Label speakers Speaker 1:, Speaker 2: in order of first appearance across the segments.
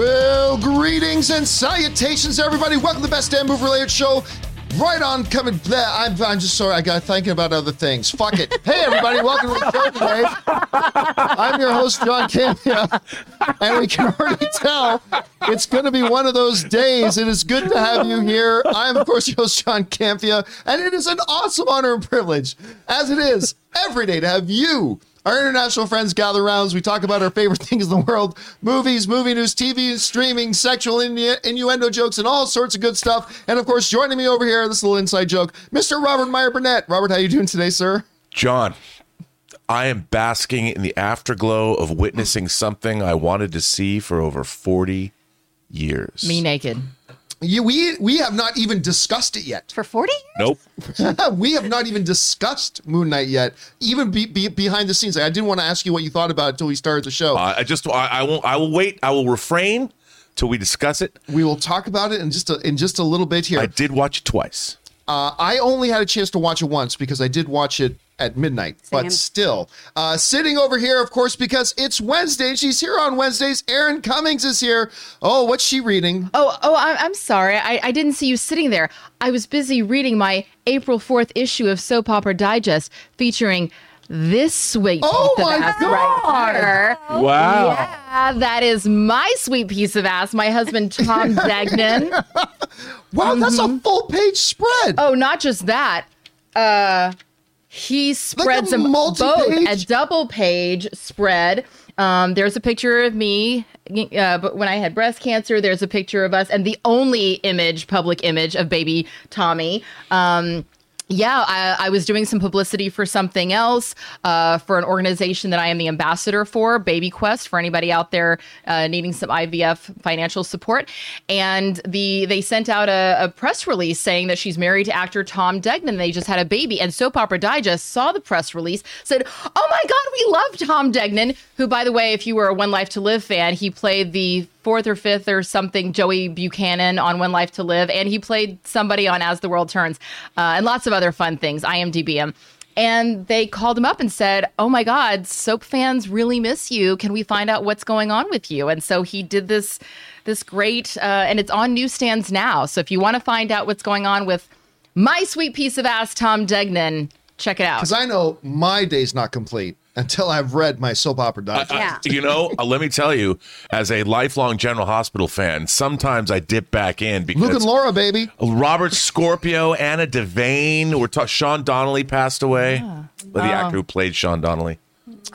Speaker 1: Well, greetings and salutations, everybody. Welcome to the best damn movie related show. Right on, coming. bleh, I'm, I'm just sorry. I got thinking about other things. Fuck it. Hey, everybody. Welcome to the show today. I'm your host, John Campea, and we can already tell it's going to be one of those days. It is good to have you here. I am, of course, your host, John Campea, and it is an awesome honor and privilege, as it is every day, to have you our international friends gather around as we talk about our favorite things in the world movies, movie news, TV, streaming, sexual innu- innuendo jokes, and all sorts of good stuff. And of course, joining me over here, this little inside joke, Mr. Robert Meyer Burnett. Robert, how you doing today, sir?
Speaker 2: John, I am basking in the afterglow of witnessing something I wanted to see for over 40 years.
Speaker 3: Me naked.
Speaker 1: You, we we have not even discussed it yet.
Speaker 3: For 40
Speaker 2: Nope.
Speaker 1: we have not even discussed Moon Knight yet, even be, be, behind the scenes. I didn't want to ask you what you thought about it until we started the show.
Speaker 2: Uh, I just I, I won't I will wait. I will refrain till we discuss it.
Speaker 1: we will talk about it in just a, in just a little bit here.
Speaker 2: I did watch it twice.
Speaker 1: Uh, I only had a chance to watch it once because I did watch it at midnight. But still, uh, sitting over here, of course, because it's Wednesday she's here on Wednesdays. Erin Cummings is here. Oh, what's she reading?
Speaker 3: Oh, oh, I'm, I'm sorry. I, I didn't see you sitting there. I was busy reading my April 4th issue of Soap Opera Digest featuring this sweet
Speaker 1: Oh
Speaker 3: piece
Speaker 1: my
Speaker 3: of ass
Speaker 1: God.
Speaker 3: right here.
Speaker 2: Wow.
Speaker 3: Yeah, that is my sweet piece of ass. My husband, Tom Degnan.
Speaker 1: Wow, that's a full page spread.
Speaker 3: Oh, not just that. Uh, he spreads
Speaker 1: a
Speaker 3: a
Speaker 1: multi-page?
Speaker 3: a double page spread. Um, there's a picture of me, uh, but when I had breast cancer, there's a picture of us, and the only image, public image of baby Tommy. Um, yeah, I, I was doing some publicity for something else, uh, for an organization that I am the ambassador for, Baby Quest, for anybody out there uh, needing some IVF financial support. And the they sent out a, a press release saying that she's married to actor Tom Degnan. They just had a baby, and Soap Opera Digest saw the press release, said, "Oh my God, we love Tom Degnan." Who, by the way, if you were a One Life to Live fan, he played the fourth or fifth or something Joey Buchanan on One Life to Live, and he played somebody on As the World Turns, uh, and lots of other fun things. IMDb him. And they called him up and said, Oh my God, soap fans really miss you. Can we find out what's going on with you? And so he did this this great uh, and it's on newsstands now. So if you want to find out what's going on with my sweet piece of ass, Tom Degnan, check it out.
Speaker 1: Because I know my day's not complete until I've read my soap opera digest.
Speaker 4: Yeah.
Speaker 2: You know, uh, let me tell you, as a lifelong General Hospital fan, sometimes I dip back in
Speaker 1: Luke and Laura, baby.
Speaker 2: Robert Scorpio, Anna Devane, we're ta- Sean Donnelly passed away. The actor who played Sean Donnelly.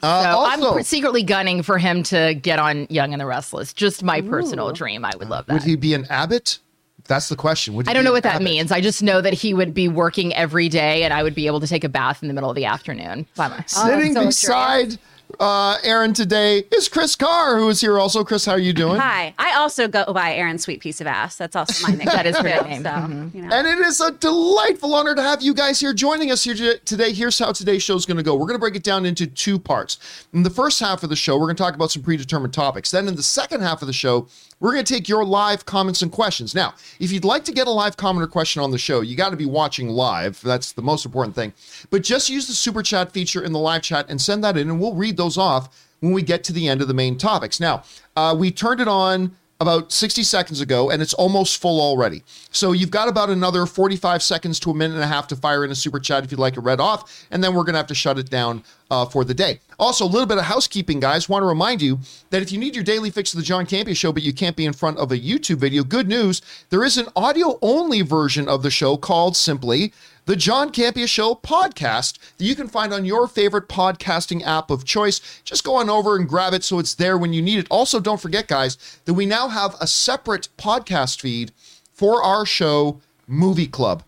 Speaker 1: Uh,
Speaker 3: So
Speaker 1: also,
Speaker 3: I'm secretly gunning for him to get on Young and the Restless. Just my personal dream. I would love that.
Speaker 1: would he be an Abbott? That's the question. Would he
Speaker 3: I don't know what that
Speaker 1: Abbott?
Speaker 3: means. I just know that he would be working every day and I would be able to take a bath in the middle of the afternoon by myself.
Speaker 1: Sitting
Speaker 4: so
Speaker 1: beside uh, Erin today is Chris Carr, who is here also. Chris, how are you doing?
Speaker 4: Hi. I also go by Erin Sweet Piece of Ass. That's also my nickname.
Speaker 3: That is her name.
Speaker 4: So,
Speaker 3: Mhm.
Speaker 4: you know.
Speaker 1: And it is a delightful honor to have you guys here joining us here today. Here's how today's show is going to go. We're going to break it down into two parts. In the first half of the show, we're going to talk about some predetermined topics. Then in the second half of the show, we're going to take your live comments and questions. Now, if you'd like to get a live comment or question on the show, you got to be watching live. That's the most important thing. But just use the super chat feature in the live chat and send that in, and we'll read those off when we get to the end of the main topics. Now, uh, we turned it on about 60 seconds ago and it's almost full already. So you've got about another 45 seconds to a minute and a half to fire in a super chat if you'd like it read off, and then we're going to have to shut it down uh, for the day. Also, a little bit of housekeeping, guys. Want to remind you that if you need your daily fix of the John Campea show, but you can't be in front of a YouTube video, good news. There is an audio only version of the show called simply the John Campea Show podcast that you can find on your favorite podcasting app of choice. Just go on over and grab it so it's there when you need it. Also, don't forget, guys, that we now have a separate podcast feed for our show, Movie Club.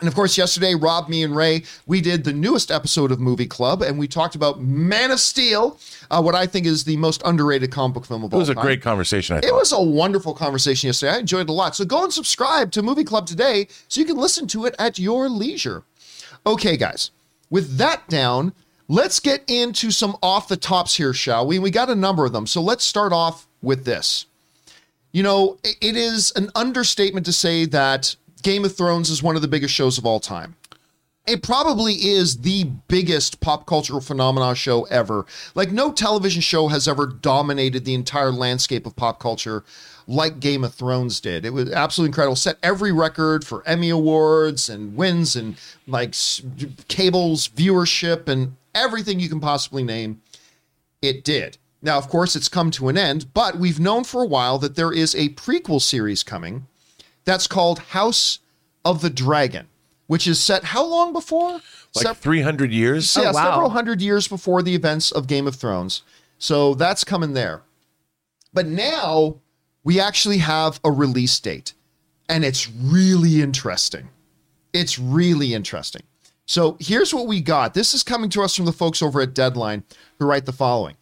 Speaker 1: And of course, yesterday, Rob, me, and Ray, we did the newest episode of Movie Club, and we talked about Man of Steel, uh, what I think is the most underrated comic book film of all time.
Speaker 2: It was a
Speaker 1: time.
Speaker 2: great conversation. I
Speaker 1: It
Speaker 2: thought.
Speaker 1: was a wonderful conversation yesterday. I enjoyed it a lot. So go and subscribe to Movie Club today so you can listen to it at your leisure. Okay, guys, with that down, let's get into some off the tops here, shall we? We got a number of them. So let's start off with this. You know, it is an understatement to say that Game of Thrones is one of the biggest shows of all time. it probably is the biggest pop cultural phenomena show ever. Like no television show has ever dominated the entire landscape of pop culture like Game of Thrones did. It was absolutely incredible. Set every record for Emmy awards and wins and like cables viewership and everything you can possibly name. It did. Now, of course, it's come to an end, but we've known for a while that there is a prequel series coming that's called House of the Dragon, which is set how long before?
Speaker 2: Like
Speaker 1: Sep-
Speaker 2: 300 years?
Speaker 1: yeah,
Speaker 3: Oh, wow.
Speaker 1: several hundred years before the events of Game of Thrones. So that's coming there. But now we actually have a release date, and it's really interesting. It's really interesting. So here's what we got. This is coming to us from the folks over at Deadline who write the following.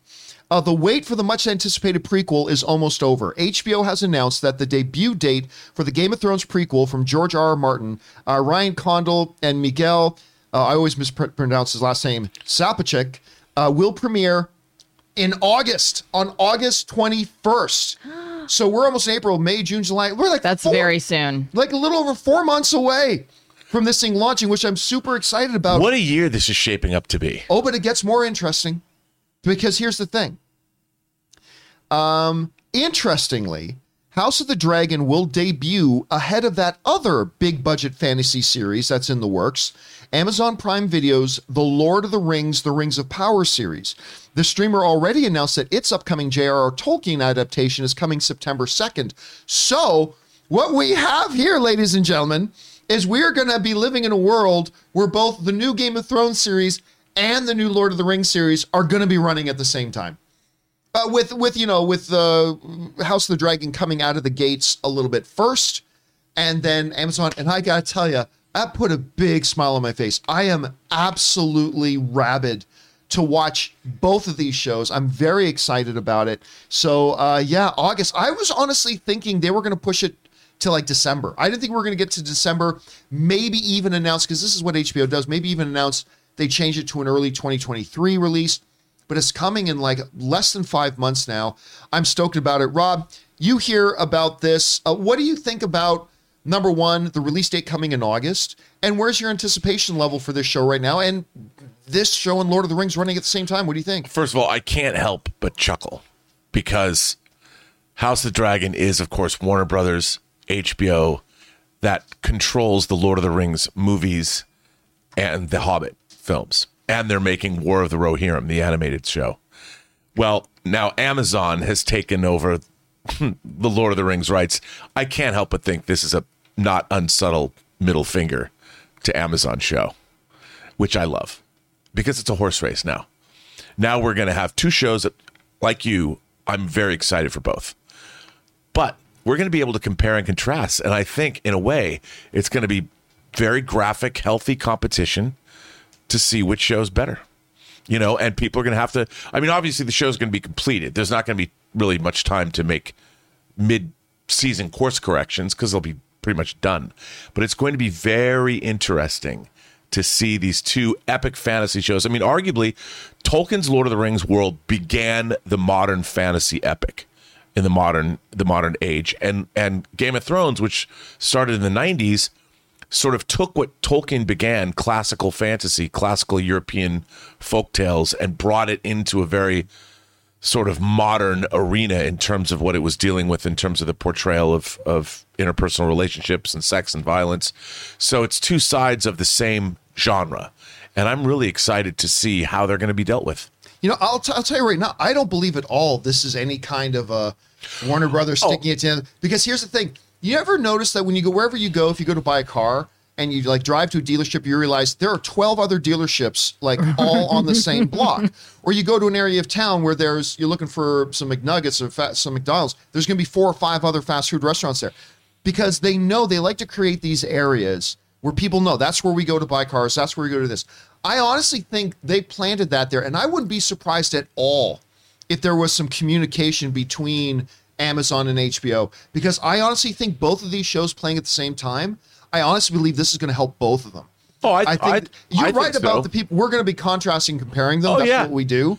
Speaker 1: Uh, the wait for the much anticipated prequel is almost over. HBO has announced that the debut date for the Game of Thrones prequel from George R. R. Martin, uh, Ryan Condal, and Miguel, uh, I always mispronounce his last name, Sapachik, uh, will premiere in August, on August 21st. So we're almost in April, May, June, July. We're like
Speaker 3: That's
Speaker 1: four-
Speaker 3: very soon.
Speaker 1: like a little over four months away from this thing launching, which I'm super excited about.
Speaker 2: What a year this is shaping up to be.
Speaker 1: Oh, but it gets more interesting because here's the thing. Um, interestingly, House of the Dragon will debut ahead of that other big budget fantasy series that's in the works, Amazon Prime Video's The Lord of the Rings: The Rings of Power series. The streamer already announced that its upcoming J.R.R. Tolkien adaptation is coming September 2nd. So, what we have here, ladies and gentlemen, is we're going to be living in a world where both the new Game of Thrones series and the new Lord of the Rings series are going to be running at the same time. Uh, with with you know with the House of the Dragon coming out of the gates a little bit first, and then Amazon. And I gotta tell you, that put a big smile on my face. I am absolutely rabid to watch both of these shows. I'm very excited about it. So uh, yeah, August. I was honestly thinking they were going to push it to like December. I didn't think we were going to get to December. Maybe even announce because this is what HBO does. Maybe even announce they changed it to an early 2023 release but it's coming in like less than five months now. I'm stoked about it. Rob, you hear about this. Uh, what do you think about number one, the release date coming in August? And where's your anticipation level for this show right now? And this show and Lord of the Rings running at the same time. What do you think?
Speaker 2: First of all, I can't help but chuckle because House of the Dragon is, of course, Warner Brothers, HBO, that controls the Lord of the Rings movies and the Hobbit films. And they're making War of the Rohirrim, the animated show. Well, now Amazon has taken over the Lord of the Rings rights. I can't help but think this is a not unsubtle middle finger to Amazon show, which I love because it's a horse race now. Now we're going to have two shows that, like you, I'm very excited for both. But we're going to be able to compare and contrast. And I think, in a way, it's going to be very graphic, healthy competition to see which show's better. You know, and people are going to have to. I mean, obviously, the show's going to be completed. There's not going to be really much time to make mid season course corrections because they'll be pretty much done. But it's going to be very interesting to see these two epic fantasy shows. I mean, arguably, Tolkien's Lord of the Rings world began the modern fantasy epic in the modern the modern age, and and Game of Thrones, which started in the '90s, sort of took what Tolkien began, classical fantasy, classical European folk tales, and brought it into a very sort of modern arena in terms of what it was dealing with in terms of the portrayal of of interpersonal relationships and sex and violence. So it's two sides of the same genre. And I'm really excited to see how they're going to be dealt with.
Speaker 1: You know, I'll, t- I'll tell you right now, I don't believe at all this is any kind of a Warner Brothers
Speaker 2: Oh.
Speaker 1: sticking it to because here's the thing. You ever notice that when you go wherever you go, if you go to buy a car and you like drive to a dealership, you realize there are 12 other dealerships like all on the same block. Or you go to an area of town where there's you're looking for some McNuggets or some McDonald's, there's going to be four or five other fast food restaurants there. Because they know they like to create these areas where people know that's where we go to buy cars, that's where we go to this. I honestly think they planted that there and I wouldn't be surprised at all if there was some communication between Amazon and HBO because I honestly think both of these shows playing at the same time, I honestly believe this is going to help both of them.
Speaker 2: Oh, I,
Speaker 1: I think
Speaker 2: I-
Speaker 1: you're
Speaker 2: I
Speaker 1: right
Speaker 2: think
Speaker 1: about
Speaker 2: so.
Speaker 1: the people. We're going to be contrasting, comparing them.
Speaker 2: Oh,
Speaker 1: That's
Speaker 2: yeah.
Speaker 1: what we do.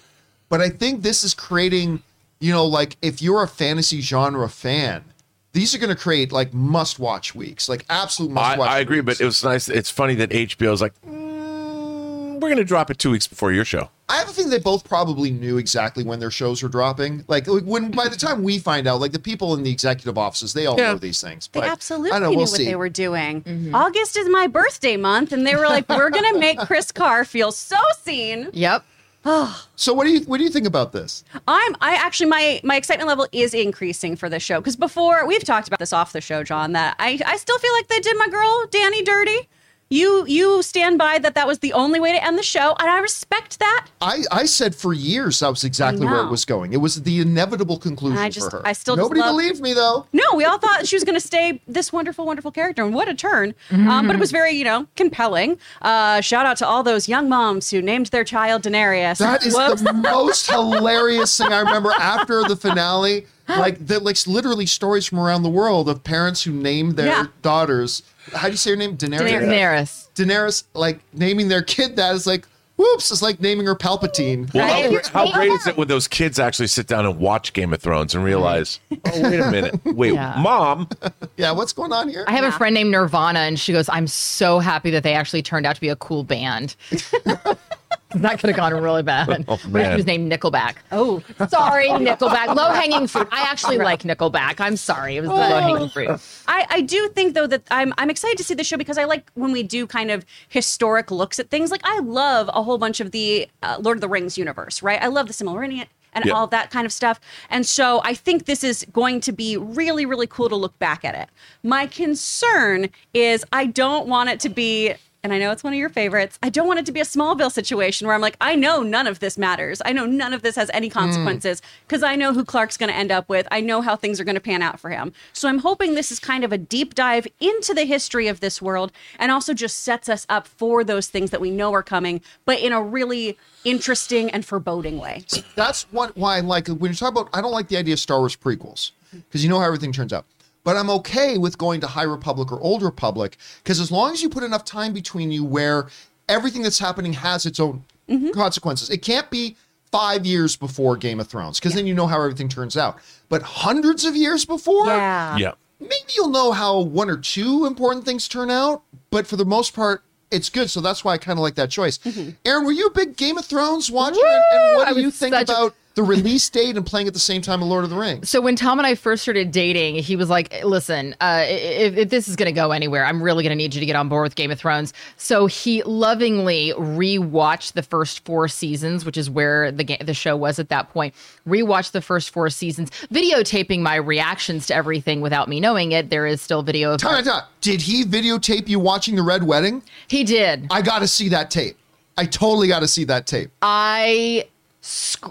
Speaker 1: But I think this is creating, you know, like if you're a fantasy genre fan, these are going to create like must-watch weeks, like absolute
Speaker 2: I,
Speaker 1: must-watch.
Speaker 2: I agree, but
Speaker 1: weeks.
Speaker 2: it was nice. It's funny that HBO is like, "Mm, we're gonna drop it two weeks before your show.
Speaker 1: I have a feeling they both probably knew exactly when their shows were dropping. Like when by the time we find out, like the people in the executive offices, they all
Speaker 2: Yeah.
Speaker 1: know these things.
Speaker 4: They
Speaker 1: But
Speaker 4: absolutely
Speaker 1: I don't know,
Speaker 4: knew
Speaker 1: we'll
Speaker 4: what
Speaker 1: see.
Speaker 4: they were doing. Mm-hmm. August is my birthday month, and they were like, "We're gonna make Chris Carr feel so seen."
Speaker 3: Yep. Ah.
Speaker 1: So what do you what do you think about this?
Speaker 4: I'm I actually my my excitement level is increasing for this show because before we've talked about this off the show, John, that I I still feel like they did my girl Dany dirty. You you stand by that that was the only way to end the show, and I respect that.
Speaker 1: I, I said for years that was exactly where it was going. It was the inevitable conclusion
Speaker 4: I just-
Speaker 1: for her.
Speaker 4: I still just
Speaker 1: nobody
Speaker 4: love-
Speaker 1: believed me though.
Speaker 4: No, we all thought she was going to stay this wonderful, wonderful character, and what a turn! Um, but it was very, you know, compelling. Uh, shout out to all those young moms who named their child Daenerys.
Speaker 1: That is
Speaker 4: Whoops.
Speaker 1: the most hilarious thing I remember after the finale. Like that, like literally stories from around the world of parents who named their
Speaker 4: Yeah.
Speaker 1: daughters. How do you say her name? Daenerys.
Speaker 3: Daenerys.
Speaker 1: Daenerys, like naming their kid that is like, whoops, it's like naming her Palpatine.
Speaker 2: Well, how, great- how great is it when those kids actually sit down and watch Game of Thrones and realize, oh, wait a minute, wait,
Speaker 3: Yeah.
Speaker 2: mom,
Speaker 1: Yeah, what's going on here?
Speaker 3: I have a friend named Nirvana, and she goes, "I'm so happy that they actually turned out to be a cool band." that could have gone really bad.
Speaker 2: Oh,
Speaker 3: what if
Speaker 2: man.
Speaker 3: she was named Nickelback?
Speaker 4: Oh,
Speaker 3: Sorry, Nickelback. Low hanging fruit. I actually like Nickelback. I'm sorry. It was the low hanging fruit.
Speaker 4: I, I do think though that I'm I'm excited to see the show because I like when we do kind of historic looks at things. Like I love a whole bunch of the uh, Lord of the Rings universe, right? I love the Silmarillion and
Speaker 2: Yeah.
Speaker 4: all that kind of stuff. And so I think this is going to be really really cool to look back at it. My concern is I don't want it to be and I know it's one of your favorites. I don't want it to be a Smallville situation where I'm like, I know none of this matters. I know none of this has any hmm. consequences because I know who Clark's going to end up with. I know how things are going to pan out for him. So I'm hoping this is kind of a deep dive into the history of this world and also just sets us up for those things that we know are coming, but in a really interesting and foreboding way.
Speaker 1: That's what why I like when you talk about. I don't like the idea of Star Wars prequels because you know how everything turns out. But I'm okay with going to High Republic or Old Republic because as long as you put enough time between you where everything that's happening has its own mm-hmm. consequences. It can't be five years before Game of Thrones because then you know how everything turns out. But hundreds of years before,
Speaker 4: Yeah.
Speaker 2: yeah.
Speaker 1: maybe you'll know how one or two important things turn out, but for the most part, it's good. So that's why I kind of like that choice. Mm-hmm. Erin, were you a big Game of Thrones watcher? And, and what do you think
Speaker 3: such a-
Speaker 1: about the release date and playing at the same time of Lord of the Rings?
Speaker 3: So when Tom and I first started dating, he was like, "Listen, uh, if, if this is going to go anywhere, I'm really going to need you to get on board with Game of Thrones." So he lovingly rewatched the first four seasons, which is where the ga- the show was at that point. Rewatched the first four seasons, videotaping my reactions to everything without me knowing it. There is still video of
Speaker 1: Time, time. Did he videotape you watching the Red Wedding?
Speaker 3: he did.
Speaker 1: I got to see that tape. I totally got to see that tape.
Speaker 3: I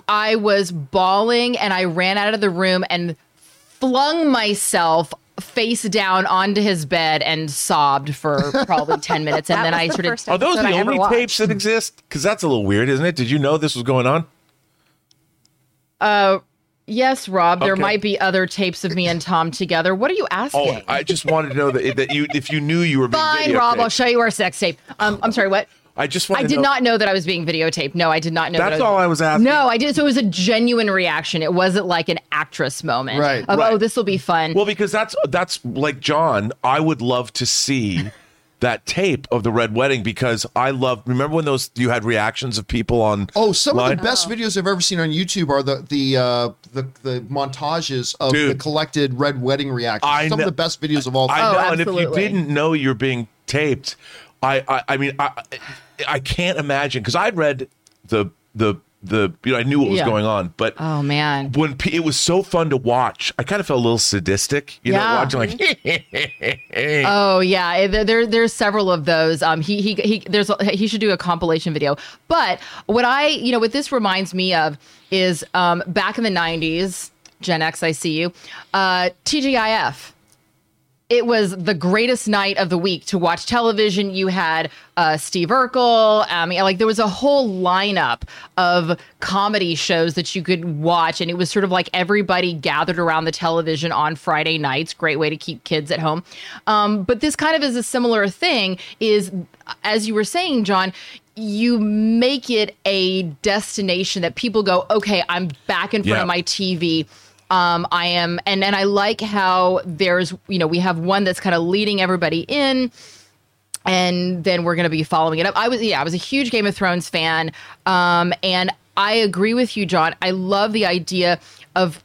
Speaker 3: I was bawling and I ran out of the room and flung myself face down onto his bed and sobbed for probably 10 minutes and then I
Speaker 4: the
Speaker 3: sort of
Speaker 2: Are those the
Speaker 3: I ever
Speaker 2: only
Speaker 3: watched.
Speaker 2: tapes that exist? Because that's a little weird, isn't it? Did you know this was going on?
Speaker 3: Uh Yes, Rob, there
Speaker 2: Okay.
Speaker 3: might be other tapes of me and Tom together. What are you asking?
Speaker 2: Oh, I just wanted to know that that you, if you knew you were being
Speaker 3: Fine, Rob, I'll show you our sex tape. Um, I'm sorry, what?
Speaker 2: I just
Speaker 3: I
Speaker 2: to I
Speaker 3: did
Speaker 2: know-
Speaker 3: not know that I was being videotaped. No, I did not know that
Speaker 2: That's
Speaker 3: I was,
Speaker 2: all I was asking.
Speaker 3: No, I did. So it was a genuine reaction. It wasn't like an actress moment.
Speaker 1: Right,
Speaker 3: Of,
Speaker 2: right.
Speaker 3: oh, this will be fun.
Speaker 2: Well, because that's that's like John. I would love to see that tape of the red wedding because I love. Remember when those you had reactions of people on?
Speaker 1: Oh, some
Speaker 2: line?
Speaker 1: of the best videos I've ever seen on YouTube are the the uh, the, the montages of
Speaker 2: Dude.
Speaker 1: the collected Red Wedding reactions.
Speaker 2: I
Speaker 1: some
Speaker 2: know-
Speaker 1: of the best videos of all
Speaker 2: I
Speaker 1: time.
Speaker 2: know,
Speaker 3: Oh,
Speaker 2: and if you didn't know you're being taped, I I, I mean I I can't imagine because I'd read the the the you know I knew what was
Speaker 3: Yeah.
Speaker 2: going on, but
Speaker 3: oh, man.
Speaker 2: when pe- it was so fun to watch, I kind of felt a little sadistic, you know, watching like
Speaker 3: Oh yeah, eh, there, there there's several of those. Um, he he he there's he should do a compilation video. But what I you know what this reminds me of is um back in the '90s, Gen X, I see you, uh, TGIF. It was the greatest night of the week to watch television. You had uh, Steve Urkel. I mean, like there was a whole lineup of comedy shows that you could watch, and it was sort of like everybody gathered around the television on Friday nights. Great way to keep kids at home. Um, but this kind of is a similar thing. Is as you were saying, John, you make it a destination that people go, okay, I'm back in front
Speaker 2: Yeah.
Speaker 3: of my TV. Um, I am, and and I like how there's, you know, we have one that's kind of leading everybody in. and then we're going to be following it up. I was yeah, I was a huge Game of Thrones fan, um, and I agree with you, John. I love the idea of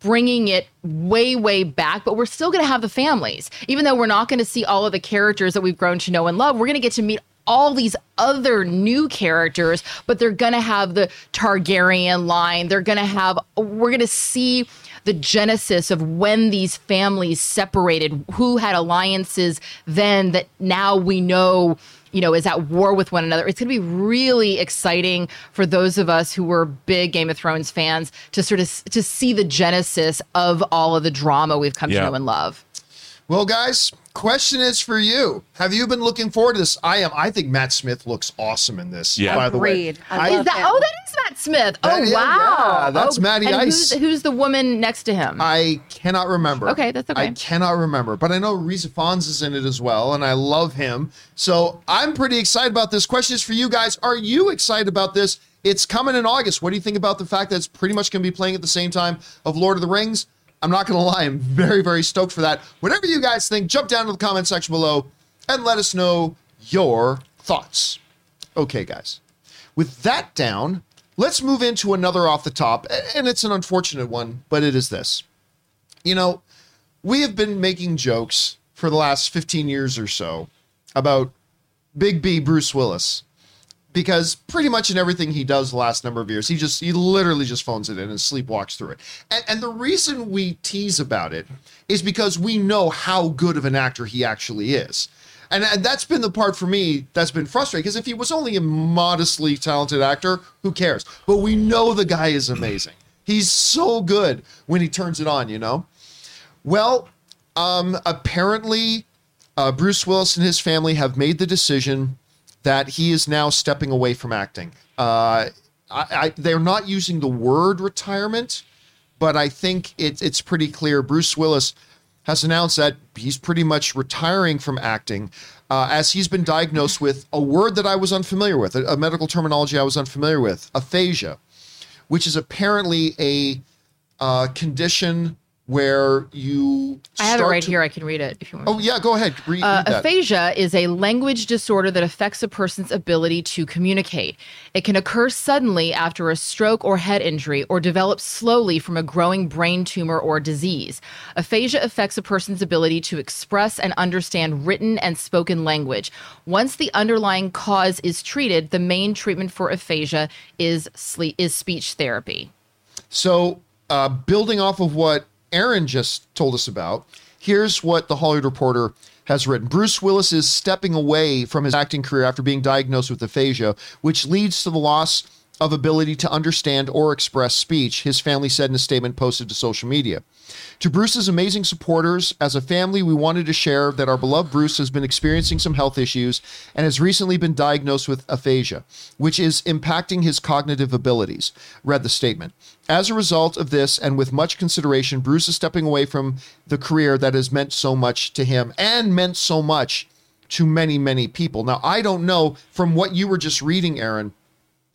Speaker 3: bringing it way way back but we're still going to have the families even though we're not going to see all of the characters that we've grown to know and love we're going to get to meet all these other new characters but they're going to have the Targaryen line they're going to have we're going to see the genesis of when these families separated who had alliances then that now we know you know, is at war with one another. It's going to be really exciting for those of us who were big Game of Thrones fans to sort of to see the genesis of all of the drama we've come
Speaker 2: Yeah.
Speaker 3: to know and love.
Speaker 1: Well, guys, question is for you. Have you been looking forward to this? I am. I think Matt Smith looks awesome in this.
Speaker 2: Yeah.
Speaker 1: By the way,
Speaker 4: Agreed. I
Speaker 3: Is
Speaker 4: love
Speaker 3: that, oh, that is Matt Smith.
Speaker 1: That
Speaker 3: oh,
Speaker 1: is-
Speaker 3: wow.
Speaker 1: yeah, that's
Speaker 3: oh,
Speaker 1: Matty Ice.
Speaker 3: Who's, who's the woman next to him?
Speaker 1: I cannot remember.
Speaker 3: Okay, that's okay.
Speaker 1: I cannot remember, but I know Rhys Ifans is in it as well, and I love him. So I'm pretty excited about this. Question is for you guys: Are you excited about this? It's coming in August. What do you think about the fact that it's pretty much going to be playing at the same time of Lord of the Rings? I'm not going to lie. I'm very, very stoked for that. Whatever you guys think, jump down to the comment section below and let us know your thoughts. Okay, guys. With that down, let's move into another off the top, and it's an unfortunate one, but it is this. You know, we have been making jokes for the last 15 years or so about Big B Bruce Willis because pretty much in everything he does the last number of years, he just he literally just phones it in and sleepwalks through it. And, and the reason we tease about it is because we know how good of an actor he actually is. And, and that's been the part for me that's been frustrating because if he was only a modestly talented actor, who cares? But we know the guy is amazing. He's so good when he turns it on, you know? Well, um, apparently, uh, Bruce Willis and his family have made the decision that he is now stepping away from acting. Uh, I, I, they're not using the word retirement, but I think it, it's pretty clear. Bruce Willis has announced that he's pretty much retiring from acting uh, as he's been diagnosed with a word that I was unfamiliar with, a, a medical terminology I was unfamiliar with, aphasia, which is apparently a uh, condition where you.
Speaker 3: I have it right
Speaker 1: to-
Speaker 3: here. I can read it if you want.
Speaker 1: Oh yeah, go ahead. Read,
Speaker 3: Uh,
Speaker 1: read that.
Speaker 3: aphasia is a language disorder that affects a person's ability to communicate. It can occur suddenly after a stroke or head injury or develop slowly from a growing brain tumor or disease. Aphasia affects a person's ability to express and understand written and spoken language. Once the underlying cause is treated, the main treatment for aphasia is sleep is speech therapy.
Speaker 1: So, uh, building off of what Erin just told us about, here's what the Hollywood Reporter has written. Bruce Willis is stepping away from his acting career after being diagnosed with aphasia, which leads to the loss of ability to understand or express speech, his family said in a statement posted to social media. To Bruce's amazing supporters, as a family, we wanted to share that our beloved Bruce has been experiencing some health issues and has recently been diagnosed with aphasia, which is impacting his cognitive abilities, read the statement. As a result of this, and with much consideration, Bruce is stepping away from the career that has meant so much to him and meant so much to many, many people. Now, I don't know from what you were just reading, Erin,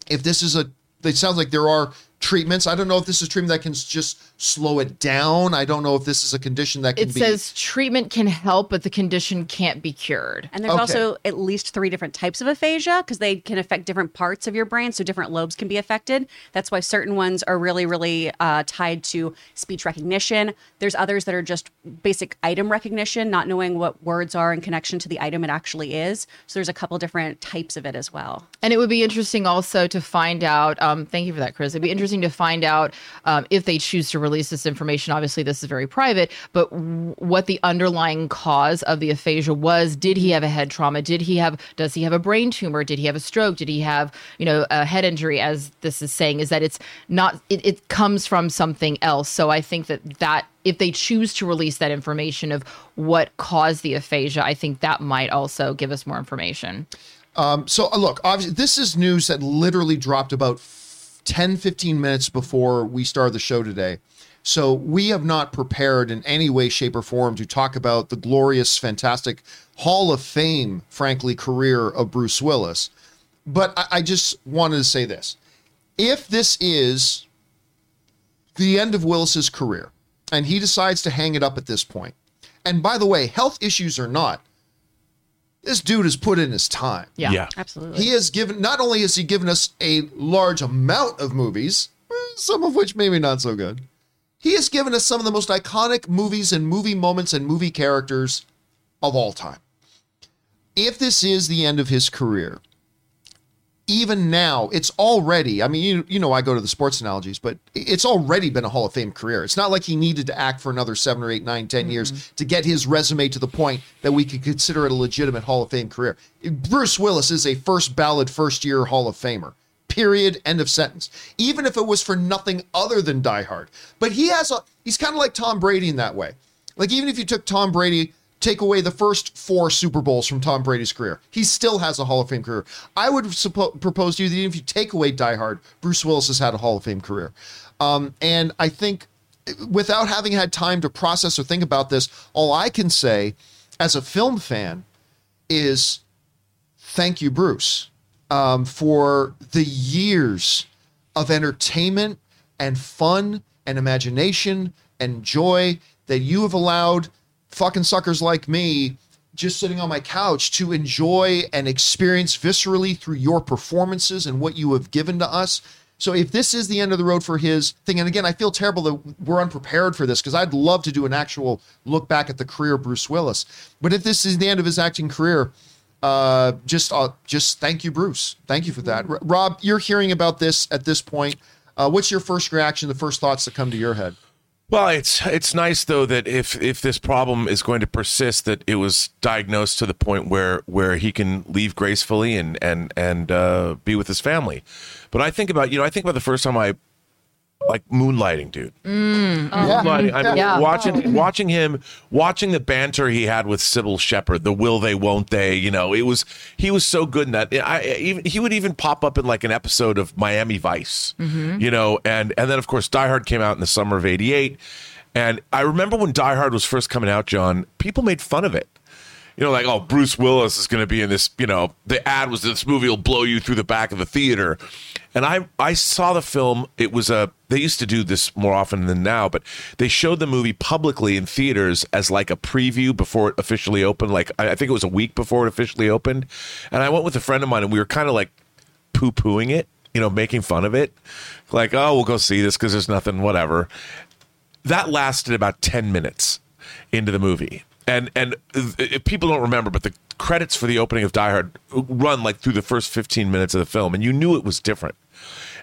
Speaker 1: if this is a it sounds like there are treatments. I don't know if this is treatment that can just slow it down i don't know if this is a condition that can
Speaker 3: It
Speaker 1: be
Speaker 3: says treatment can help, but the condition can't be cured.
Speaker 4: And there's
Speaker 1: Okay.
Speaker 4: also at least three different types of aphasia because they can affect different parts of your brain. So different lobes can be affected. That's why certain ones are really, really uh, tied to speech recognition. There's others that are just basic item recognition, not knowing what words are in connection to the item it actually is. So there's a couple different types of it as well.
Speaker 3: And it would be interesting also to find out. Um, thank you for that, Chris. It'd be interesting to find out um, if they choose to release this information. Obviously, this is very private, but w- what the underlying cause of the aphasia was. Did he have a head trauma? Did he have? Does he have a brain tumor? Did he have a stroke? Did he have, you know, a head injury? As this is saying, is that it's not. It, it comes from something else. So I think that that if they choose to release that information of what caused the aphasia, I think that might also give us more information.
Speaker 1: so uh, look obviously this is news that literally dropped about f- 10 15 minutes before we started the show today so we have not prepared in any way shape or form to talk about the glorious fantastic hall of fame frankly career of bruce willis but I, I just wanted to say this if this is the end of Willis's career and he decides to hang it up at this point, and by the way, health issues or not, this dude has put in his time.
Speaker 3: Yeah.
Speaker 2: Yeah.
Speaker 4: Absolutely.
Speaker 1: He has given not only has he given us a large amount of movies, some of which maybe not so good. He has given us some of the most iconic movies and movie moments and movie characters of all time. If this is the end of his career, even now, it's already, I mean, you, you know, I go to the sports analogies, but it's already been a Hall of Fame career. It's not like he needed to act for another seven or eight, nine, ten years mm-hmm. to get his resume to the point that we could consider it a legitimate Hall of Fame career. Bruce Willis is a first ballot, first year Hall of Famer. Period. End of sentence. Even if it was for nothing other than Die Hard. But he has a, he's kind of like Tom Brady in that way. Like, even if you took Tom Brady, take away the first four Super Bowls from Tom Brady's career, he still has a Hall of Fame career. I would suppo- propose to you that even if you take away Die Hard, Bruce Willis has had a Hall of Fame career. Um, and I think without having had time to process or think about this, all I can say as a film fan is thank you, Bruce, um, for the years of entertainment and fun and imagination and joy that you have allowed fucking suckers like me just sitting on my couch to enjoy and experience viscerally through your performances and what you have given to us. So if this is the end of the road for his thing, and again, I feel terrible that we're unprepared for this because I'd love to do an actual look back at the career of Bruce Willis. But if this is the end of his acting career, uh, just uh, just thank you, Bruce. Thank you for that. R- Rob, you're hearing about this at this point. Uh, what's your first reaction, the first thoughts that come to your head?
Speaker 2: Well, it's it's nice though that if if this problem is going to persist, that it was diagnosed to the point where where he can leave gracefully and and and uh, be with his family. But I think about you know I think about the first time I like moonlighting, dude. Mm. Moonlighting. I mean,
Speaker 3: Yeah.
Speaker 2: watching watching him watching the banter he had with Cybill Shepherd, the will they won't they. You know, it was he was so good in that. I even he would even pop up in like an episode of Miami Vice. Mm-hmm. You know, and and then of course Die Hard came out in the summer of '88, and I remember when Die Hard was first coming out, John. People made fun of it you know, like, oh, Bruce Willis is going to be in this, you know, the ad was this movie will blow you through the back of the theater. And I I saw the film. It was a they used to do this more often than now, but they showed the movie publicly in theaters as like a preview before it officially opened. Like I think it was a week before it officially opened. And I went with a friend of mine and we were kind of like poo pooing it, you know, making fun of it. Like, oh, we'll go see this because there's nothing, whatever. That lasted about 10 minutes into the movie. And and if people don't remember, but the credits for the opening of Die Hard run like through the first 15 minutes of the film, and you knew it was different.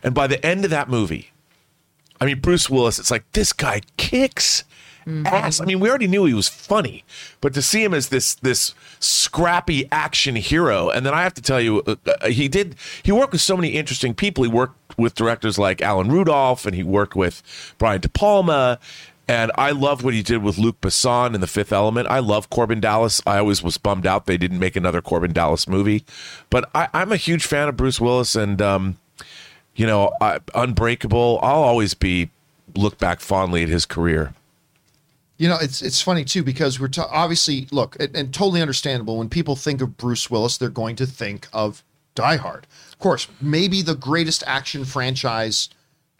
Speaker 2: And by the end of that movie, I mean Bruce Willis, it's like this guy kicks ass. I mean, we already knew he was funny, but to see him as this this scrappy action hero, and then I have to tell you, uh, uh, he did he worked with so many interesting people. He worked with directors like Alan Rudolph, and he worked with Brian De Palma. And I loved what he did with Luc Besson in The Fifth Element. I love Korben Dallas. I always was bummed out they didn't make another Korben Dallas movie, but I, I'm a huge fan of Bruce Willis, and um, you know, I, Unbreakable. I'll always be look back fondly at his career.
Speaker 1: You know, it's it's funny too because we're ta- obviously look and, and totally understandable when people think of Bruce Willis, they're going to think of Die Hard. Of course, maybe the greatest action franchise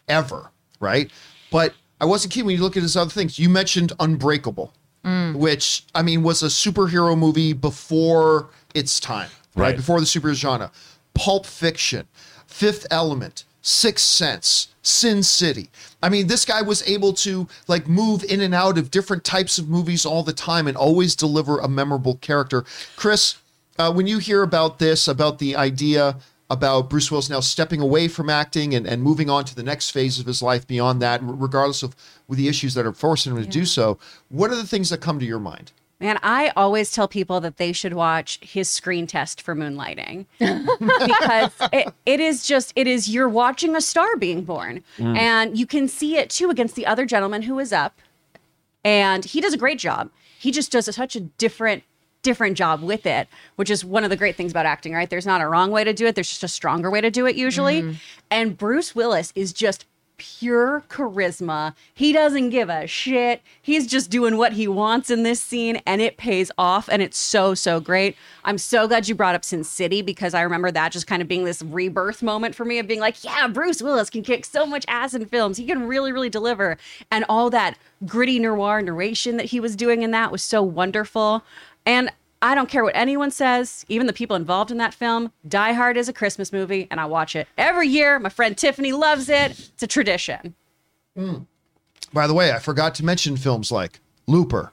Speaker 1: ever, right? But I wasn't kidding when you look at his other things. You mentioned Unbreakable, mm. which I mean was a superhero movie before its time, right?
Speaker 2: Right.
Speaker 1: Before the superhero genre. Pulp Fiction, Fifth Element, Sixth Sense, Sin City. I mean, this guy was able to like move in and out of different types of movies all the time and always deliver a memorable character. Chris, uh, when you hear about this, about the idea about Bruce Willis now stepping away from acting and, and moving on to the next phase of his life beyond that, regardless of with the issues that are forcing him to do so, what are the things that come to your mind?
Speaker 4: Man, I always tell people that they should watch his screen test for moonlighting because it, it is just, it is, you're watching a star being born. Mm. And you can see it too against the other gentleman who is up. And he does a great job. He just does a, such a different, different job with it, which is one of the great things about acting, right? There's not a wrong way to do it, there's just a stronger way to do it usually. Mm. And Bruce Willis is just pure charisma. He doesn't give a shit. He's just doing what he wants in this scene and it pays off and it's so so great. I'm so glad you brought up Sin City because I remember that just kind of being this rebirth moment for me of being like, yeah, Bruce Willis can kick so much ass in films. He can really really deliver and all that gritty noir narration that he was doing in that was so wonderful. And I don't care what anyone says, even the people involved in that film. Die Hard is a Christmas movie, and I watch it every year. My friend Tiffany loves it. It's a tradition. Hmm.
Speaker 1: By the way, I forgot to mention films like Looper,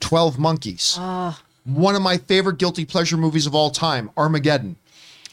Speaker 1: 12 Monkeys, ah. one of my favorite guilty pleasure movies of all time, Armageddon.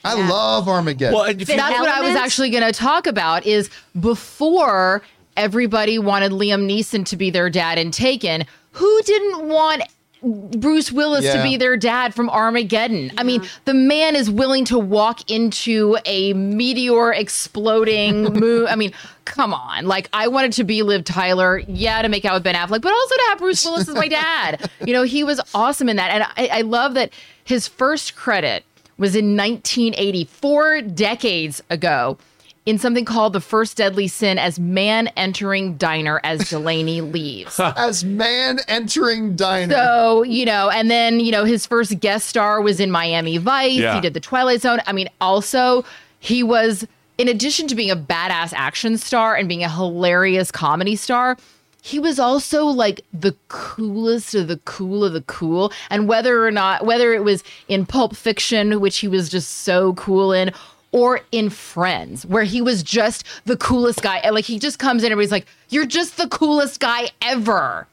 Speaker 1: I love Armageddon.
Speaker 2: Well, and if you,
Speaker 3: That's what I was actually going to talk about is before everybody wanted Liam Neeson to be their dad in Taken, who didn't want Bruce Willis
Speaker 1: Yeah.
Speaker 3: to be their dad from Armageddon? I mean, the man is willing to walk into a meteor exploding moon. I mean, come on. Like I wanted to be Liv Tyler, yeah, to make out with Ben Affleck, but also to have Bruce Willis as my dad. You know, he was awesome in that. And I, I love that his first credit was in 1984, decades ago, in something called The First Deadly Sin as man entering diner as Delaney leaves.
Speaker 1: As man entering diner.
Speaker 3: So, you know, and then, you know, his first guest star was in Miami Vice.
Speaker 2: Yeah.
Speaker 3: He did The Twilight Zone. I mean, also, he was, in addition to being a badass action star and being a hilarious comedy star, he was also like the coolest of the cool of the cool. And whether or not, whether it was in Pulp Fiction, which he was just so cool in, or in Friends, where he was just the coolest guy. And like he just comes in and everybody's like, You're just the coolest guy ever.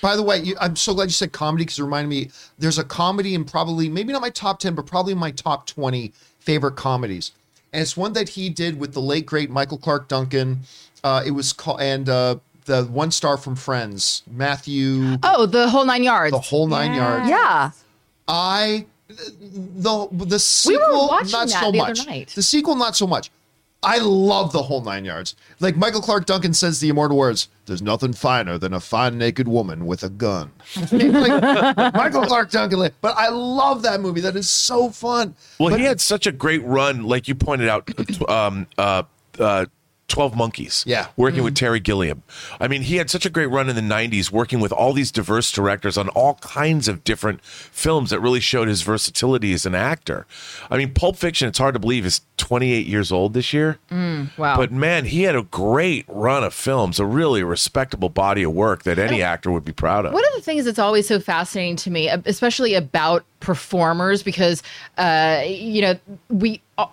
Speaker 1: By the way, you, I'm so glad you said comedy because it reminded me there's a comedy in probably, maybe not my top 10, but probably my top 20 favorite comedies. And it's one that he did with the late, great Michael Clarke Duncan. Uh, it was called, and uh, the one star from Friends, Matthew,
Speaker 3: Oh, the whole nine yards.
Speaker 1: the whole nine yards.
Speaker 3: yeah.
Speaker 1: I the the sequel
Speaker 3: We were watching
Speaker 1: not
Speaker 3: that
Speaker 1: so
Speaker 3: the other
Speaker 1: much.
Speaker 3: night.
Speaker 1: The sequel not so much. I love the whole nine yards. Like Michael Clarke Duncan says the immortal words, "There's nothing finer than a fine naked woman with a gun." Like, Michael Clarke Duncan, but I love that movie. That is so fun.
Speaker 2: well, he had such a great run, like you pointed out. Um, uh, uh, Twelve Monkeys.
Speaker 1: Yeah.
Speaker 2: working with mm. Terry Gilliam. I mean, he had such a great run in the '90s, working with all these diverse directors on all kinds of different films that really showed his versatility as an actor. I mean, Pulp Fiction. It's hard to believe is 28 years old this year.
Speaker 3: Mm, wow.
Speaker 2: But man, he had a great run of films, a really respectable body of work that any actor would be proud of.
Speaker 3: One of the things that's always so fascinating to me, especially about performers, because uh, you know we. Uh,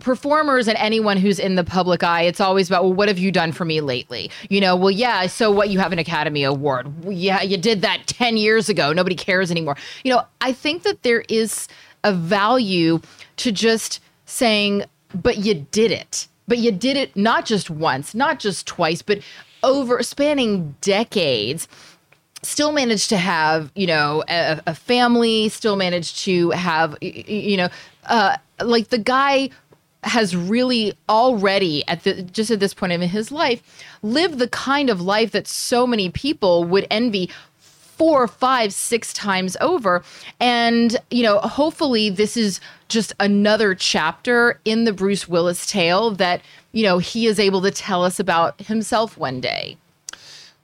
Speaker 3: Performers and anyone who's in the public eye it's always about well what have you done for me lately? You know well yeah so what you have an academy award. Yeah you did that 10 years ago. Nobody cares anymore. You know i think that there is a value to just saying but you did it. But you did it not just once not just twice but over spanning decades still managed to have you know a, a family still managed to have you know uh like the guy has really already at the just at this point in his life lived the kind of life that so many people would envy four five six times over and you know hopefully this is just another chapter in the bruce willis tale that you know he is able to tell us about himself one day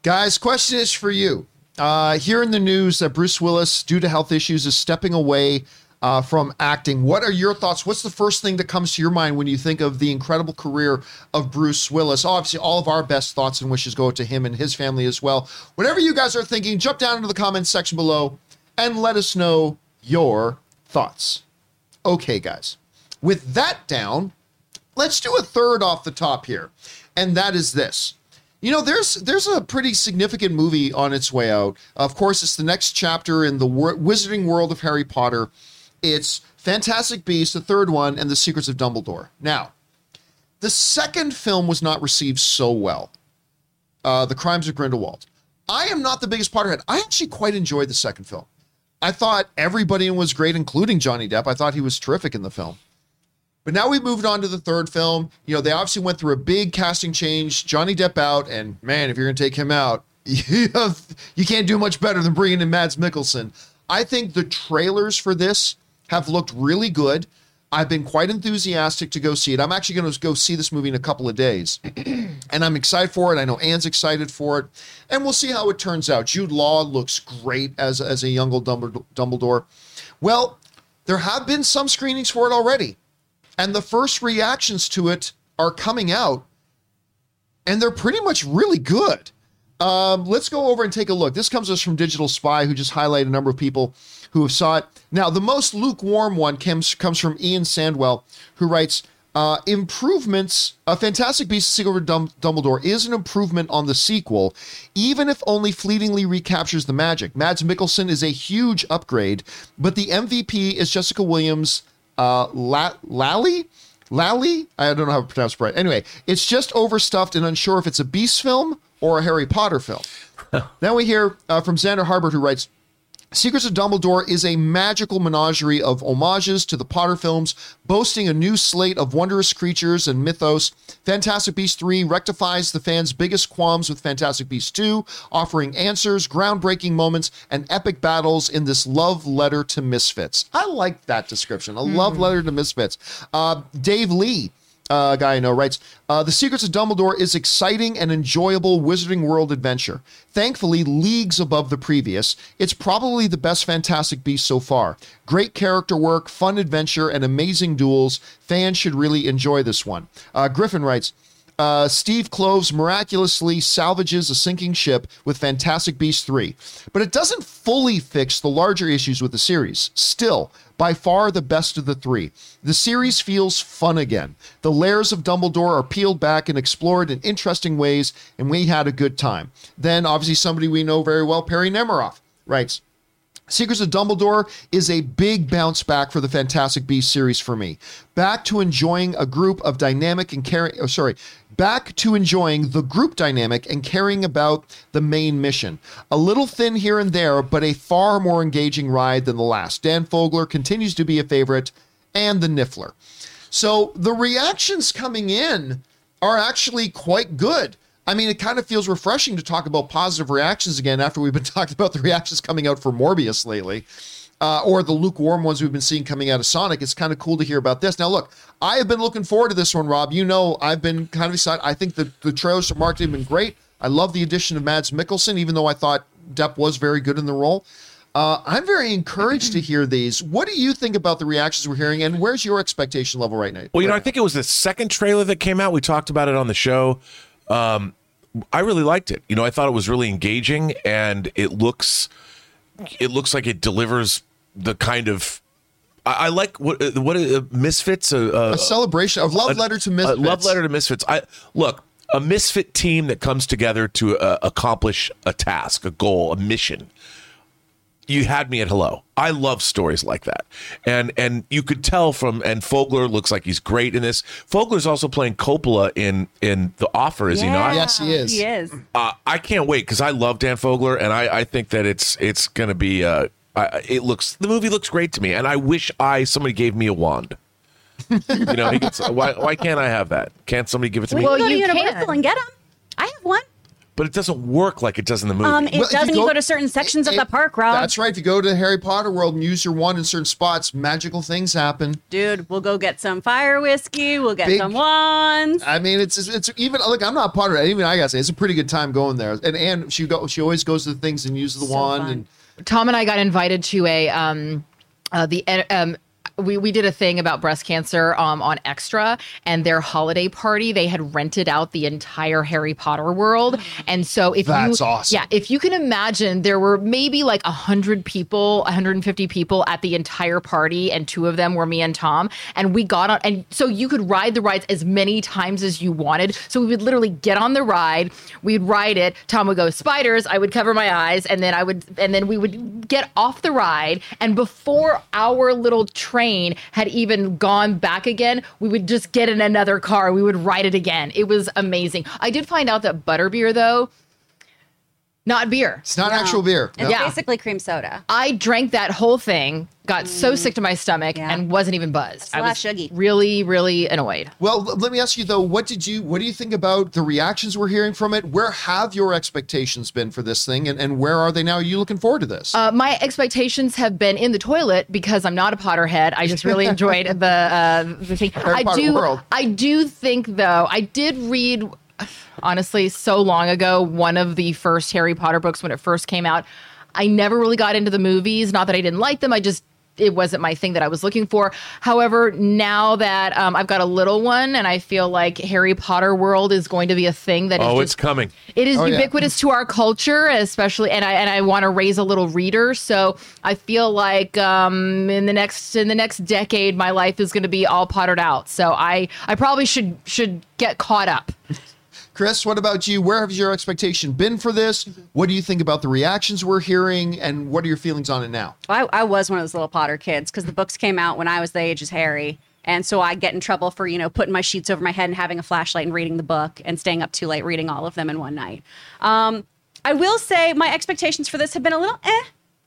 Speaker 1: Guys, question is for you. Uh, here in the news that Bruce Willis, due to health issues, is stepping away uh, from acting. What are your thoughts? What's the first thing that comes to your mind when you think of the incredible career of Bruce Willis? Obviously, all of our best thoughts and wishes go to him and his family as well. Whatever you guys are thinking, jump down into the comments section below and let us know your thoughts. Okay, guys. With that down, let's do a third off the top here, and that is this. You know, there's there's a pretty significant movie on its way out. Of course, it's the next chapter in the Wizarding World of Harry Potter. It's Fantastic Beasts, the third one, and The Secrets of Dumbledore. Now, the second film was not received so well. Uh, the Crimes of Grindelwald. I am not the biggest Potterhead. I actually quite enjoyed the second film. I thought everybody was great, including Johnny Depp. I thought he was terrific in the film. But now we've moved on to the third film. You know, they obviously went through a big casting change. Johnny Depp out, and man, if you're going to take him out, you, have, you can't do much better than bringing in Mads Mikkelsen. I think the trailers for this have looked really good. I've been quite enthusiastic to go see it. I'm actually going to go see this movie in a couple of days. and I'm excited for it. I know Anne's excited for it. And we'll see how it turns out. Jude Law looks great as, as a young old Dumbledore. Well, there have been some screenings for it already. And the first reactions to it are coming out, and they're pretty much really good. Um, let's go over and take a look. This comes us from Digital Spy, who just highlighted a number of people who have saw it. Now, the most lukewarm one comes comes from Ian Sandwell, who writes. Uh, improvements. A Fantastic Beasts: Secret of Dum- Dumbledore is an improvement on the sequel, even if only fleetingly recaptures the magic. Mads Mikkelsen is a huge upgrade, but the MVP is Jessica Williams. Uh, La- Lally, Lally. I don't know how to pronounce it right. Anyway, it's just overstuffed and unsure if it's a Beast film or a Harry Potter film. then we hear uh, from Xander Harbert, who writes. Secrets of Dumbledore is a magical menagerie of homages to the Potter films, boasting a new slate of wondrous creatures and mythos. Fantastic Beasts 3 rectifies the fans' biggest qualms with Fantastic Beasts 2, offering answers, groundbreaking moments, and epic battles in this love letter to misfits. I like that description. A love letter to misfits. Uh, Dave Lee uh, guy I know writes, uh, The Secrets of Dumbledore is exciting and enjoyable Wizarding World adventure. Thankfully, leagues above the previous. It's probably the best Fantastic Beast so far. Great character work, fun adventure, and amazing duels. Fans should really enjoy this one. Uh, Griffin writes, uh, Steve Kloves miraculously salvages a sinking ship with Fantastic Beasts 3, but it doesn't fully fix the larger issues with the series. Still, by far the best of the three. The series feels fun again. The layers of Dumbledore are peeled back and explored in interesting ways, and we had a good time. Then, obviously, somebody we know very well, Perry Nemiroff, writes, Secrets of Dumbledore is a big bounce back for the Fantastic Beasts series for me. Back to enjoying a group of dynamic and caring, oh, sorry, back to enjoying the group dynamic and caring about the main mission. A little thin here and there, but a far more engaging ride than the last. Dan Fogler continues to be a favorite, and the Niffler. So the reactions coming in are actually quite good. I mean, it kind of feels refreshing to talk about positive reactions again after we've been talking about the reactions coming out for Morbius lately, uh, or the lukewarm ones we've been seeing coming out of Sonic. It's kind of cool to hear about this. Now, look, I have been looking forward to this one, Rob. You know, I've been kind of excited. I think the, the trailers for marketing have been great. I love the addition of Mads Mikkelsen, even though I thought Depp was very good in the role. Uh, I'm very encouraged to hear these. What do you think about the reactions we're hearing, and where's your expectation level right now?
Speaker 2: Well, you know, I think it was the second trailer that came out. We talked about it on the show. Um, I really liked it. You know, I thought it was really engaging, and it looks, it looks like it delivers the kind of. I, I like what uh, what uh, misfits a, a,
Speaker 1: a celebration of love letter to misfits.
Speaker 2: a love letter to misfits. I look a misfit team that comes together to uh, accomplish a task, a goal, a mission. You had me at hello. I love stories like that, and and you could tell from and Fogler looks like he's great in this. Fogler's also playing Coppola in in The Offer, is he not?
Speaker 1: Yes, he is.
Speaker 4: He is.
Speaker 2: Uh, I can't wait because I love Dan Fogler, and I, I think that it's it's going to be. I, it looks the movie looks great to me, and I wish I somebody gave me a wand. you know, he gets, why why can't I have that? Can't somebody give it to
Speaker 4: We
Speaker 2: me?
Speaker 3: Well,
Speaker 4: can go to
Speaker 3: you
Speaker 4: Universal
Speaker 3: can.
Speaker 4: and get them. I have one.
Speaker 2: But it doesn't work like it does in the movie.
Speaker 4: Um, it
Speaker 1: Well,
Speaker 4: doesn't. You
Speaker 1: go-
Speaker 4: go, to certain sections of the park, Rob.
Speaker 1: That's right. If you go to the Harry Potter World and use your wand in certain spots, magical things happen.
Speaker 4: Dude, we'll go get some fire whiskey. We'll get
Speaker 1: Big-
Speaker 4: some wands.
Speaker 1: I mean, it's it's even look. I'm not a Potter. Even I gotta say, it's a pretty good time going there. And Anne, she go. She always goes to the things and uses the
Speaker 4: So
Speaker 1: wand.
Speaker 4: fun.
Speaker 1: And
Speaker 3: Tom and I got invited to a um uh, the um we, we did a thing about breast cancer um, on Extra and their holiday party. They had rented out the entire Harry Potter world, and so if
Speaker 1: That's
Speaker 3: you
Speaker 1: awesome.
Speaker 3: yeah, if you can imagine, there were maybe like hundred people, 150 people at the entire party, and two of them were me and Tom. And we got on, and so you could ride the rides as many times as you wanted. So we would literally get on the ride, we'd ride it. Tom would go spiders, I would cover my eyes, and then I would, and then we would get off the ride. And before our little train had even gone back again, we would just get in another car. We would ride it again. It was amazing. I did find out that butterbeer though. Not beer.
Speaker 1: it's not actual beer.
Speaker 4: It's
Speaker 1: No.
Speaker 3: Yeah.
Speaker 4: basically cream soda.
Speaker 3: I drank that whole thing, got so sick to my stomach,
Speaker 4: Yeah.
Speaker 3: and wasn't even buzzed. I
Speaker 4: a lot
Speaker 3: was
Speaker 4: suggy.
Speaker 3: really, really annoyed.
Speaker 1: Well, l- let me ask you though. What did you? What do you think about the reactions we're hearing from it? Where have your expectations been for this thing, and, and where are they now? Are you looking forward to this?
Speaker 3: Uh, my expectations have been in the toilet because I'm not a Potterhead. I just really enjoyed the uh, the thing. I
Speaker 1: Potter
Speaker 3: do.
Speaker 1: world.
Speaker 3: I do think though. I did read, honestly, so long ago, one of the first Harry Potter books when it first came out. I never really got into the movies. Not that I didn't like them. I just it wasn't my thing that I was looking for. However, now that um, I've got a little one and I feel like Harry Potter world is going to be a thing that
Speaker 2: Oh,
Speaker 3: just-
Speaker 2: it's coming.
Speaker 3: it is
Speaker 1: Oh, yeah.
Speaker 3: ubiquitous to our culture, especially, and I and I want to raise a little reader. So I feel like um, in the next in the next decade, my life is going to be all pottered out. So I I probably should should get caught up.
Speaker 1: Chris, what about you? Where has your expectation been for this? What do you think about the reactions we're hearing, and what are your feelings on it now?
Speaker 4: I, I was one of those little Potter kids because the books came out when I was the age as Harry. And so I get in trouble for, you know, putting my sheets over my head and having a flashlight and reading the book and staying up too late reading all of them in one night. Um, I will say my expectations for this have been a little eh,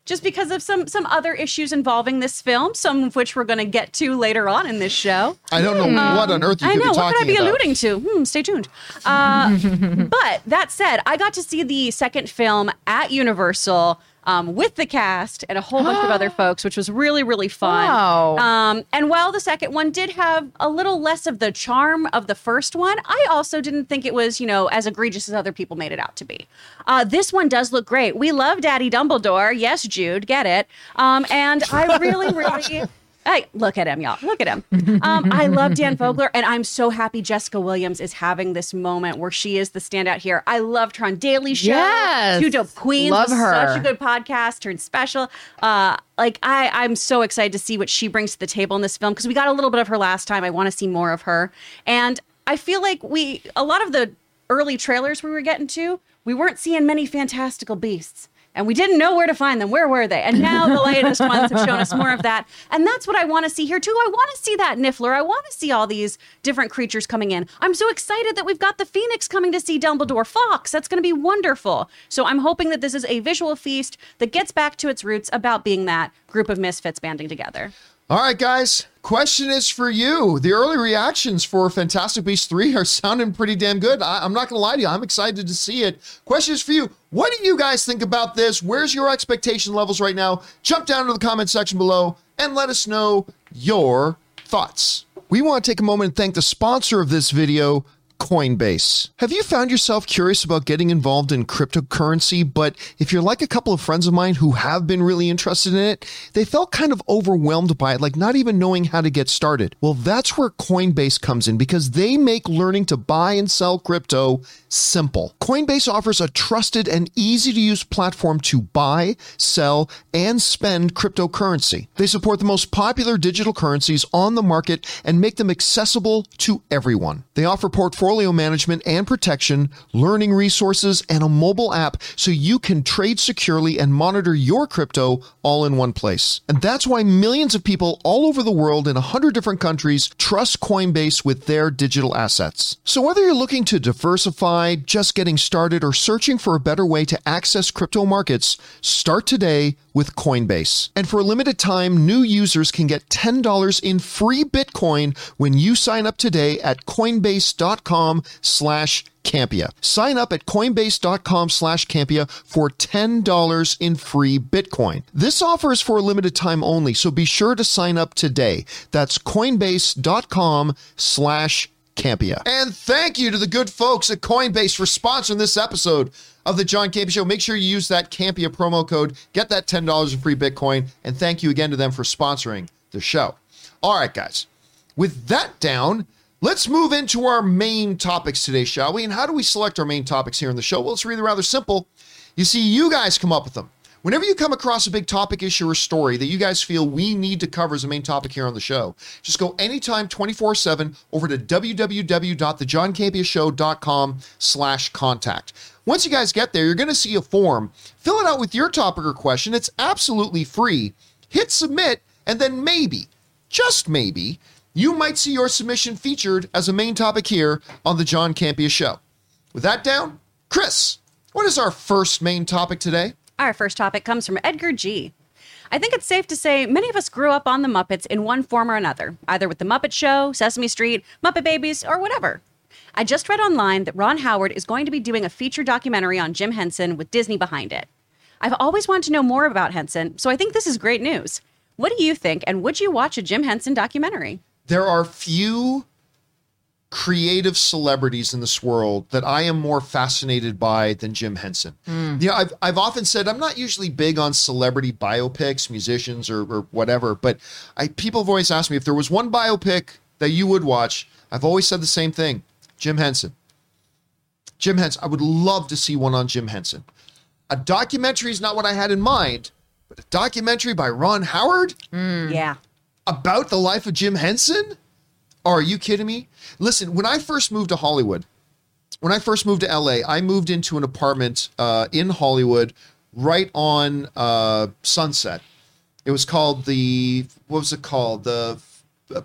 Speaker 4: just because of some some other issues involving this film, some of which we're going to get to later on in this show.
Speaker 1: I don't know what on earth you
Speaker 4: I
Speaker 1: could
Speaker 4: know.
Speaker 1: be
Speaker 4: What could I be
Speaker 1: about.
Speaker 4: alluding to? Hmm, stay tuned. Uh, but that said, I got to see the second film at Universal um, with the cast and a whole bunch of other folks, which was really, really fun.
Speaker 3: Wow.
Speaker 4: Um, and while the second one did have a little less of the charm of the first one, I also didn't think it was, you know, as egregious as other people made it out to be. Uh, this one does look great. We love Daddy Dumbledore. Yes, Jude, get it. Um, and I really, really. Hey, look at him, y'all. Look at him. Um, I love Dan Fogler, and I'm so happy Jessica Williams is having this moment where she is the standout here. I loved her on Daily Show.
Speaker 3: Yes.
Speaker 4: Two Dope Queens.
Speaker 3: Love her.
Speaker 4: Such a good podcast turned special. Uh, like I, I'm so excited to see what she brings to the table in this film because we got a little bit of her last time. I want to see more of her, and I feel like we a lot of the early trailers we were getting to, we weren't seeing many fantastical beasts. And we didn't know where to find them. Where were they? And now the latest ones have shown us more of that. And that's what I want to see here too. I want to see that Niffler. I want to see all these different creatures coming in. I'm so excited that we've got the Phoenix coming to see Dumbledore Fawkes. That's going to be wonderful. So I'm hoping that this is a visual feast that gets back to its roots about being that group of misfits banding together.
Speaker 1: All right, guys. Question is for you. The early reactions for Fantastic Beasts 3 are sounding pretty damn good. I, I'm not going to lie to you. I'm excited to see it. Question is for you. What do you guys think about this? Where's your expectation levels right now? Jump down to the comment section below and let us know your thoughts. We want to take a moment and thank the sponsor of this video, Coinbase. Have you found yourself curious about getting involved in cryptocurrency, but if you're like a couple of friends of mine who have been really interested in it, they felt kind of overwhelmed by it, like not even knowing how to get started? Well, that's where Coinbase comes in because they make learning to buy and sell crypto simple. Coinbase offers a trusted and easy to use platform to buy, sell, and spend cryptocurrency. They support the most popular digital currencies on the market and make them accessible to everyone. They offer portfolio management and protection, learning resources, and a mobile app so you can trade securely and monitor your crypto all in one place. And that's why millions of people all over the world in 100 different countries trust Coinbase with their digital assets. So whether you're looking to diversify, just getting started, or searching for a better way to access crypto markets, start today with Coinbase. And for a limited time, new users can get $10 in free Bitcoin when you sign up today at coinbase.com slash Campea. Sign up at coinbase.com slash Campea for $10 in free Bitcoin. This offer is for a limited time only, so be sure to sign up today. That's coinbase.com slash Campea. And thank you to the good folks at Coinbase for sponsoring this episode of the John Campea Show. Make sure you use that Campea promo code, get that $10 in free Bitcoin, and thank you again to them for sponsoring the show. All right, guys, with that down, let's move into our main topics today, shall we? And how do we select our main topics here in the show? Well, it's really rather simple. You see, you guys come up with them. Whenever you come across a big topic, issue, or story that you guys feel we need to cover as a main topic here on the show, just go anytime 24-7 over to www.thejohncampeashow.com slash contact. Once you guys get there, you're going to see a form. Fill it out with your topic or question. It's absolutely free. Hit submit, and then maybe, just maybe, you might see your submission featured as a main topic here on the John Campea Show. With that down, Chris, what is our first main topic today?
Speaker 4: Our first topic comes from Edgar G. I think it's safe to say many of us grew up on the Muppets in one form or another, either with The Muppet Show, Sesame Street, Muppet Babies, or whatever. I just read online that Ron Howard is going to be doing a feature documentary on Jim Henson with Disney behind it. I've always wanted to know more about Henson, so I think this is great news. What do you think, and would you watch a Jim Henson documentary?
Speaker 1: There are few creative celebrities in this world that I am more fascinated by than Jim Henson. Hmm. Yeah, I've I've often said I'm not usually big on celebrity biopics, musicians or, or whatever, but I people have always asked me if there was one biopic that you would watch. I've always said the same thing: Jim Henson. Jim Henson. I would love to see one on Jim Henson. A documentary is not what I had in mind, but a documentary by Ron Howard hmm.
Speaker 4: Yeah.
Speaker 1: about the life of Jim Henson? Are you kidding me? Listen, when I first moved to Hollywood, when I first moved to LA, I moved into an apartment uh, in Hollywood right on uh, Sunset. It was called the, what was it called? The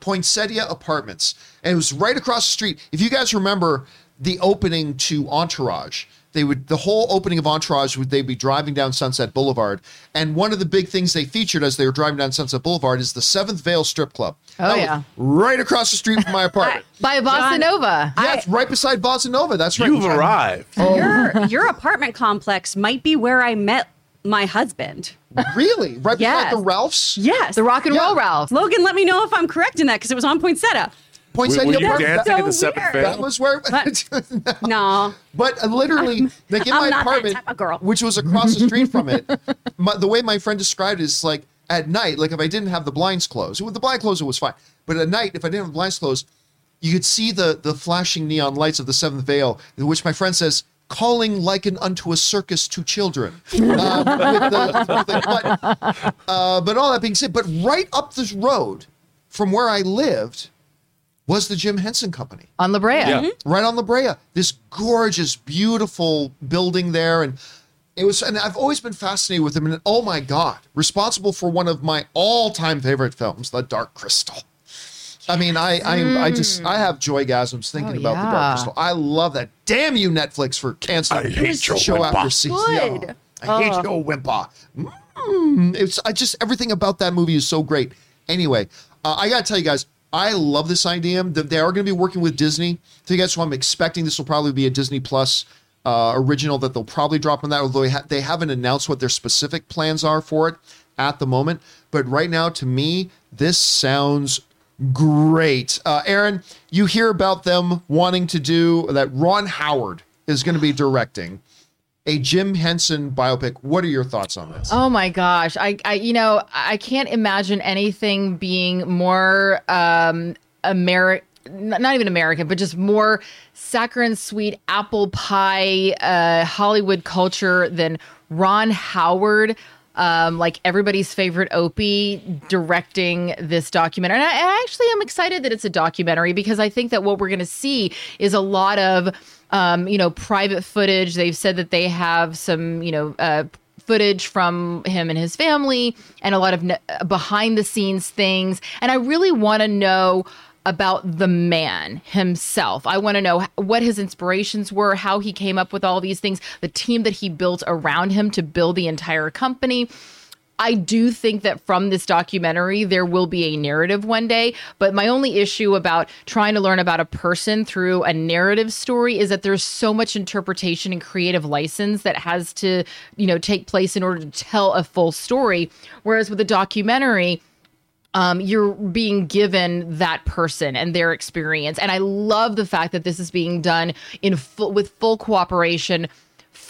Speaker 1: Poinsettia Apartments. And it was right across the street. If you guys remember the opening to Entourage, they would the whole opening of Entourage would they be driving down Sunset Boulevard, and one of the big things they featured as they were driving down Sunset Boulevard is the Seventh Veil Strip Club.
Speaker 3: Oh,
Speaker 1: That
Speaker 3: yeah.
Speaker 1: right across the street from my apartment.
Speaker 3: By Bossa
Speaker 4: John,
Speaker 3: Nova.
Speaker 1: yeah, it's right beside Bossa Nova. That's right.
Speaker 2: You've arrived. Oh.
Speaker 4: Your your apartment complex might be where I met my husband.
Speaker 1: Really? Right beside the Ralphs?
Speaker 4: Yes.
Speaker 3: the rock and
Speaker 1: Yeah.
Speaker 3: roll Ralph.
Speaker 4: Logan, let me know if I'm correct in that because it was on Poinsettia.
Speaker 2: Were,
Speaker 1: Poinsettia
Speaker 2: were you
Speaker 1: Apartment.
Speaker 2: dancing in
Speaker 4: so
Speaker 2: the separate
Speaker 4: weird.
Speaker 2: veil?
Speaker 1: That was where.
Speaker 4: No.
Speaker 1: But uh, literally, like in
Speaker 4: I'm
Speaker 1: my
Speaker 4: not that
Speaker 1: apartment,
Speaker 4: type of girl.
Speaker 1: which was across the street from it, my, the way my friend described it is like at night, like if I didn't have the blinds closed, with the blind closed, it was fine. But at night, if I didn't have the blinds closed, you could see the the flashing neon lights of the Seventh Veil, in which my friend says, "Calling like an unto a circus to children." Uh, with the- with the- but, uh, but all that being said, but right up this road from where I lived was the Jim Henson Company
Speaker 3: On La Brea.
Speaker 2: Yeah.
Speaker 1: right on La Brea. This gorgeous, beautiful building there, and it was. And I've always been fascinated with him. And oh my God, responsible for one of my all-time favorite films, The Dark Crystal. I mean, I I, I just I have joygasms thinking
Speaker 3: Oh,
Speaker 1: about The. Dark Crystal. I love that. Damn you, Netflix, for canceling
Speaker 2: I hate your
Speaker 1: show
Speaker 2: wimpa.
Speaker 1: after season.
Speaker 4: Good.
Speaker 1: Yeah. I hate your wimpa. Mm, it's I just everything about that movie is so great. Anyway, uh, I gotta tell you guys, I love this idea. They are going to be working with Disney. So guys, so I'm expecting this will probably be a Disney Plus uh, original that they'll probably drop on that. Although they, ha- they haven't announced what their specific plans are for it at the moment. But right now, to me, this sounds great. Uh, Erin, you hear about them wanting to do that. Ron Howard is going to be directing a Jim Henson biopic. What are your thoughts on this?
Speaker 3: Oh my gosh. I, I you know, I can't imagine anything being more um American not even American, but just more saccharine sweet apple pie uh Hollywood culture than Ron Howard. Um, like everybody's favorite Opie directing this documentary. And I, I actually am excited that it's a documentary because I think that what we're going to see is a lot of, um, you know, private footage. They've said that they have some, you know, uh, footage from him and his family and a lot of ne- behind the scenes things. And I really want to know about the man himself. I want to know what his inspirations were, how he came up with all these things, the team that he built around him to build the entire company. I do think that from this documentary, there will be a narrative one day. But my only issue about trying to learn about a person through a narrative story is that there's so much interpretation and creative license that has to, you know, take place in order to tell a full story. Whereas with a documentary, um, you're being given that person and their experience. And I love the fact that this is being done in full, with full cooperation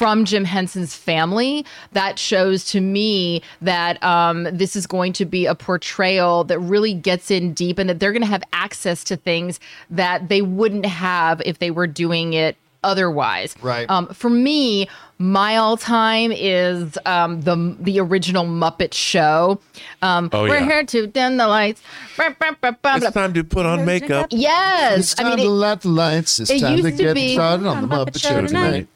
Speaker 3: from Jim Henson's family. That shows to me that um, this is going to be a portrayal that really gets in deep and that they're going to have access to things that they wouldn't have if they were doing it otherwise.
Speaker 1: Right.
Speaker 3: Um, for me, my all time is um, the the original Muppet Show. Um,
Speaker 2: Oh,
Speaker 3: we're
Speaker 2: yeah.
Speaker 3: here to dim the lights.
Speaker 2: It's time to put on makeup.
Speaker 3: Yes,
Speaker 1: It's
Speaker 3: I
Speaker 1: time
Speaker 3: mean
Speaker 1: to
Speaker 3: it,
Speaker 1: light the lights. It's
Speaker 3: it
Speaker 1: time to
Speaker 3: used to
Speaker 1: get
Speaker 3: be-
Speaker 1: started on the Muppet Show tonight.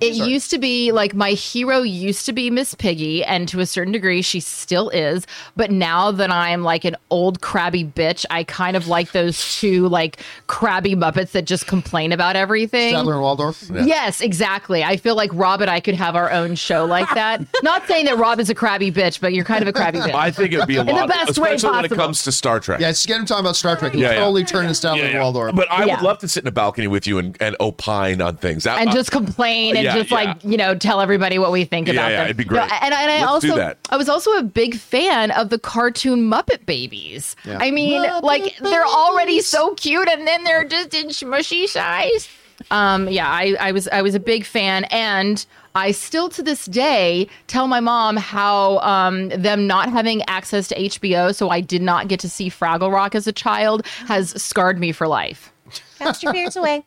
Speaker 3: it used to be like my hero used to be Miss Piggy, and to a certain degree, she still is. But now that I'm like an old crabby bitch, I kind of like those two like crabby Muppets that just complain about everything.
Speaker 1: Statler and Waldorf.
Speaker 3: Yes, exactly. I feel like Rob and I could have our own show like that. Not saying that Rob is a crabby bitch, but you're kind of a crabby bitch.
Speaker 2: I think it would be a lot,
Speaker 3: the
Speaker 2: lot,
Speaker 3: best way
Speaker 2: especially when it
Speaker 3: possible.
Speaker 2: comes to Star Trek.
Speaker 1: Yeah, just get him talking about Star Trek. He
Speaker 2: Yeah, yeah.
Speaker 1: totally turned us down
Speaker 2: Yeah,
Speaker 1: like
Speaker 2: yeah.
Speaker 1: Waldorf.
Speaker 2: But I
Speaker 3: Yeah.
Speaker 2: would love to sit in a balcony with you and, and opine on things. That-
Speaker 3: and
Speaker 2: uh,
Speaker 3: just complain and
Speaker 2: yeah,
Speaker 3: just
Speaker 2: yeah.
Speaker 3: like you know tell everybody what we think
Speaker 2: Yeah,
Speaker 3: about
Speaker 2: yeah,
Speaker 3: them.
Speaker 2: it'd be
Speaker 3: No,
Speaker 2: great.
Speaker 3: and, I- and I
Speaker 2: Let's do
Speaker 3: also
Speaker 2: that.
Speaker 3: I was also a big fan of the cartoon Muppet Babies.
Speaker 1: Yeah.
Speaker 3: I mean,
Speaker 1: Muppet
Speaker 3: like they're already so cute, and then they're just in smushy size. Um, yeah, I, I was I was a big fan, and I still to this day tell my mom how um, them not having access to HBO, so I did not get to see Fraggle Rock as a child, has scarred me for life.
Speaker 4: Cast your fears away.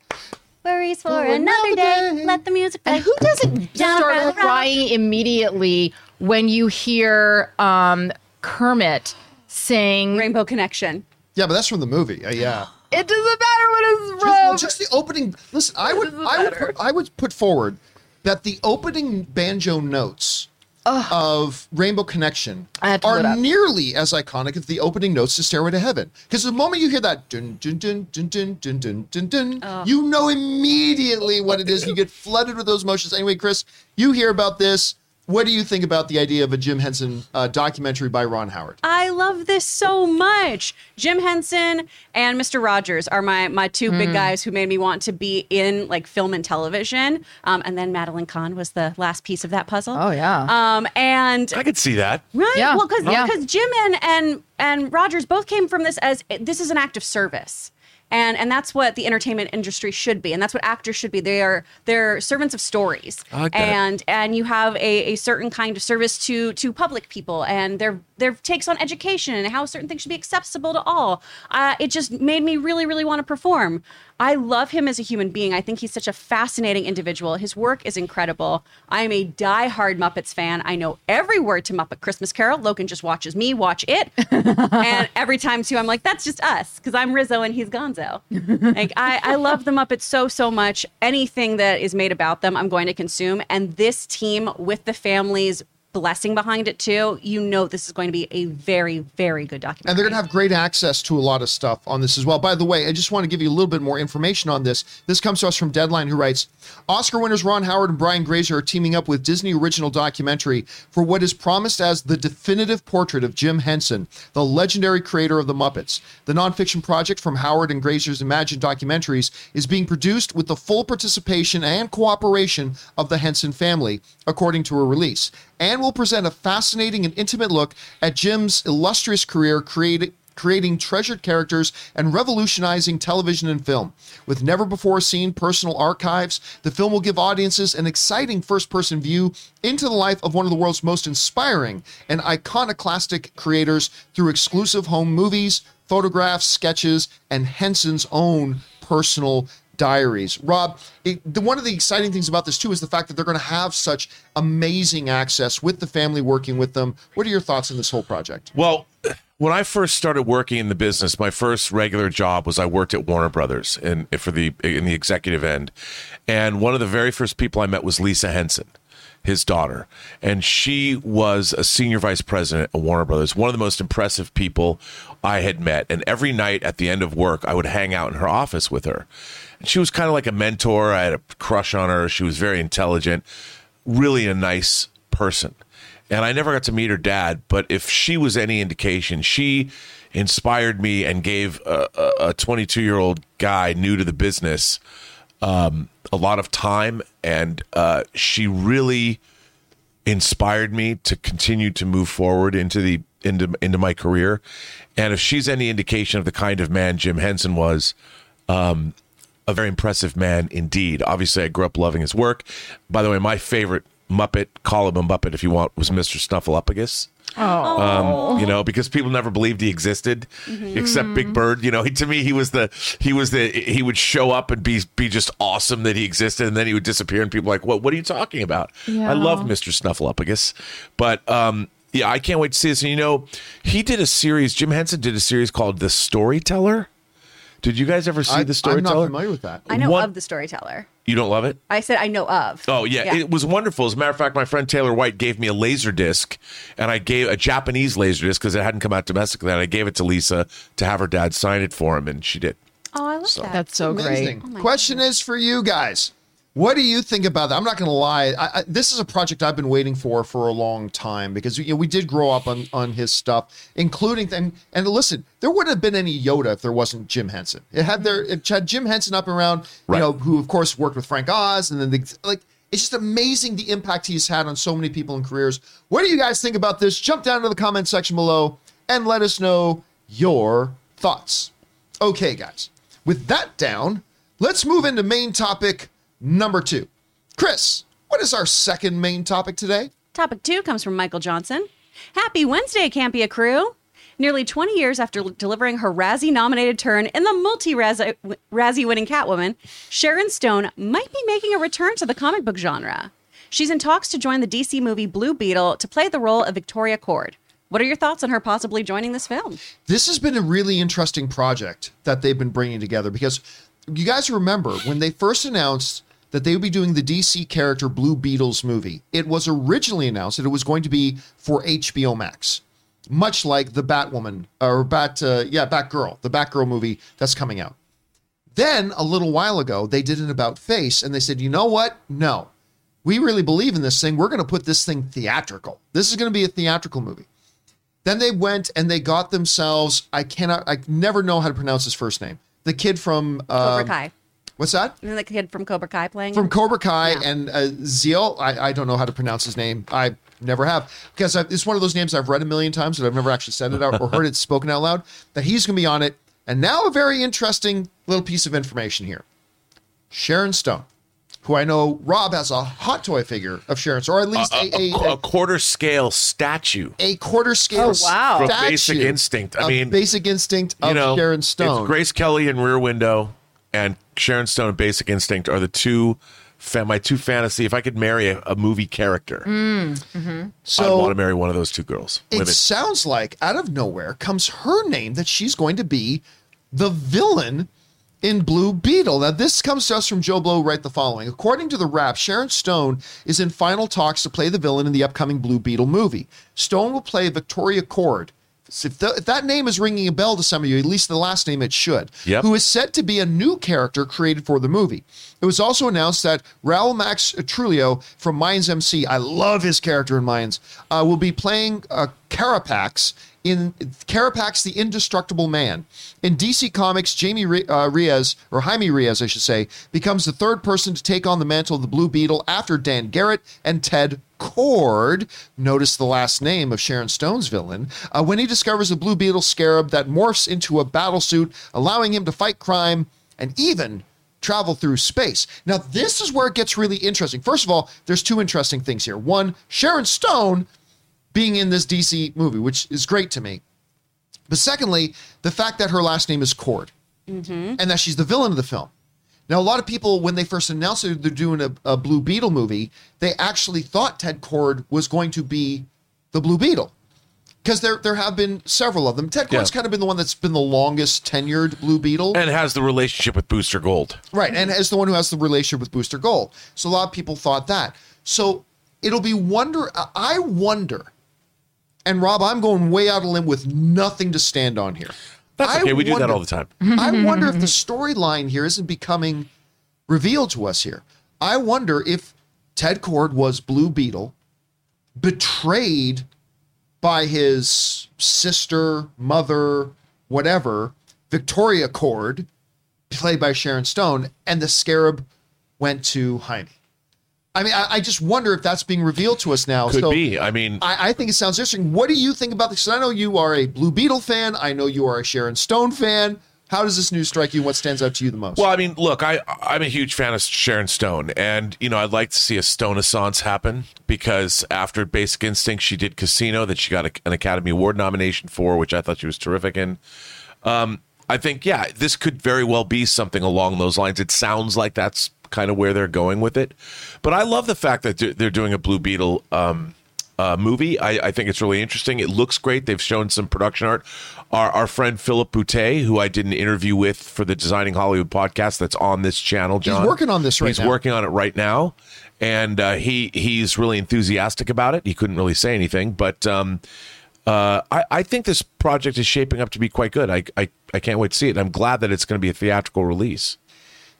Speaker 4: Worries for
Speaker 1: For
Speaker 4: another
Speaker 1: another
Speaker 4: day.
Speaker 1: day.
Speaker 4: Let the music play.
Speaker 3: And who doesn't
Speaker 4: Down
Speaker 3: start
Speaker 4: around, around.
Speaker 3: crying immediately when you hear um, Kermit sing?
Speaker 4: Rainbow Connection.
Speaker 1: yeah, but that's from the movie. Uh, yeah.
Speaker 3: It doesn't matter what
Speaker 1: is wrong.
Speaker 3: Just,
Speaker 1: just the opening. Listen, I would, I would, put, I would put forward that the opening banjo notes of Rainbow Connection
Speaker 3: I had to
Speaker 1: are
Speaker 3: look it up.
Speaker 1: nearly as iconic as the opening notes to Stairway to Heaven. Because the moment you hear that dun dun dun dun dun dun dun dun, dun you know immediately what it is. You get flooded with those emotions. Anyway, Chris, you hear about this. What do you think about the idea of a Jim Henson uh, documentary by Ron Howard?
Speaker 4: I love this so much. Jim Henson and Mr. Rogers are my my two
Speaker 3: Hmm.
Speaker 4: big guys who made me want to be in like film and television. Um, and then Madeline Kahn was the last piece of that puzzle.
Speaker 3: Oh, yeah.
Speaker 4: Um, and
Speaker 2: I could see that.
Speaker 4: Right.
Speaker 3: Yeah,
Speaker 4: Well, because
Speaker 3: yeah.
Speaker 4: Jim and and and Rogers both came from this as this is an act of service. And, and that's what the entertainment industry should be, and that's what actors should be. They are they're servants of stories,
Speaker 2: that.
Speaker 4: and and you have a, a certain kind of service to to public people, and their their takes on education and how certain things should be accessible to all. Uh, it just made me really really want to perform. I love him as a human being. I think he's such a fascinating individual. His work is incredible. I am a die-hard Muppets fan. I know every word to Muppet Christmas Carol. Logan just watches me watch it. and every time too, I'm like, that's just us, because I'm Rizzo and he's Gonzo. like I, I love the Muppets so, so much. Anything that is made about them, I'm going to consume. And this team with the family's blessing behind it too, you know this is going to be a very, very good documentary.
Speaker 1: And they're going to have great access to a lot of stuff on this as well. By the way, I just want to give you a little bit more information on this. This comes to us from Deadline, who writes Oscar winners Ron Howard and Brian Grazer are teaming up with Disney Original Documentary for what is promised as the definitive portrait of Jim Henson, the legendary creator of the Muppets. The nonfiction project from Howard and Grazer's Imagine Documentaries is being produced with the full participation and cooperation of the Henson family, according to a release, and will present a fascinating and intimate look at Jim's illustrious career created creating treasured characters and revolutionizing television and film. With never before seen personal archives, the film will give audiences an exciting first person view into the life of one of the world's most inspiring and iconoclastic creators through exclusive home movies, photographs, sketches, and Henson's own personal diaries. Rob, it, the, one of the exciting things about this too is the fact that they're going to have such amazing access with the family working with them. What are your thoughts on this whole project?
Speaker 2: Well, when I first started working in the business, my first regular job was I worked at Warner Brothers and for the in the executive end, and one of the very first people I met was Lisa Henson, his daughter, and she was a senior vice president at Warner Brothers, one of the most impressive people I had met. And every night at the end of work, I would hang out in her office with her. She was kind of like a mentor. I had a crush on her. She was very intelligent, really a nice person and I never got to meet her dad. But if she was any indication, she inspired me and gave a 22 year old guy new to the business um, a lot of time, and uh, she really inspired me to continue to move forward into the into into my career. And if she's any indication of the kind of man Jim Henson was, um, a very impressive man indeed. Obviously, I grew up loving his work. By the way, my favorite Muppet, call him a Muppet if you want, was Mr. Snuffleupagus. Oh, um, you know, because people never believed he existed, except Big Bird. You know, he, to me, he was the he was the he would show up and be be just awesome that he existed, and then he would disappear, and people were like, what What are you talking about?
Speaker 3: Yeah.
Speaker 2: I love Mr. Snuffleupagus, but um, yeah, I can't wait to see this. And you know, he did a series. Jim Henson did a series called The Storyteller. Did you guys ever see
Speaker 1: I,
Speaker 2: The
Speaker 1: I'm not familiar with that.
Speaker 4: I know
Speaker 2: What-
Speaker 4: of the storyteller.
Speaker 2: You don't love it?
Speaker 4: I said I know of.
Speaker 2: Oh yeah. it was wonderful. As a matter of fact, my friend Taylor White gave me a laser disc, and I gave a Japanese laser disc because it hadn't come out domestically. And I gave it to Lisa to have her dad sign it for him, and she did.
Speaker 4: oh, I love that.
Speaker 3: That's so great.
Speaker 1: Oh Amazing. Question is for you guys. What do you think about that? I'm not going to lie. I, I, this is a project I've been waiting for for a long time because you know, we did grow up on, on his stuff, including and and listen, there wouldn't have been any Yoda if there wasn't Jim Henson. It had there it had Jim Henson up and around, you
Speaker 2: Right.
Speaker 1: know, who of course worked with Frank Oz, and then the, like it's just amazing the impact he's had on so many people and careers. What do you guys think about this? Jump down to the comment section below and let us know your thoughts. Okay, guys. With that down, let's move into main topic number two. Chris, what is our second main topic today?
Speaker 4: Topic two comes from Michael Johnson. Happy Wednesday, Campea crew. Nearly 20 years after delivering her Razzie nominated turn in the multi Razzie winning Catwoman, Sharon Stone might be making a return to the comic book genre. She's in talks to join the DC movie Blue Beetle to play the role of Victoria Kord. What are your thoughts on her possibly joining this film?
Speaker 1: This has been a really interesting project that they've been bringing together because you guys remember when they first announced that they would be doing the DC character Blue Beetles movie, it was originally announced that it was going to be for HBO Max, much like the Batwoman or Bat, uh, yeah, Batgirl, the Batgirl movie that's coming out. Then a little while ago, they did an about face and they said, you know what? No, we really believe in this thing. We're going to put this thing theatrical. This is going to be a theatrical movie. Then they went and they got themselves, I cannot, I never know how to pronounce his first name. The kid from,
Speaker 4: Cobra
Speaker 1: um,
Speaker 4: Kai.
Speaker 1: What's that?
Speaker 4: Isn't the kid from Cobra Kai playing?
Speaker 1: From
Speaker 4: him?
Speaker 1: Cobra Kai
Speaker 4: Yeah.
Speaker 1: and uh, Zeal. I, I don't know how to pronounce his name. I never have because I, it's one of those names I've read a million times, but I've never actually said it out or heard it spoken out loud. That he's going to be on it. And now a very interesting little piece of information here. Sharon Stone, who I know Rob has a hot toy figure of Sharon, or at least a, a,
Speaker 2: a, a quarter scale statue
Speaker 1: a quarter scale
Speaker 3: Oh, wow.
Speaker 2: from Basic Instinct. I mean,
Speaker 1: Basic Instinct of
Speaker 2: you know,
Speaker 1: Sharon Stone.
Speaker 2: It's Grace Kelly in Rear Window and Sharon Stone and Basic Instinct are the two fa- my two fantasy. If I could marry a, a movie character, mm, mm-hmm. I'd
Speaker 1: So
Speaker 2: want to marry one of those two girls.
Speaker 1: it
Speaker 2: Women.
Speaker 1: sounds like out of nowhere comes her name that she's going to be the villain in Blue Beetle. Now, this comes to us from Joe Blow right the following. According to the Wrap, Sharon Stone is in final talks to play the villain in the upcoming Blue Beetle movie. Stone will play Victoria Kord. If, th- if that name is ringing a bell to some of you, at least the last name it should,
Speaker 2: Yep.
Speaker 1: who is said to be a new character created for the movie. It was also announced that Raoul Max Trujillo from Mayans MC, I love his character in Mayans, uh, will be playing uh, Carapax in Carapax the Indestructible Man. In DC Comics, Jamie Re- uh, or Jaime Reyes, I should say, becomes the third person to take on the mantle of the Blue Beetle after Dan Garrett and Ted Kord. Notice the last name of Sharon Stone's villain. Uh, when he discovers a Blue Beetle scarab that morphs into a battle suit, allowing him to fight crime and even travel through space. Now, this is where it gets really interesting. First of all, there's two interesting things here. One, Sharon Stone being in this DC movie, which is great to me. But secondly, the fact that her last name is Kord mm-hmm. and that she's the villain of the film. Now, a lot of people, when they first announced that they're doing a, a Blue Beetle movie, they actually thought Ted Kord was going to be the Blue Beetle. Because there, there have been several of them. Ted Kord's
Speaker 2: Yeah.
Speaker 1: kind of been the one that's been the longest tenured Blue Beetle.
Speaker 2: and has the relationship with Booster Gold.
Speaker 1: Right, and as the one who has the relationship with Booster Gold. So a lot of people thought that. So it'll be wonder. I wonder, and Rob, I'm going way out of limb with nothing to stand on here.
Speaker 2: That's
Speaker 1: I
Speaker 2: okay. We do that all the time.
Speaker 1: I wonder if the storyline here isn't becoming revealed to us here. I wonder if Ted Kord was Blue Beetle, betrayed by his sister, mother, whatever, Victoria Kord, played by Sharon Stone, and the scarab went to Jaime. I mean, I, I just wonder if that's being revealed to us now.
Speaker 2: Could
Speaker 1: So
Speaker 2: be. I mean,
Speaker 1: I, I think it sounds interesting. What do you think about this? I know you are a Blue Beetle fan. I know you are a Sharon Stone fan. How does this news strike you? What stands out to you the most?
Speaker 2: Well, I mean, look, I I'm a huge fan of Sharon Stone, and you know, I'd like to see a Stone-assance happen because after Basic Instinct, she did Casino that she got a, an Academy Award nomination for, which I thought she was terrific in. Um, I think, yeah, this could very well be something along those lines. It sounds like that's kind of where they're going with it, but I love the fact that they're- they're doing a Blue Beetle. Um, uh, movie. I, I think it's really interesting. It looks great. They've shown some production art. Our, our friend Philip Boutet, who I did an interview with for the Designing Hollywood podcast that's on this channel, John.
Speaker 1: working on this right
Speaker 2: He's
Speaker 1: now.
Speaker 2: working on it right now. And uh, he he's really enthusiastic about it. He couldn't really say anything, but um, uh, I, I think this project is shaping up to be quite good. I, I, I can't wait to see it. I'm glad that it's going to be a theatrical release.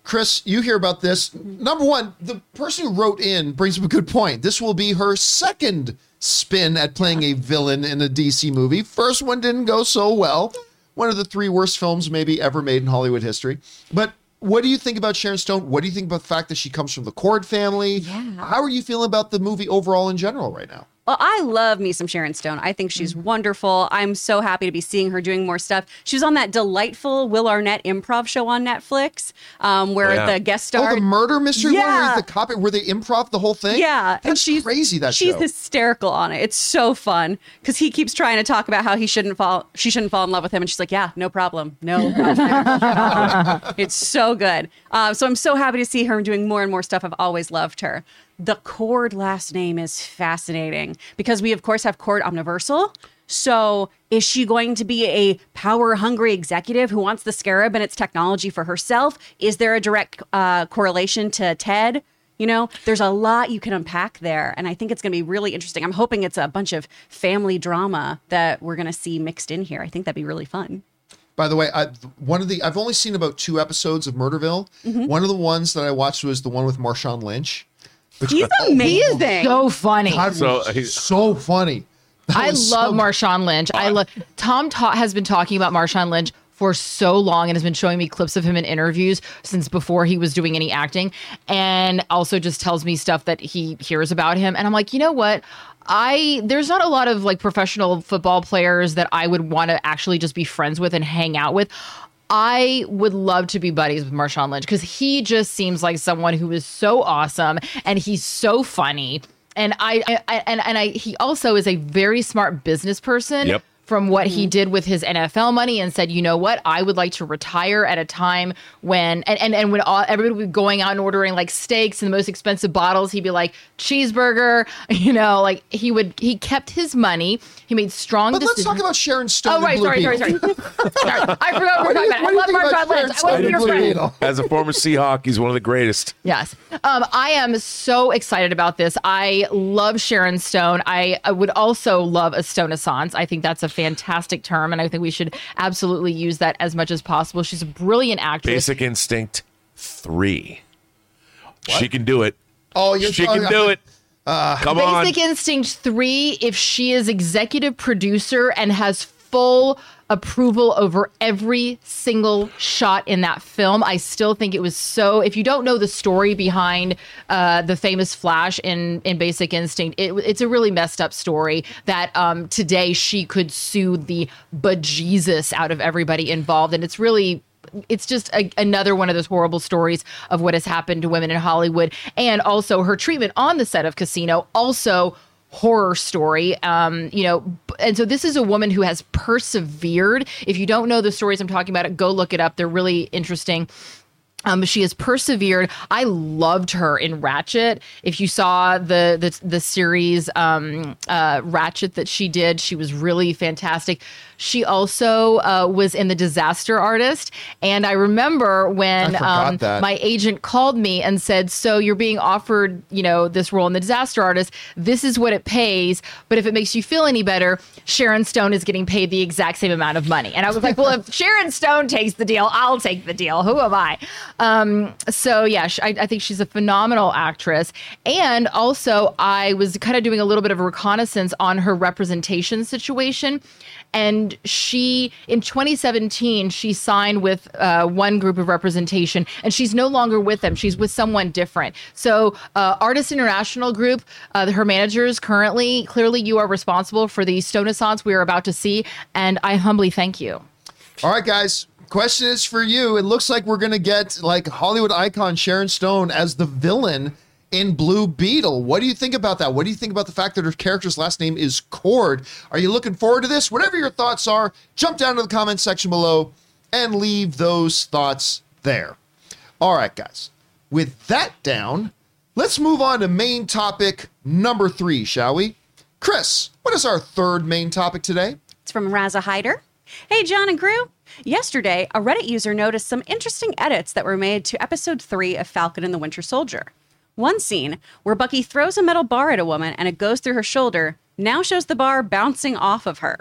Speaker 1: Chris, you hear about this. Number one, the person who wrote in brings up a good point. This will be her second spin at playing a villain in a DC movie. First one didn't go so well. One of the three worst films maybe ever made in Hollywood history. But what do you think about Sharon Stone? What do you think about the fact that she comes from the Kord family?
Speaker 4: Yeah.
Speaker 1: How are you feeling about the movie overall in general right now?
Speaker 4: Well, I love me some Sharon Stone. I think she's wonderful. I'm so happy to be seeing her doing more stuff. She was on that delightful Will Arnett improv show on Netflix, um, where
Speaker 2: Oh, yeah.
Speaker 4: the guest star.
Speaker 1: Oh,
Speaker 4: star.
Speaker 1: the murder mystery one where
Speaker 4: Yeah.
Speaker 1: he's the cop, where they improv the whole thing?
Speaker 4: Yeah,
Speaker 1: That's crazy. That
Speaker 4: she's
Speaker 1: show.
Speaker 4: hysterical on it. It's so fun because he keeps trying to talk about how he shouldn't fall, she shouldn't fall in love with him, and she's like, "Yeah, no problem, no." problem." it's so good. Um, so I'm so happy to see her doing more and more stuff. I've always loved her. The Kord last name is fascinating because we, of course, have Kord Omniversal. So is she going to be a power hungry executive who wants the scarab and its technology for herself? Is there a direct uh, correlation to Ted? You know, there's a lot you can unpack there. And I think it's going to be really interesting. I'm hoping it's a bunch of family drama that we're going to see mixed in here. I think that'd be really fun.
Speaker 1: By the way, I, one of the I've only seen about two episodes of Murderville.
Speaker 4: Mm-hmm.
Speaker 1: One of the ones that I watched was the one with Marshawn Lynch.
Speaker 4: He's amazing.
Speaker 3: So funny.
Speaker 1: God,
Speaker 2: So, he's-
Speaker 1: so funny. That
Speaker 3: I love
Speaker 1: so-
Speaker 3: Marshawn Lynch. I love Tom ta- has been talking about Marshawn Lynch for so long and has been showing me clips of him in interviews since before he was doing any acting and also just tells me stuff that he hears about him and I'm like, "You know what? I there's not a lot of like professional football players that I would want to actually just be friends with and hang out with. I would love to be buddies with Marshawn Lynch because he just seems like someone who is so awesome and he's so funny. And I, I and and I he also is a very smart business person
Speaker 2: Yep.
Speaker 3: From what he did with his NFL money and said, you know what, I would like to retire at a time when and and, and when all, everybody would be going out and ordering like steaks and the most expensive bottles, he'd be like cheeseburger, you know, like he would he kept his money. He made strong
Speaker 1: But let's talk about Sharon Stone.
Speaker 3: Oh right, sorry, sorry, sorry, sorry. I forgot what
Speaker 1: What
Speaker 3: we're talking about.
Speaker 1: what
Speaker 3: I love
Speaker 1: think about Sharon
Speaker 3: Lynch. I
Speaker 1: Stone
Speaker 3: want to be
Speaker 1: and
Speaker 3: your friend.
Speaker 2: As a former Seahawk, he's one of the greatest.
Speaker 3: Yes. Um, I am so excited about this. I love Sharon Stone. I, I would also love a Stoneassance. I think that's a fantastic term, and I think we should absolutely use that as much as possible. She's a brilliant actress.
Speaker 2: Basic Instinct 3. She can do it.
Speaker 1: Oh, you're
Speaker 2: She can
Speaker 1: oh,
Speaker 2: do it. Uh, Come on.
Speaker 3: Basic Instinct 3, if she is executive producer and has full approval over every single shot in that film, I still think it was so. If you don't know the story behind uh, the famous Flash in, in Basic Instinct, it, it's a really messed up story that um, today she could sue the bejesus out of everybody involved. And it's really it's just a, another one of those horrible stories of what has happened to women in Hollywood, and also her treatment on the set of Casino. Also, horror story. Um, you know, and so this is a woman who has persevered. If you don't know the stories I'm talking about, go look it up. They're really interesting. Um, she has persevered. I loved her in Ratched. If you saw the the, the series um, uh, Ratched that she did, she was really fantastic. She also uh, was in The Disaster Artist, and I remember when
Speaker 1: I
Speaker 3: um, my agent called me and said, "So you're being offered, you know, this role in The Disaster Artist. This is what it pays, but if it makes you feel any better, Sharon Stone is getting paid the exact same amount of money." And I was like, "Well, if Sharon Stone takes the deal, I'll take the deal. Who am I?" Um, so yeah, I, I think she's a phenomenal actress, and also I was kind of doing a little bit of a reconnaissance on her representation situation. And she, in 2017, she signed with uh, one group of representation, and she's no longer with them. She's with someone different. So, uh, Artist International Group, uh, her managers currently, clearly, you are responsible for the Stoneassance we are about to see, and I humbly thank you.
Speaker 1: All right, guys. Question is for you. It looks like we're gonna get like Hollywood icon Sharon Stone as the villain in Blue Beetle. What do you think about that? What do you think about the fact that her character's last name is Kord? Are you looking forward to this? Whatever your thoughts are, jump down to the comment section below and leave those thoughts there. All right, guys. With that down, let's move on to main topic number three, shall we? Chris, what is our third main topic today?
Speaker 4: It's from Raza Hyder. Hey, John and crew. Yesterday, a Reddit user noticed some interesting edits that were made to episode 3 of Falcon and the Winter Soldier. One scene where Bucky throws a metal bar at a woman and it goes through her shoulder now shows the bar bouncing off of her.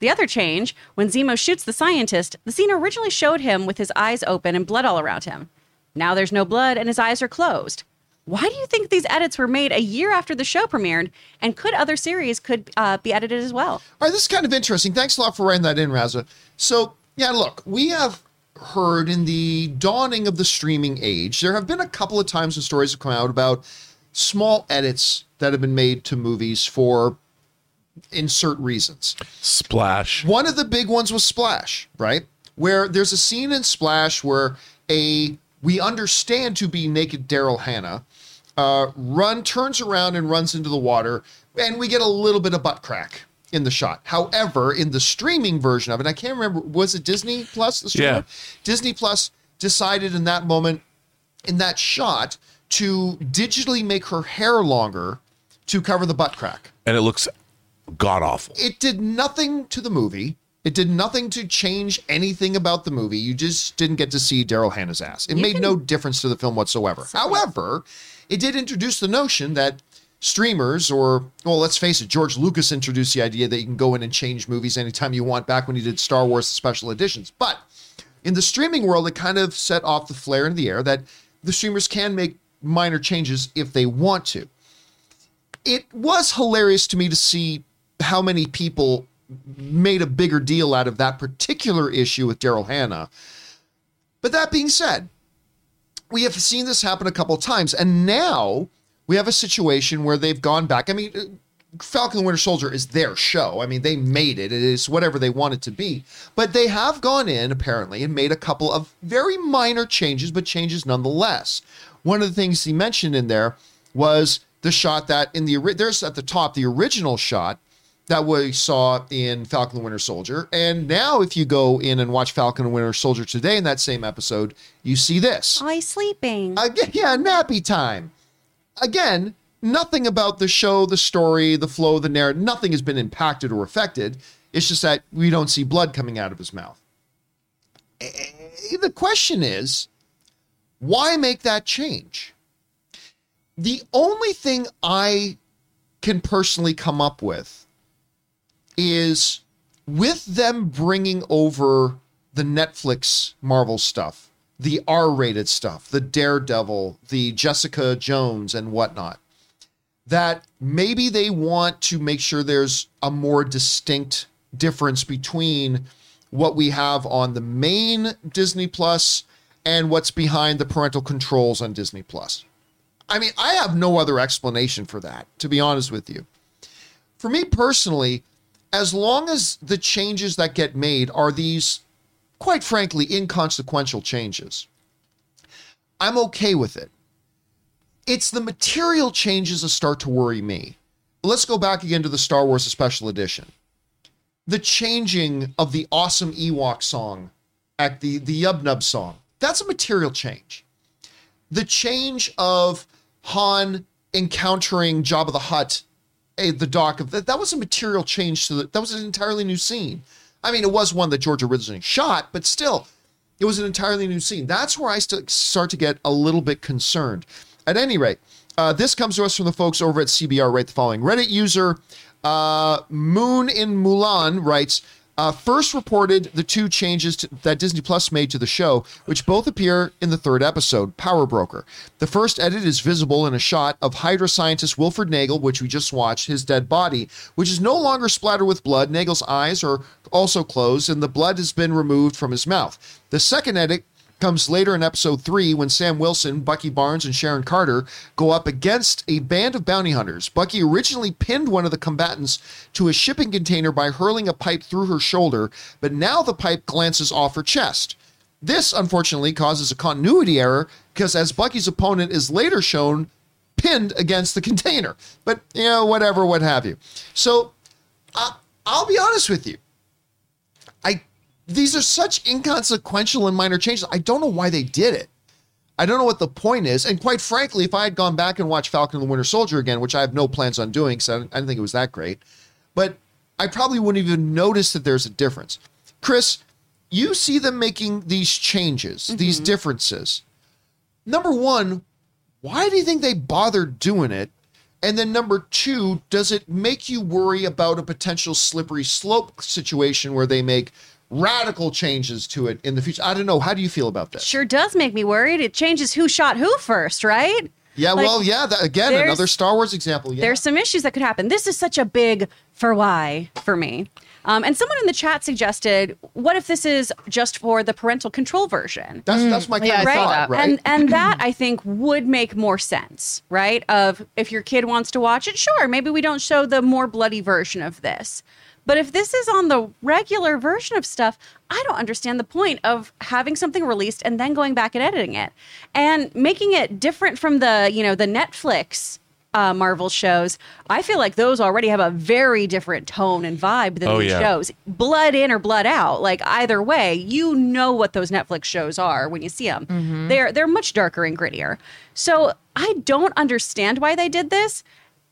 Speaker 4: The other change, when Zemo shoots the scientist, the scene originally showed him with his eyes open and blood all around him. Now there's no blood and his eyes are closed. Why do you think these edits were made a year after the show premiered? And could other series could uh, be edited as well?
Speaker 1: All right, this is kind of interesting. Thanks a lot for writing that in, Raza. So, yeah, look, we have heard in the dawning of the streaming age, there have been a couple of times when stories have come out about small edits that have been made to movies for insert reasons.
Speaker 2: Splash.
Speaker 1: One of the big ones was Splash, right? Where there's a scene in Splash where a we understand to be naked Daryl Hannah uh, run turns around and runs into the water, and we get a little bit of butt crack in the shot. However, in the streaming version of it, I can't remember was it Disney Plus the streamer?
Speaker 2: Yeah.
Speaker 1: Disney Plus decided in that moment in that shot to digitally make her hair longer to cover the butt crack
Speaker 2: And it looks god awful.
Speaker 1: it did nothing to the movie. It did nothing to change anything about the movie. You just didn't get to see Daryl Hannah's ass. It made no difference to the film whatsoever. However, it did introduce the notion that streamers, or, well, let's face it, George Lucas introduced the idea that you can go in and change movies anytime you want back when he did Star Wars special editions. But in the streaming world, it kind of set off the flare in the air that the streamers can make minor changes if they want to it was hilarious to me to see how many people made a bigger deal out of that particular issue with Daryl Hannah. But that being said, we have seen this happen a couple times, and now we have a situation where they've gone back. I mean, uh, Falcon Winter Soldier is their show. I mean, they made it. It is whatever they want it to be. But they have gone in, apparently, and made a couple of very minor changes, but changes nonetheless. One of the things he mentioned in there was the shot that in the there's at the top the original shot that we saw in Falcon Winter Soldier. And now, if you go in and watch Falcon Winter Soldier today in that same episode, you see this.
Speaker 4: Oh, he's sleeping.
Speaker 1: Again, yeah, nappy time. Again, nothing about the show, the story, the flow, the narrative, nothing has been impacted or affected. It's just that we don't see blood coming out of his mouth. Eh, The question is, why make that change? The only thing I can personally come up with is with them bringing over the Netflix Marvel stuff, the R rated stuff, the Daredevil, the Jessica Jones, and whatnot, that maybe they want to make sure there's a more distinct difference between what we have on the main Disney Plus and what's behind the parental controls on Disney Plus. I mean, I have no other explanation for that, to be honest with you. For me personally, as long as the changes that get made are these, quite frankly, inconsequential changes, I'm okay with it. It's the material changes that start to worry me. Let's go back again to the Star Wars Special Edition. The changing of the awesome Ewok song at the, the Yub Nub song, that's a material change. The change of Han encountering Jabba the Hutt at the dock of that, that was a material change to the, that was an entirely new scene. I mean, it was one that George originally shot, but still, it was an entirely new scene. That's where I start to get a little bit concerned. At any rate, uh, this comes to us from the folks over at CBR. Right, the following Reddit user uh, Moon in Mulan writes. Uh, first reported the two changes to, that Disney Plus made to the show, which both appear in the third episode, Power Broker. The first edit is visible in a shot of Hydra scientist Wilfred Nagel, which we just watched, his dead body, which is no longer splattered with blood. Nagel's eyes are also closed, and the blood has been removed from his mouth. The second edit comes later in episode three when Sam Wilson, Bucky Barnes, and Sharon Carter go up against a band of bounty hunters. Bucky originally pinned one of the combatants to a shipping container by hurling a pipe through her shoulder, but now the pipe glances off her chest. This, unfortunately, causes a continuity error because as Bucky's opponent is later shown pinned against the container. But, you know, whatever, what have you. So, I, I'll be honest with you. These are such inconsequential and minor changes. I don't know why they did it. I don't know what the point is. And quite frankly, if I had gone back and watched Falcon and the Winter Soldier again, which I have no plans on doing, because I, didn't- think it was that great, but I probably wouldn't even notice that there's a difference. Chris, you see them making these changes, mm-hmm. these differences. Number one, why do you think they bothered doing it? And then number two, does it make you worry about a potential slippery slope situation where they make radical changes to it in the future. I don't know. How do you feel about this?
Speaker 4: Sure does make me worried. It changes who shot who first, right?
Speaker 1: Yeah,
Speaker 4: Like,
Speaker 1: well, yeah. That, again, another Star Wars example. Yeah.
Speaker 4: There's some issues that could happen. This is such a big for why for me. Um, and someone in the chat suggested, what if this is just for the parental control version?
Speaker 1: that's that's my kind
Speaker 3: Yeah,
Speaker 1: of
Speaker 3: I saw
Speaker 1: thought, right?
Speaker 4: And and that I think would make more sense, right? Of if your kid wants to watch it, sure, maybe we don't show the more bloody version of this. But if this is on the regular version of stuff, I don't understand the point of having something released and then going back and editing it and making it different from the, you know, the Netflix uh, Marvel shows. I feel like those already have a very different tone and vibe than
Speaker 2: Oh,
Speaker 4: these
Speaker 2: yeah.
Speaker 4: shows. Blood in or blood out, like either way, you know what those Netflix shows are when you see them. They're they're much darker and grittier. So I don't understand why they did this.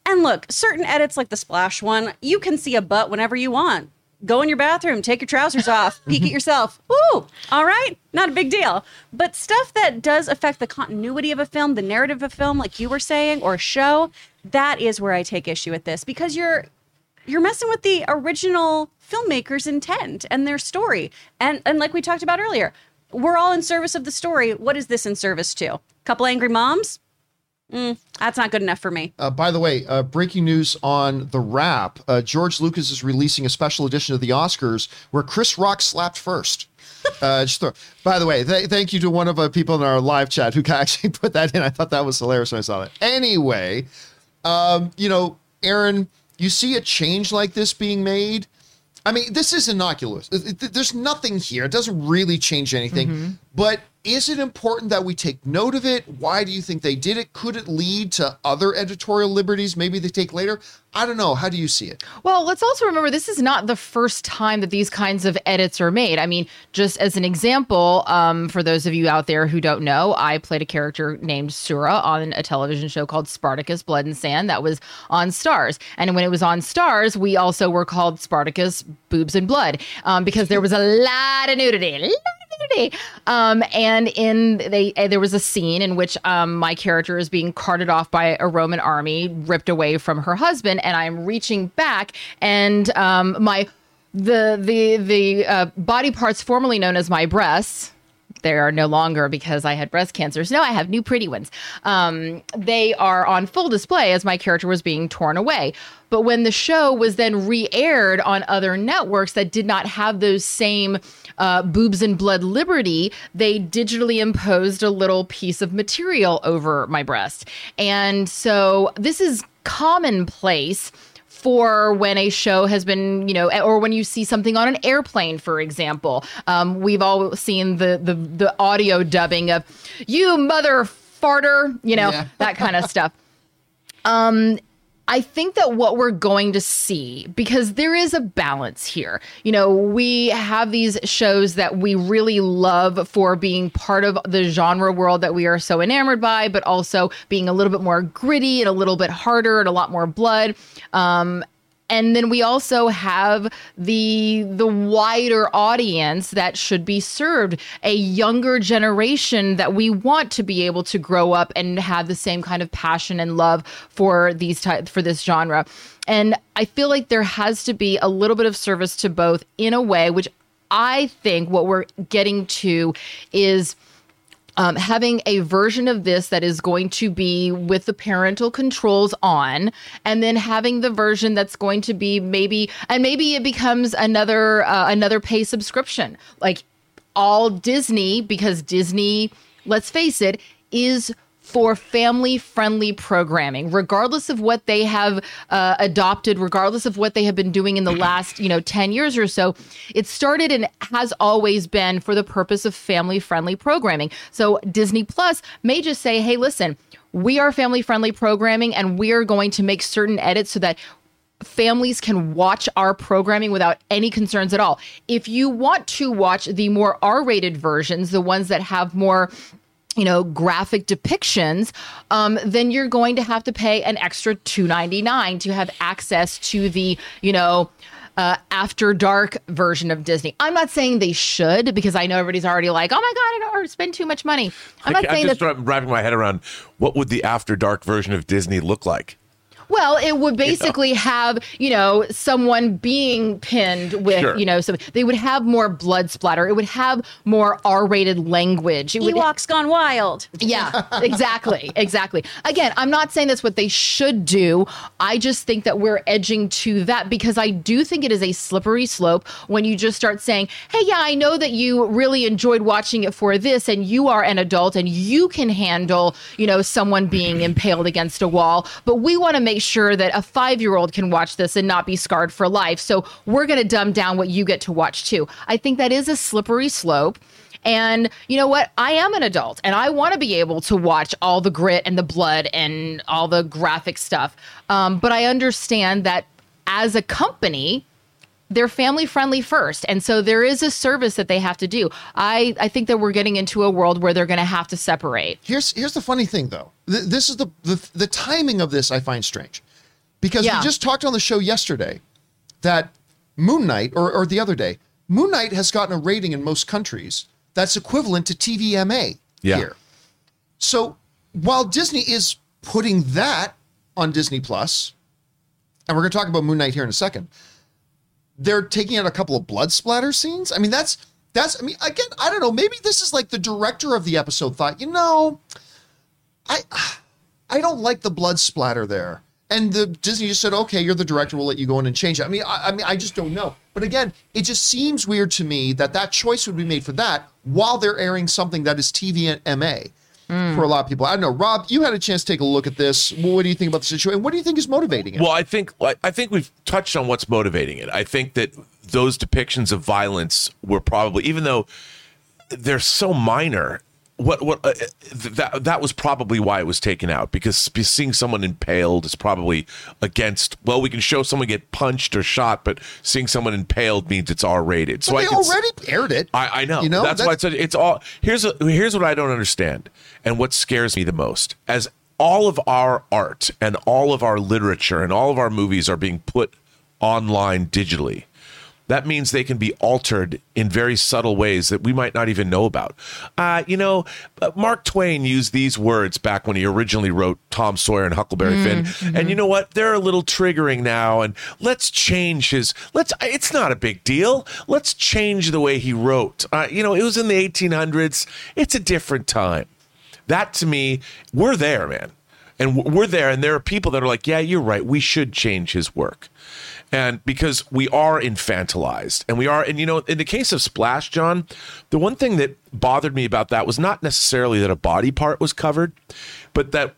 Speaker 4: And look, certain edits like the splash one, you can see a butt whenever you want. Go in your bathroom, take your trousers off, peek at yourself. Ooh, all right, not a big deal. But stuff that does affect the continuity of a film, the narrative of a film, like you were saying, or a show, that is where I take issue with this because you're you're messing with the original filmmaker's intent and their story. And and like we talked about earlier, we're all in service of the story. What is this in service to? Couple angry moms? Mm, that's not good enough for me.
Speaker 1: Uh, by the way, uh, breaking news on the Wrap: uh, George Lucas is releasing a special edition of the Oscars where Chris Rock slapped first. Uh, just throw, by the way, th- thank you to one of the people in our live chat who actually put that in. I thought that was hilarious when I saw that. Anyway, um, you know, Erin, you see a change like this being made. I mean, this is innocuous. It- it- There's nothing here. It doesn't really change anything. But is it important that we take note of it? Why do you think they did it? Could it lead to other editorial liberties maybe they take later? I don't know. How do you see it?
Speaker 3: Well, let's also remember this is not the first time that these kinds of edits are made. I mean, just as an example, um, for those of you out there who don't know, I played a character named Sura on a television show called Spartacus Blood and Sand that was on Starz. And when it was on Starz, we also were called Spartacus Boobs and Blood um, because there was a lot of nudity. Um, and in they, uh, there was a scene in which um, my character is being carted off by a Roman army, ripped away from her husband, and I'm reaching back, and um, my the the the uh, body parts formerly known as my breasts. They are no longer because I had breast cancer. So now I have new pretty ones. Um, they are on full display as my character was being torn away. But when the show was then re aired on other networks that did not have those same uh, boobs and blood liberty, they digitally imposed a little piece of material over my breast. And so this is commonplace for when a show has been, you know, or when you see something on an airplane, for example. Um, we've all seen the the the audio dubbing of "you mother farter," you know,
Speaker 1: Yeah.
Speaker 3: that kind of stuff. Um, I think that what we're going to see, because there is a balance here, you know, we have these shows that we really love for being part of the genre world that we are so enamored by, but also being a little bit more gritty and a little bit harder and a lot more blood. Um, and then we also have the the wider audience that should be served a younger generation that we want to be able to grow up and have the same kind of passion and love for these type for this genre. And i feel like there has to be a little bit of service to both in a way which i think what we're getting to is um, having a version of this that is going to be with the parental controls on, and then having the version that's going to be maybe, and maybe it becomes another uh, another pay subscription, like all Disney, because Disney, let's face it, is for family friendly programming regardless of what they have uh, adopted regardless of what they have been doing in the last you know 10 years or so it started and has always been for the purpose of family friendly programming so disney plus may just say hey listen we are family friendly programming and we are going to make certain edits so that families can watch our programming without any concerns at all. If you want to watch the more R-rated versions, the ones that have more you know graphic depictions um, then you're going to have to pay an extra 299 to have access to the you know uh, after dark version of Disney. I'm not saying they should because I know everybody's already like, oh my god, I don't spend too much money. I'm not
Speaker 2: I,
Speaker 3: saying that
Speaker 2: just wrapping my head around what would the after dark version of Disney look like.
Speaker 3: Well, it would basically have, you know, someone being pinned with,
Speaker 2: Sure.
Speaker 3: you know, so they would have more blood splatter. It would have more R-rated language. It would
Speaker 4: Ewoks gone wild.
Speaker 3: yeah, exactly. Exactly. Again, I'm not saying that's what they should do. I just think that we're edging to that because I do think it is a slippery slope when you just start saying, hey, yeah, I know that you really enjoyed watching it for this and you are an adult and you can handle, you know, someone being impaled against a wall, but we want to make sure that a five year old can watch this and not be scarred for life. So we're going to dumb down what you get to watch too. I think that is a slippery slope. And you know what? I am an adult and I want to be able to watch all the grit and the blood and all the graphic stuff. Um, but I understand that as a company, they're family friendly first. And so there is a service that they have to do. I, I think that we're getting into a world where they're going to have to separate.
Speaker 1: Here's here's the funny thing though. This is the, the the timing of this I find strange, because
Speaker 3: Yeah.
Speaker 1: we just talked on the show yesterday that Moon Knight or or the other day, Moon Knight has gotten a rating in most countries that's equivalent to TVMA
Speaker 2: Yeah.
Speaker 1: here. So while Disney is putting that on Disney Plus, and we're going to talk about Moon Knight here in a second, they're taking out a couple of blood splatter scenes. I mean, that's that's. I mean, again, I don't know. Maybe this is like the director of the episode thought, you know, I I don't like the blood splatter there. And the Disney just said, okay, you're the director. We'll let you go in and change it. I mean, I, I mean, I just don't know. But again, it just seems weird to me that that choice would be made for that while they're airing something that is TV and MA for a lot of people. I don't know, Rob. You had a chance to take a look at this. What do you think about the situation? What do you think is motivating it?
Speaker 2: Well, I think I think we've touched on what's motivating it. I think that those depictions of violence were probably, even though they're so minor, what what uh, th- that that was probably why it was taken out because seeing someone impaled is probably against. Well, we can show someone get punched or shot, but seeing someone impaled means it's R rated. So
Speaker 1: But
Speaker 2: I
Speaker 1: they
Speaker 2: s-
Speaker 1: already aired it.
Speaker 2: I, I know.
Speaker 1: You know,
Speaker 2: that's, why I
Speaker 1: that's-
Speaker 2: said it's all. Here's a, here's what I don't understand, and what scares me the most. As all of our art and all of our literature and all of our movies are being put online digitally, that means they can be altered in very subtle ways that we might not even know about. Uh, you know, uh, Mark Twain used these words back when he originally wrote Tom Sawyer and Huckleberry Finn, and you know what? They're a little triggering now, and let's change his. Let's. It's not a big deal. Let's change the way he wrote. Uh, you know, it was in the 1800s. It's a different time. That to me, we're there, man. And we're there, and there are people that are like, yeah, you're right. We should change his work. And because we are infantilized, and we are, and you know, in the case of Splash, John, the one thing that bothered me about that was not necessarily that a body part was covered, but that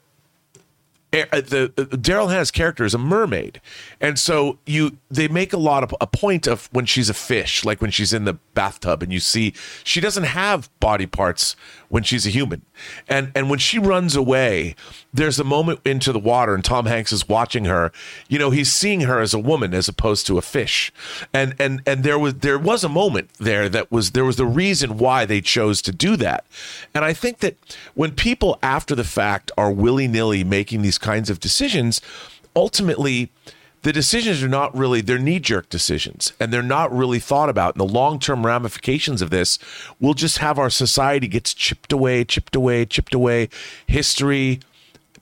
Speaker 2: uh, the uh, Daryl Hannah's character is a mermaid, and so you they make a lot of a point of when she's a fish, like when she's in the bathtub, and you see she doesn't have body parts when she's a human, and and when she runs away, there's a moment into the water, and Tom Hanks is watching her. You know, he's seeing her as a woman as opposed to a fish, and and and there was there was a moment there that was there was the reason why they chose to do that, and I think that when people after the fact are willy nilly making these kinds of decisions, ultimately the decisions are not really they're knee-jerk decisions and they're not really thought about and the long-term ramifications of this will just have our society gets chipped away chipped away chipped away. History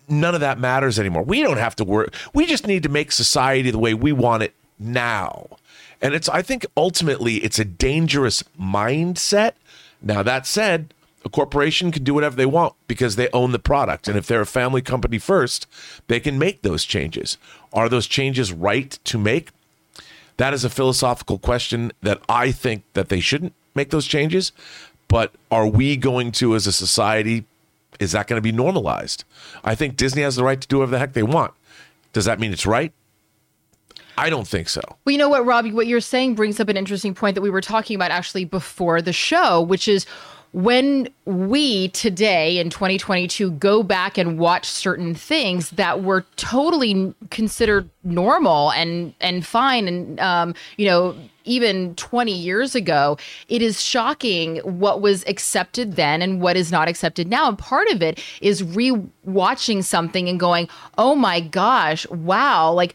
Speaker 2: none of that matters anymore. We don't have to work we just need to make society the way we want it now. And it's i think ultimately it's a dangerous mindset. Now that said a corporation can do whatever they want because they own the product. And if they're a family company first, they can make those changes. Are those changes right to make? That is a philosophical question that I think that they shouldn't make those changes. But are we going to, as a society, is that going to be normalized? I think Disney has the right to do whatever the heck they want. Does that mean it's right? I don't think so.
Speaker 3: Well, you know what, Robbie, what you're saying brings up an interesting point that we were talking about actually before the show, which is when we today in 2022 go back and watch certain things that were totally considered normal and and fine and um, you know even 20 years ago it is shocking what was accepted then and what is not accepted now. And part of it is re-watching something and going oh my gosh wow like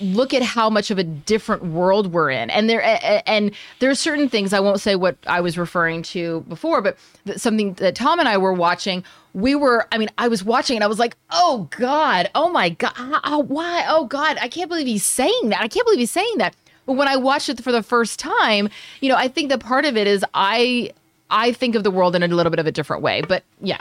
Speaker 3: look at how much of a different world we're in. And there and there are certain things I won't say what I was referring to before, but something that Tom and I were watching. We were, I mean, I was watching and I was like, oh God, oh my God, oh, uh, uh, why? Oh God, I can't believe he's saying that. I can't believe he's saying that. But when I watched it for the first time, you know, I think that part of it is I I think of the world in a little bit of a different way. But yeah.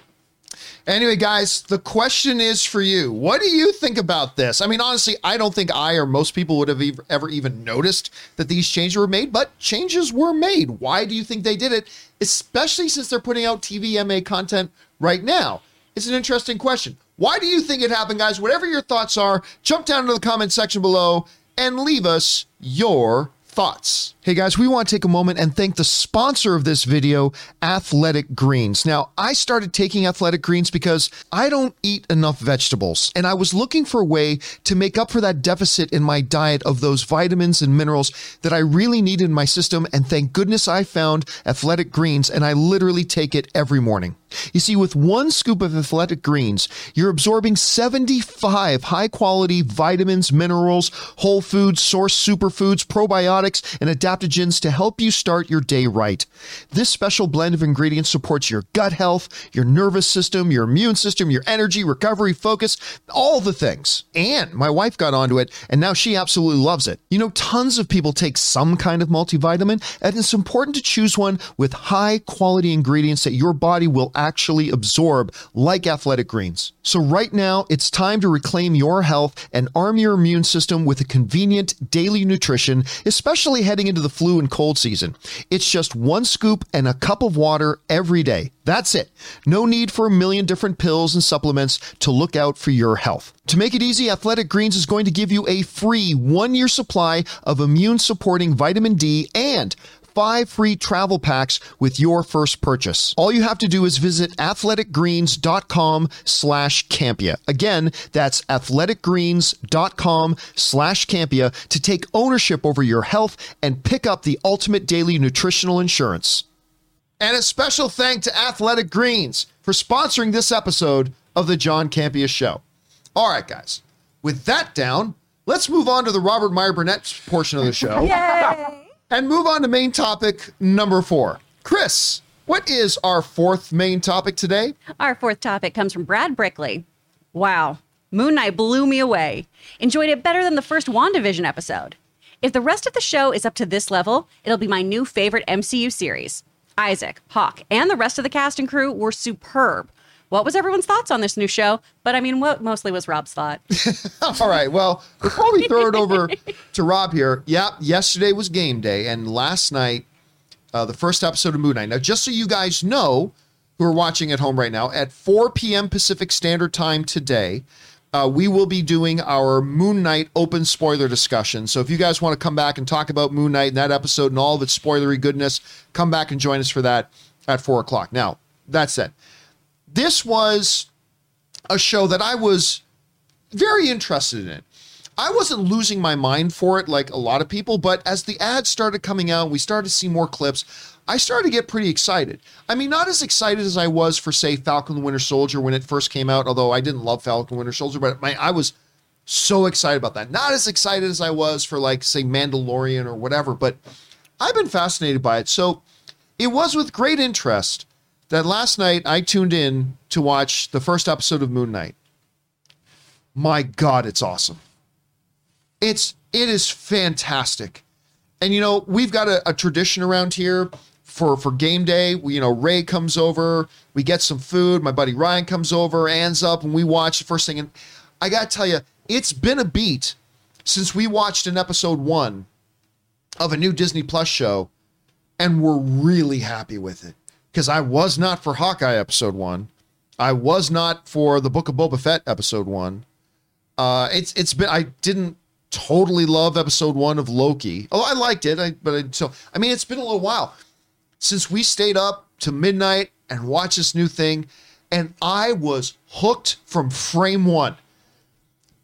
Speaker 1: Anyway, guys, the question is for you. What do you think about this? I mean, honestly, I don't think I or most people would have ever even noticed that these changes were made, but changes were made. Why do you think they did it? Especially since they're putting out TVMA content right now. It's an interesting question. Why do you think it happened, guys? Whatever your thoughts are, jump down into the comment section below and leave us your thoughts. Hey guys, we want to take a moment and thank the sponsor of this video, Athletic Greens. Now, I started taking Athletic Greens because I don't eat enough vegetables, and I was looking for a way to make up for that deficit in my diet of those vitamins and minerals that I really need in my system, and thank goodness I found Athletic Greens, and I literally take it every morning. You see, with one scoop of Athletic Greens, you're absorbing 75 high quality vitamins, minerals, whole foods, source superfoods, probiotics, and adaptogens to help you start your day right. This special blend of ingredients supports your gut health, your nervous system, your immune system, your energy, recovery, focus, all the things. And my wife got onto it, and now she absolutely loves it. You know, tons of people take some kind of multivitamin, and it's important to choose one with high quality ingredients that your body will actually absorb, like athletic greens. So, right now, it's time to reclaim your health and arm your immune system with a convenient daily nutrition, especially heading into the flu and cold season. It's just one scoop and a cup of water every day. That's it. No need for a million different pills and supplements to look out for your health. To make it easy, Athletic Greens is going to give you a free one year supply of immune supporting vitamin D and five free travel packs with your first purchase. All you have to do is visit athleticgreens.com slash Campea. Again, that's athleticgreens.com slash Campea to take ownership over your health and pick up the ultimate daily nutritional insurance. And a special thank to Athletic Greens for sponsoring this episode of the John Campea Show. All right, guys, with that down, let's move on to the Robert Meyer Burnett portion of the show and move on to main topic number four. Chris, what is our fourth main topic today?
Speaker 4: Our fourth topic comes from Brad Brickley. Wow, Moon Knight blew me away. Enjoyed it better than the first WandaVision episode. If the rest of the show is up to this level, it'll be my new favorite MCU series. Isaac, Hawke, and the rest of the cast and crew were superb. What was everyone's thoughts on this new show? But I mean, what mostly was Rob's thought?
Speaker 1: All right. Well, before we throw it over to Rob here, yeah, yesterday was game day, and last night, uh, the first episode of Moon Knight. Now, just so you guys know, who are watching at home right now, at 4 p.m. Pacific Standard Time today, uh, we will be doing our Moon Knight open spoiler discussion. So if you guys want to come back and talk about Moon Knight and that episode and all of its spoilery goodness, come back and join us for that at 4 o'clock. Now, that said, this was a show that I was very interested in. I wasn't losing my mind for it like a lot of people, but as the ads started coming out, we started to see more clips. I started to get pretty excited. I mean, not as excited as I was for, say, Falcon the Winter Soldier when it first came out, although I didn't love Falcon Winter Soldier, but my, I was so excited about that. Not as excited as I was for, like, say, Mandalorian or whatever, but I've been fascinated by it. So it was with great interest that last night I tuned in to watch the first episode of Moon Knight. My God, it's awesome. It's it is fantastic. And you know, we've got a, a tradition around here for for game day. We, you know, Ray comes over, we get some food. My buddy Ryan comes over, Anne's up, and we watch the first thing. And I gotta tell you, it's been a beat since we watched an episode one of a new Disney Plus show, and we're really happy with it. Because I was not for Hawkeye episode one. I was not for the Book of Boba Fett episode one. Uh, it's it's been I didn't totally love episode one of Loki. Oh, I liked it. I but I, so I mean it's been a little while since we stayed up to midnight and watched this new thing, and I was hooked from frame one.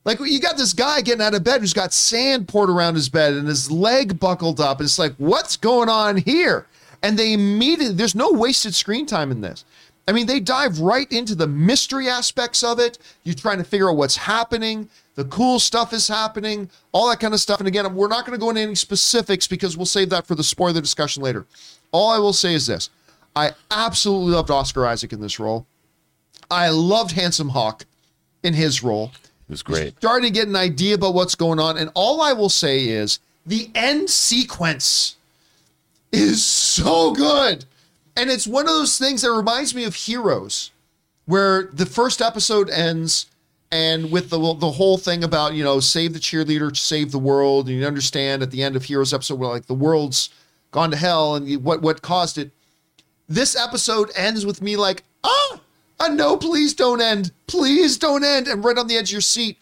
Speaker 1: Like you got this guy getting out of bed who's got sand poured around his bed and his leg buckled up. It's like, what's going on here? And they immediately there's no wasted screen time in this. I mean, they dive right into the mystery aspects of it. You're trying to figure out what's happening. The cool stuff is happening, all that kind of stuff. And again, we're not going to go into any specifics because we'll save that for the spoiler discussion later. All I will say is this I absolutely loved Oscar Isaac in this role. I loved Ethan Hawke in his role.
Speaker 2: It was great.
Speaker 1: Starting to get an idea about what's going on. And all I will say is the end sequence is so good. And it's one of those things that reminds me of Heroes, where the first episode ends and with the the whole thing about, you know, save the cheerleader, save the world, and you understand at the end of Heroes episode where like the world's gone to hell and what what caused it. This episode ends with me like, ah, uh, no, please don't end. Please don't end. And right on the edge of your seat.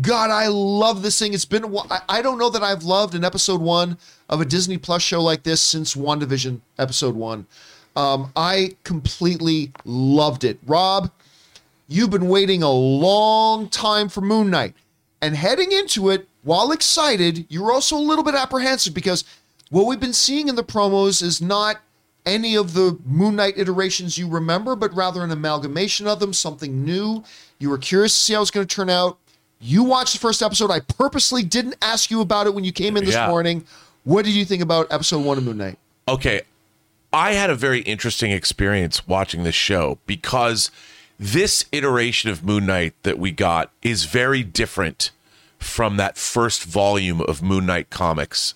Speaker 1: God, I love this thing. It's been. I don't know that I've loved an episode one of a Disney Plus show like this since WandaVision episode one. Um, I completely loved it. Rob, you've been waiting a long time for Moon Knight. And heading into it, while excited, you're also a little bit apprehensive because what we've been seeing in the promos is not any of the Moon Knight iterations you remember, but rather an amalgamation of them, something new. You were curious to see how it's going to turn out. You watched the first episode. I purposely didn't ask you about it when you came in this
Speaker 2: Yeah.
Speaker 1: morning. What did you think about episode one of Moon Knight?
Speaker 2: Okay. I had a very interesting experience watching this show because this iteration of Moon Knight that we got is very different from that first volume of Moon Knight comics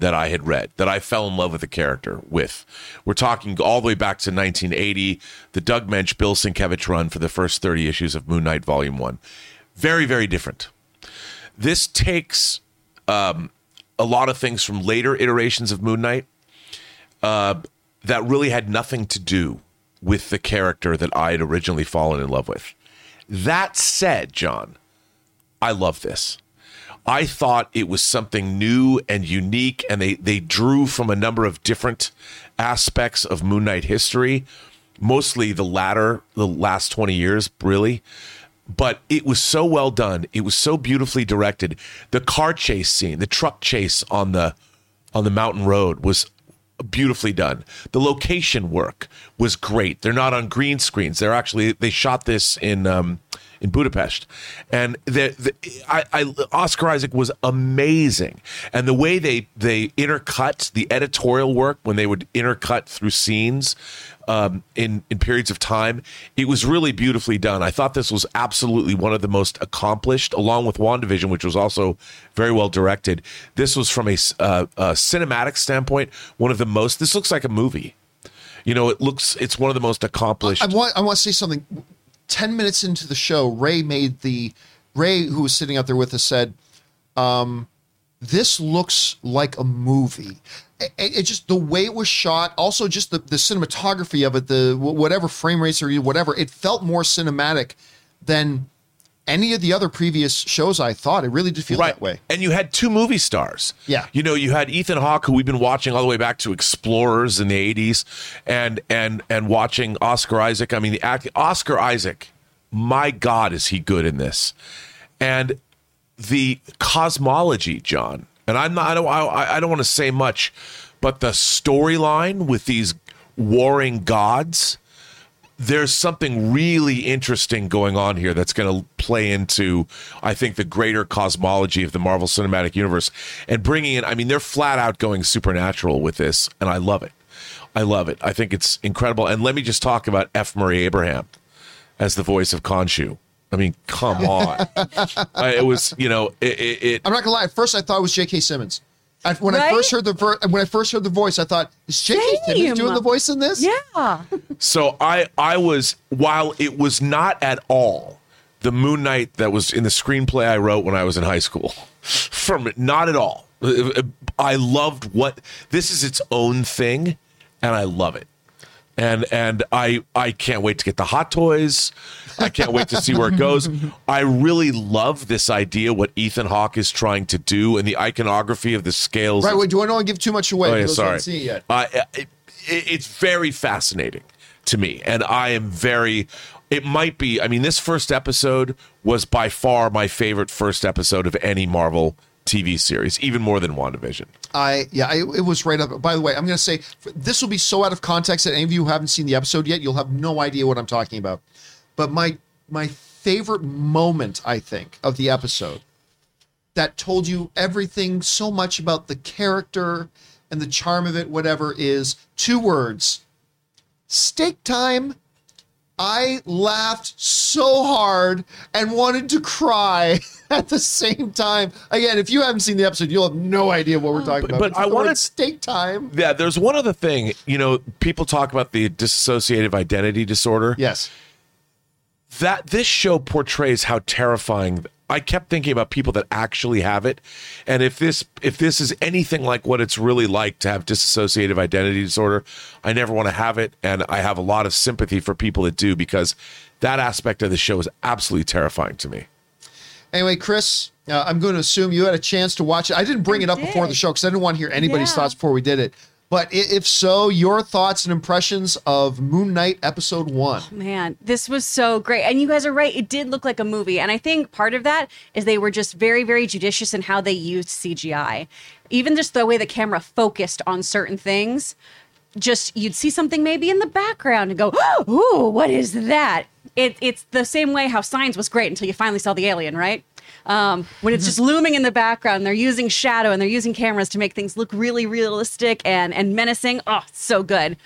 Speaker 2: that I had read, that I fell in love with the character with. We're talking all the way back to 1980, the Doug Moench, Bill Sienkiewicz run for the first 30 issues of Moon Knight Volume 1. Very, very different. This takes um, a lot of things from later iterations of Moon Knight uh, that really had nothing to do with the character that I had originally fallen in love with. That said, John, I love this. I thought it was something new and unique, and they they drew from a number of different aspects of Moon Knight history, mostly the latter, the last twenty years, really. But it was so well done. It was so beautifully directed. The car chase scene, the truck chase on the on the mountain road was beautifully done. The location work was great. They're not on green screens. They're actually they shot this in um, in Budapest, and the, the I, I Oscar Isaac was amazing, and the way they they intercut the editorial work when they would intercut through scenes. Um, in in periods of time, it was really beautifully done. I thought this was absolutely one of the most accomplished, along with WandaVision, which was also very well directed. This was from a, uh, a cinematic standpoint, one of the most. This looks like a movie. You know, it looks. It's one of the most accomplished.
Speaker 1: I want I want to say something. Ten minutes into the show, Ray made the Ray, who was sitting out there with us, said, um, "This looks like a movie." It, it just the way it was shot, also just the, the cinematography of it, the whatever frame rates or whatever, it felt more cinematic than any of the other previous shows. I thought it really did feel that way.
Speaker 2: And you had two movie stars.
Speaker 1: Yeah.
Speaker 2: You know, you had Ethan Hawke, who we've been watching all the way back to Explorers in the '80s, and and and watching Oscar Isaac. I mean, the act Oscar Isaac. My God, is he good in this? And the cosmology, John. And I'm not. I don't. I, I don't want to say much, but the storyline with these warring gods there's something really interesting going on here that's going to play into, I think, the greater cosmology of the Marvel Cinematic Universe and bringing in. I mean, they're flat out going supernatural with this, and I love it. I love it. I think it's incredible. And let me just talk about F. Murray Abraham as the voice of Khonshu. I mean, come on. I- it was, you know, it. it, it
Speaker 1: I'm not gonna lie. At first, I thought it was J.K. Simmons. I, when I first heard the ver- when I first heard the voice, I thought, "Is J.K. Simmons doing the voice in this?"
Speaker 4: Yeah.
Speaker 2: So I I was while it was not at all the Moon Knight that was in the screenplay I wrote when I was in high school. From not at all. I loved what this is its own thing and I love it. And and I I can't wait to get the hot toys. I can't wait to see where it goes. I really love this idea what Ethan Hawke is trying to do and the iconography of the scales.
Speaker 1: Right. Wait, do I don't want to give too much away?
Speaker 2: Oh, yeah,
Speaker 1: for those who
Speaker 2: sorry.
Speaker 1: haven't it yet.
Speaker 2: Uh, it, it- it's very fascinating to me, and I am very. It might be. I mean, this first episode was by far my favorite first episode of any Marvel TV series, even more than WandaVision.
Speaker 1: I yeah, I, it was right up. By the way, I'm going to say this will be so out of context that any of you who haven't seen the episode yet, you'll have no idea what I'm talking about. But my my favorite moment, I think, of the episode that told you everything so much about the character and the charm of it, whatever is two words steak time. I laughed so hard and wanted to cry at the same time. Again, if you haven't seen the episode, you'll have no idea what we're talking about.
Speaker 2: but I
Speaker 1: the word
Speaker 2: wanted-
Speaker 1: steak time.
Speaker 2: Yeah, there's one other thing. You know, people talk about the dissociative identity disorder.
Speaker 1: Yes.
Speaker 2: that this show portrays how terrifying I kept thinking about people that actually have it and if this if this is anything like what it's really like to have dissociative identity disorder I never want to have it and I have a lot of sympathy for people that do because that aspect of the show is absolutely terrifying to me.
Speaker 1: Anyway, Chris, uh, I'm going to assume you had a chance to watch it. I didn't bring
Speaker 4: I
Speaker 1: it up before the show because I didn't want to hear anybody's
Speaker 4: Yeah.
Speaker 1: thoughts before we did it. But if so, your thoughts and impressions of Moon Knight episode one.
Speaker 4: Oh, Man, this was so great. And you guys are right. It did look like a movie. And I think part of that is they were just very, very judicious in how they used CGI. Even just the way the camera focused on certain things, just you'd see something maybe in the background and go, Ooh, what is that? It, it's the same way how Signs was great until you finally saw the alien, right? Um, when it's just looming in the background, they're using shadow and they're using cameras to make things look really realistic and, and menacing. Oh, so good.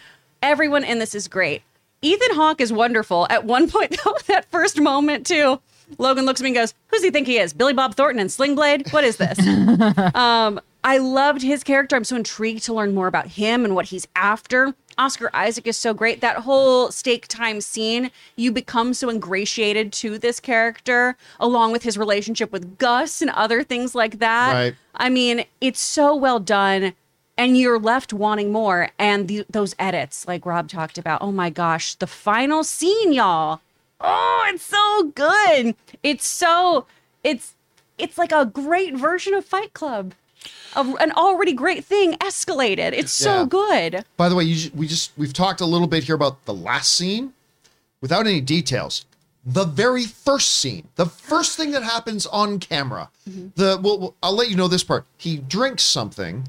Speaker 4: Everyone in this is great. Ethan Hawke is wonderful. At one point, though, that first moment, too, Logan looks at me and goes, Who's he think he is? Billy Bob Thornton and Sling Blade? What is this? um, I loved his character. I'm so intrigued to learn more about him and what he's after. Oscar Isaac is so great. That whole steak time scene, you become so ingratiated to this character, along with his relationship with Gus and other things like that.
Speaker 1: Right.
Speaker 4: I mean, it's so well done, and you're left wanting more. And the, those edits, like Rob talked about, oh my gosh, the final scene, y'all. Oh, it's so good. It's so it's it's like a great version of Fight Club. A, an already great thing escalated. It's so good.
Speaker 1: By the way, you, we just we've talked a little bit here about the last scene, without any details. The very first scene, the first thing that happens on camera. The well, well, I'll let you know this part. He drinks something,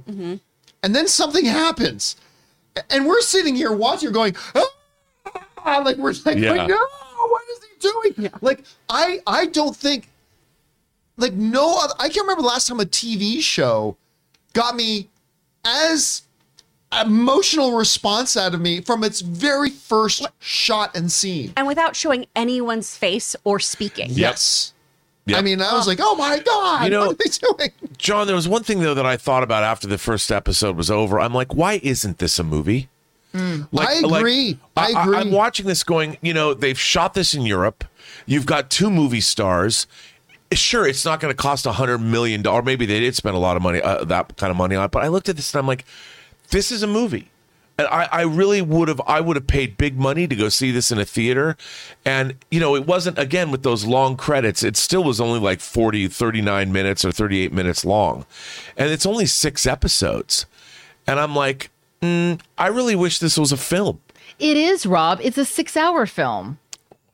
Speaker 1: and then something happens, and we're sitting here watching, going, ah! like we're like,
Speaker 2: Yeah.
Speaker 1: no, what is he doing? Like I, I don't think, like no, other, I can't remember the last time a TV show got me as emotional response out of me from its very first shot and scene.
Speaker 4: And without showing anyone's face or speaking.
Speaker 1: Yes.
Speaker 2: Yep.
Speaker 1: I mean, I was like, oh my God,
Speaker 2: You know-
Speaker 1: what are they doing?
Speaker 2: John, there was one thing though that I thought about after the first episode was over. I'm like, why isn't this a movie? Hmm. Like-
Speaker 1: I
Speaker 2: like,
Speaker 1: agree. I agree.
Speaker 2: I,
Speaker 1: agree.
Speaker 2: am watching this going, you know, they've shot this in Europe. You've got two movie stars. Sure, it's not going to cost a hundred million dollars. Maybe they did spend a lot of money, uh, that kind of money on it. But I looked at this and I'm like, this is a movie. And I, I really would have I would have paid big money to go see this in a theater. And, you know, it wasn't, again, with those long credits, it still was only like 40, 39 minutes or 38 minutes long. And it's only six episodes. And I'm like, mm, I really wish this was a film.
Speaker 3: It is, Rob. It's a six hour film.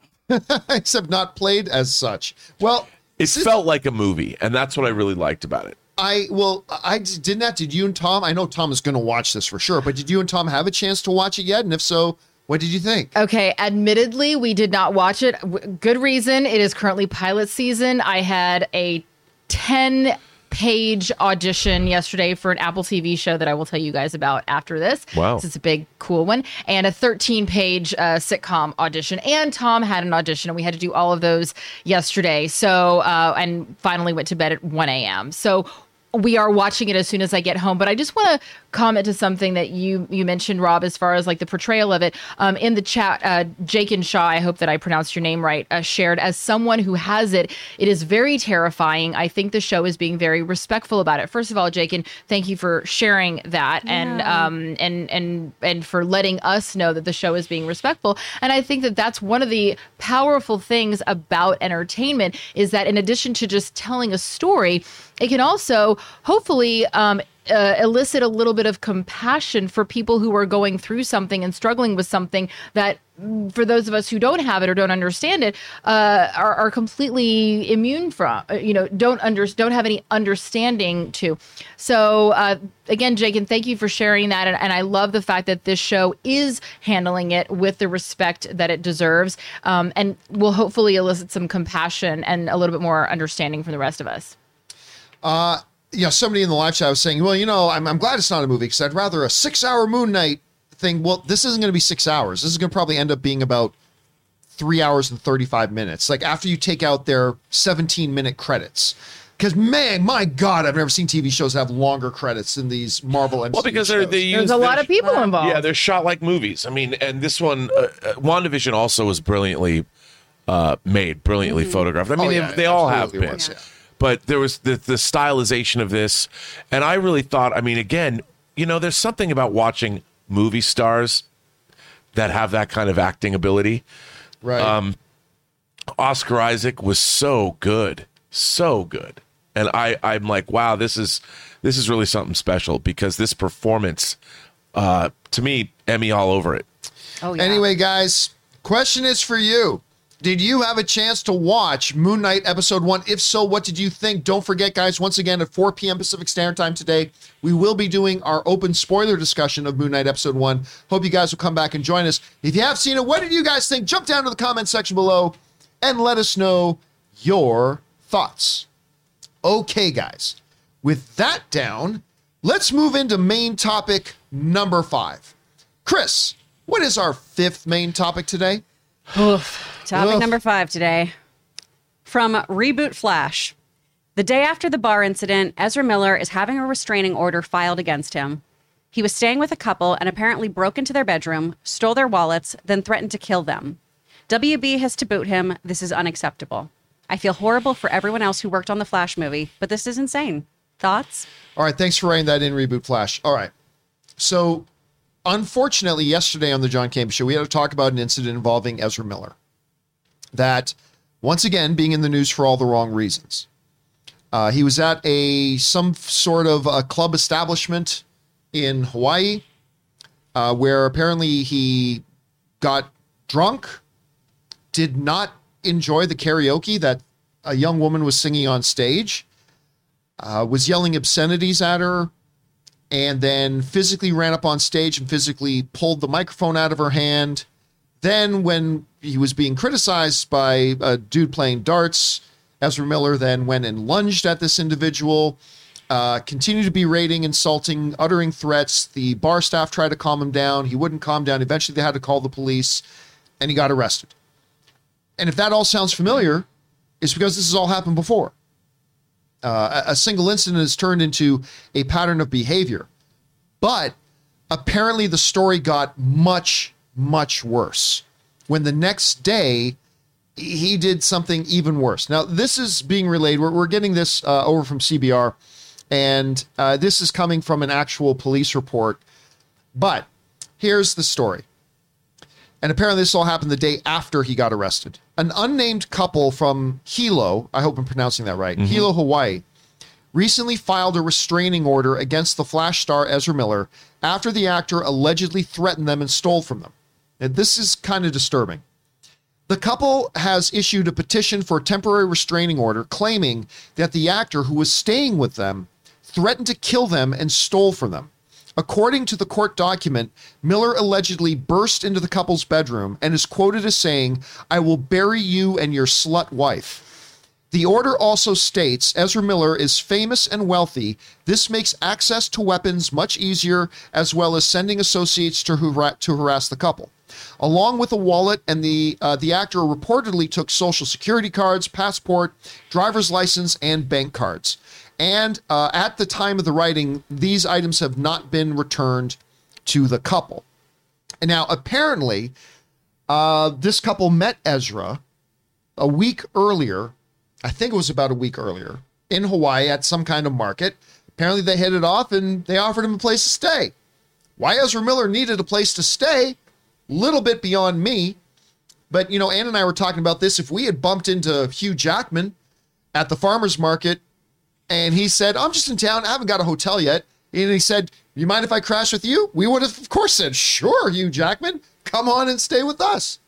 Speaker 1: Except not played as such. Well,
Speaker 2: It felt like a movie. And that's what I really liked about it.
Speaker 1: I well, I didn't that. Did you and Tom? I know Tom is going to watch this for sure, but did you and Tom have a chance to watch it yet? And if so, what did you think?
Speaker 3: Okay, admittedly, we did not watch it. Good reason. It is currently pilot season. I had a 10 page audition yesterday for an Apple TV show that I will tell you guys about after this.
Speaker 2: Wow.
Speaker 3: This is a big, cool one. And a 13 page uh, sitcom audition. And Tom had an audition, and we had to do all of those yesterday. So, uh, and finally went to bed at 1 a.m. So, we are watching it as soon as I get home. But I just want to comment to something that you you mentioned, Rob, as far as like the portrayal of it um, in the chat. Uh, Jake and Shaw, I hope that I pronounced your name right, uh, shared as someone who has it. It is very terrifying. I think the show is being very respectful about it. First of all, Jake, and thank you for sharing that and um and and and for letting us know that the show is being respectful. And I think that that's one of the powerful things about entertainment is that in addition to just telling a story, it can also hopefully um, uh, elicit a little bit of compassion for people who are going through something and struggling with something that mm, for those of us who don't have it or don't understand it uh, are, are completely immune from uh, you know don't under don't have any understanding to. So uh, again jake and thank you for sharing that and, and i love the fact that this show is handling it with the respect that it deserves um, and will hopefully elicit some compassion and a little bit more understanding from the rest of us
Speaker 1: you know, somebody in the live chat was saying, well, you know, I'm, I'm glad it's not a movie because I'd rather a six hour Moon Knight thing. Well, this isn't going to be six hours. This is going to probably end up being about three hours and 35 minutes. Like after you take out their 17 minute credits. Because man, my God, I've never seen TV shows have longer credits than these Marvel MCU
Speaker 2: Well, because they're,
Speaker 1: shows.
Speaker 2: they use
Speaker 3: There's a lot of people involved.
Speaker 2: Yeah, they're shot like movies. I mean, and this one, uh, uh, WandaVision also was brilliantly uh, made, brilliantly photographed. I mean,
Speaker 1: Oh,
Speaker 2: they,
Speaker 1: yeah,
Speaker 2: they all have been.
Speaker 1: was, yeah.
Speaker 2: But there was the, the stylization of this. And I really thought, I mean, again, you know, there's something about watching movie stars that have that kind of acting ability.
Speaker 1: right.
Speaker 2: um, Oscar Isaac was so good, so good, and I I'm like, wow, this is this is really something special because this performance, uh, to me, Emmy all over it.
Speaker 4: Oh yeah.
Speaker 1: Anyway, guys, question is for you. Did you have a chance to watch Moon Knight episode one? If so, what did you think? Don't forget, guys, once again at 4 p.m. Pacific Standard Time today, we will be doing our open spoiler discussion of Moon Knight episode one. Hope you guys will come back and join us. If you have seen it, what did you guys think? Jump down to the comment section below and let us know your thoughts. Okay, guys, with that down, let's move into main topic number five. Chris, what is our fifth main topic today?
Speaker 4: Topic
Speaker 1: Ugh.
Speaker 4: number five today from Reboot Flash. The day after the bar incident, Ezra Miller is having a restraining order filed against him. He was staying with a couple and apparently broke into their bedroom, stole their wallets, then threatened to kill them. WB has to boot him. This is unacceptable. I feel horrible for everyone else who worked on the Flash movie, but this is insane. Thoughts?
Speaker 1: All right, thanks for writing that in, Reboot Flash. All right. So, unfortunately, yesterday on the John Campea Show, we had to talk about an incident involving Ezra Miller. That, once again, being in the news for all the wrong reasons. Uh, he was at a some sort of a club establishment in Hawaii, uh, where apparently he got drunk, did not enjoy the karaoke that a young woman was singing on stage uh, was yelling obscenities at her, and then physically ran up on stage and physically pulled the microphone out of her hand. Then, when he was being criticized by a dude playing darts, Ezra Miller then went and lunged at this individual, uh, continued to be rating, insulting, uttering threats. The bar staff tried to calm him down. He wouldn't calm down. Eventually, they had to call the police, and he got arrested. And if that all sounds familiar, it's because this has all happened before uh, a a single incident has turned into a pattern of behavior. But apparently, the story got much, much worse when the next day he did something even worse. Now, this is being relayed. We're, we're getting this uh, over from CBR, and uh, this is coming from an actual police report. But here's the story. And apparently, this all happened the day after he got arrested. An unnamed couple from Hilo, I hope I'm pronouncing that right, Hilo, Hawaii, recently filed a restraining order against the Flash star Ezra Miller after the actor allegedly threatened them and stole from them. And this is kind of disturbing. The couple has issued a petition for a temporary restraining order claiming that the actor who was staying with them threatened to kill them and stole from them. According to the court document, Miller allegedly burst into the couple's bedroom and is quoted as saying, I will bury you and your slut wife. The order also states Ezra Miller is famous and wealthy. This makes access to weapons much easier, as well as sending associates to, hara- to harass the couple. Along with a wallet, and the uh, the actor reportedly took social security cards, passport, driver's license, and bank cards. And uh, at the time of the writing, these items have not been returned to the couple. And now, apparently, uh, this couple met Ezra a week earlier. I think it was about a week earlier in Hawaii at some kind of market. Apparently, they hit it off and they offered him a place to stay. Why Ezra Miller needed a place to stay, little bit beyond me. But you know, Ann and I were talking about this. If we had bumped into Hugh Jackman at the farmers market, and he said, "I'm just in town. I haven't got a hotel yet," and he said, "You mind if I crash with you?" We would have, of course, said, "Sure, Hugh Jackman, come on and stay with us."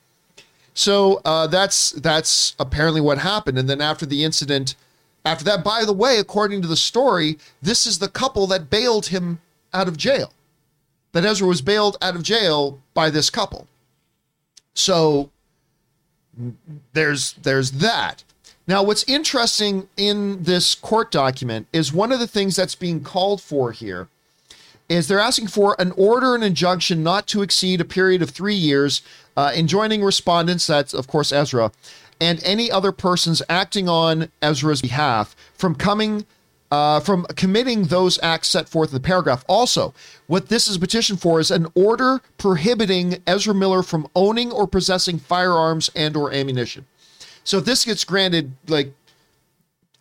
Speaker 1: So uh, that's that's apparently what happened. And then after the incident, after that, by the way, according to the story, this is the couple that bailed him out of jail. That Ezra was bailed out of jail by this couple. So there's there's that. Now, what's interesting in this court document is one of the things that's being called for here is they're asking for an order and injunction not to exceed a period of three years, uh, enjoining respondents, that's of course Ezra, and any other persons acting on Ezra's behalf from coming. Uh, from committing those acts set forth in the paragraph. Also, what this is a petition for is an order prohibiting Ezra Miller from owning or possessing firearms and or ammunition. So if this gets granted, like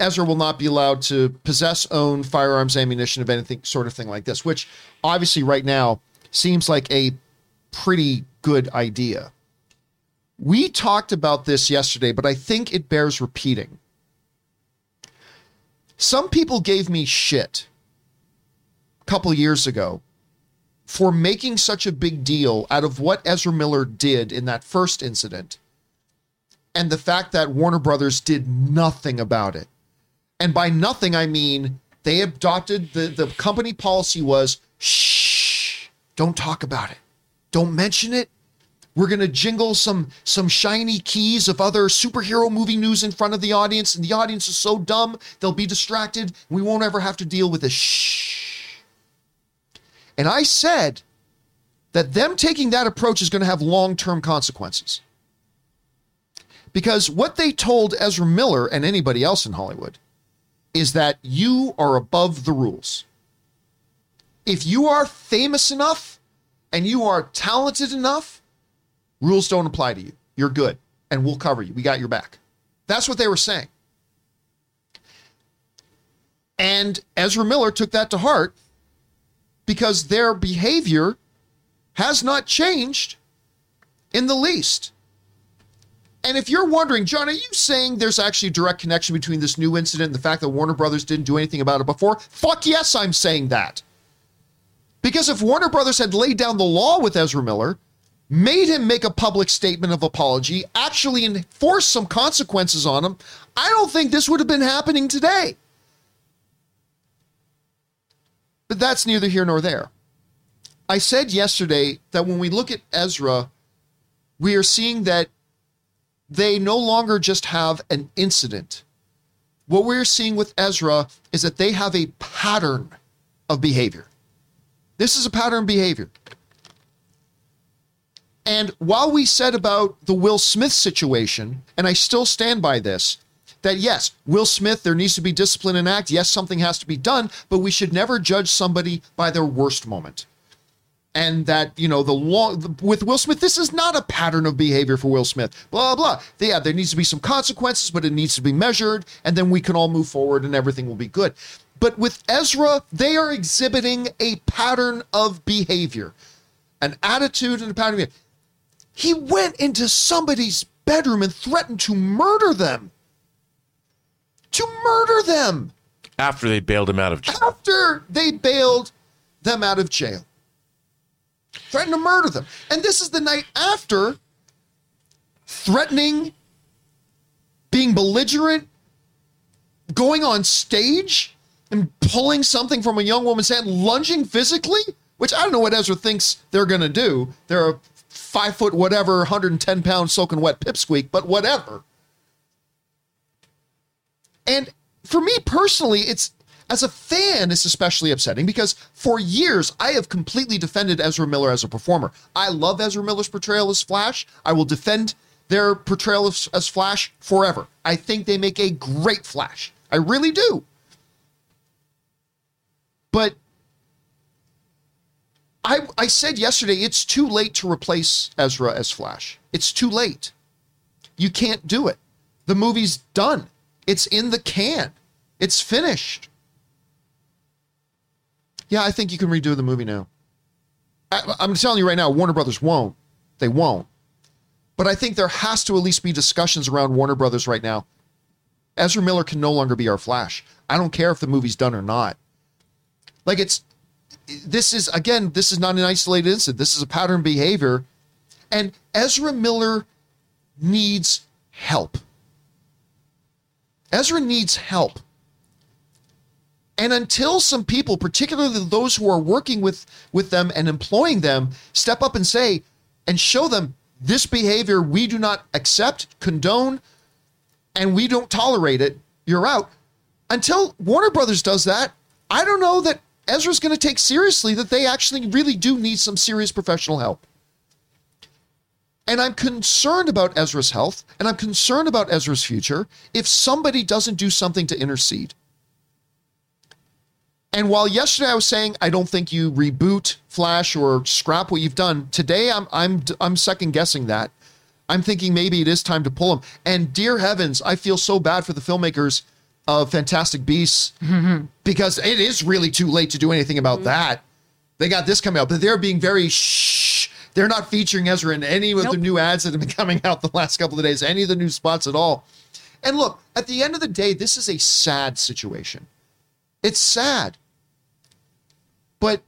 Speaker 1: Ezra will not be allowed to possess, own firearms, ammunition of anything sort of thing like this, which obviously right now seems like a pretty good idea. We talked about this yesterday, but I think it bears repeating. Some people gave me shit a couple years ago for making such a big deal out of what Ezra Miller did in that first incident and the fact that Warner Brothers did nothing about it. And by nothing, I mean they adopted the, the company policy was shh, don't talk about it. Don't mention it. We're gonna jingle some some shiny keys of other superhero movie news in front of the audience, and the audience is so dumb they'll be distracted. We won't ever have to deal with this shh. And I said that them taking that approach is going to have long-term consequences. Because what they told Ezra Miller and anybody else in Hollywood is that you are above the rules. If you are famous enough and you are talented enough, rules don't apply to you. You're good and we'll cover you. We got your back. That's what they were saying. And Ezra Miller took that to heart because their behavior has not changed in the least. And if you're wondering, John, are you saying there's actually a direct connection between this new incident and the fact that Warner Brothers didn't do anything about it before? Fuck yes, I'm saying that. Because if Warner Brothers had laid down the law with Ezra Miller, made him make a public statement of apology, actually enforced some consequences on him, I don't think this would have been happening today. But that's neither here nor there. I said yesterday that when we look at Ezra, we are seeing that they no longer just have an incident. What we're seeing with Ezra is that they have a pattern of behavior. This is a pattern behavior. And while we said about the Will Smith situation, and I still stand by this, that yes, Will Smith, there needs to be discipline and act. Yes, something has to be done, but we should never judge somebody by their worst moment and that you know the long with Will Smith, this is not a pattern of behavior for Will Smith. Blah blah. Yeah, there needs to be some consequences, but it needs to be measured, and then we can all move forward, and everything will be good. But with Ezra, they are exhibiting a pattern of behavior, an attitude, and a pattern. Of behavior. He went into somebody's bedroom and threatened to murder them. To murder them
Speaker 2: After they bailed him out of jail.
Speaker 1: after they bailed them out of jail threatened to murder them. And this is the night after threatening, being belligerent, going on stage and pulling something from a young woman's hand, lunging physically, which I don't know what Ezra thinks they're going to do. They're a five foot, whatever, 110 pound soaking wet pipsqueak, but whatever. And for me personally, it's as a fan, it's especially upsetting because for years I have completely defended Ezra Miller as a performer. I love Ezra Miller's portrayal as Flash. I will defend their portrayal of, as Flash forever. I think they make a great Flash. I really do. But I, I said yesterday it's too late to replace Ezra as Flash. It's too late. You can't do it. The movie's done. It's in the can. It's finished. Yeah, I think you can redo the movie now. I, I'm telling you right now, Warner Brothers won't. They won't. But I think there has to at least be discussions around Warner Brothers right now. Ezra Miller can no longer be our Flash. I don't care if the movie's done or not. Like it's this is again, this is not an isolated incident. This is a pattern behavior. And Ezra Miller needs help. Ezra needs help. And until some people, particularly those who are working with, with them and employing them, step up and say and show them this behavior we do not accept, condone, and we don't tolerate it, you're out. Until Warner Brothers does that, I don't know that Ezra's going to take seriously that they actually really do need some serious professional help. And I'm concerned about Ezra's health and I'm concerned about Ezra's future if somebody doesn't do something to intercede. And while yesterday I was saying I don't think you reboot Flash or scrap what you've done, today I'm I'm I'm second guessing that. I'm thinking maybe it is time to pull him. And dear heavens, I feel so bad for the filmmakers of Fantastic Beasts because it is really too late to do anything about mm-hmm. that. They got this coming out, but they're being very shh. They're not featuring Ezra in any of
Speaker 4: Nope.
Speaker 1: the new ads that have been coming out the last couple of days, any of the new spots at all. And look, at the end of the day, this is a sad situation. It's sad. But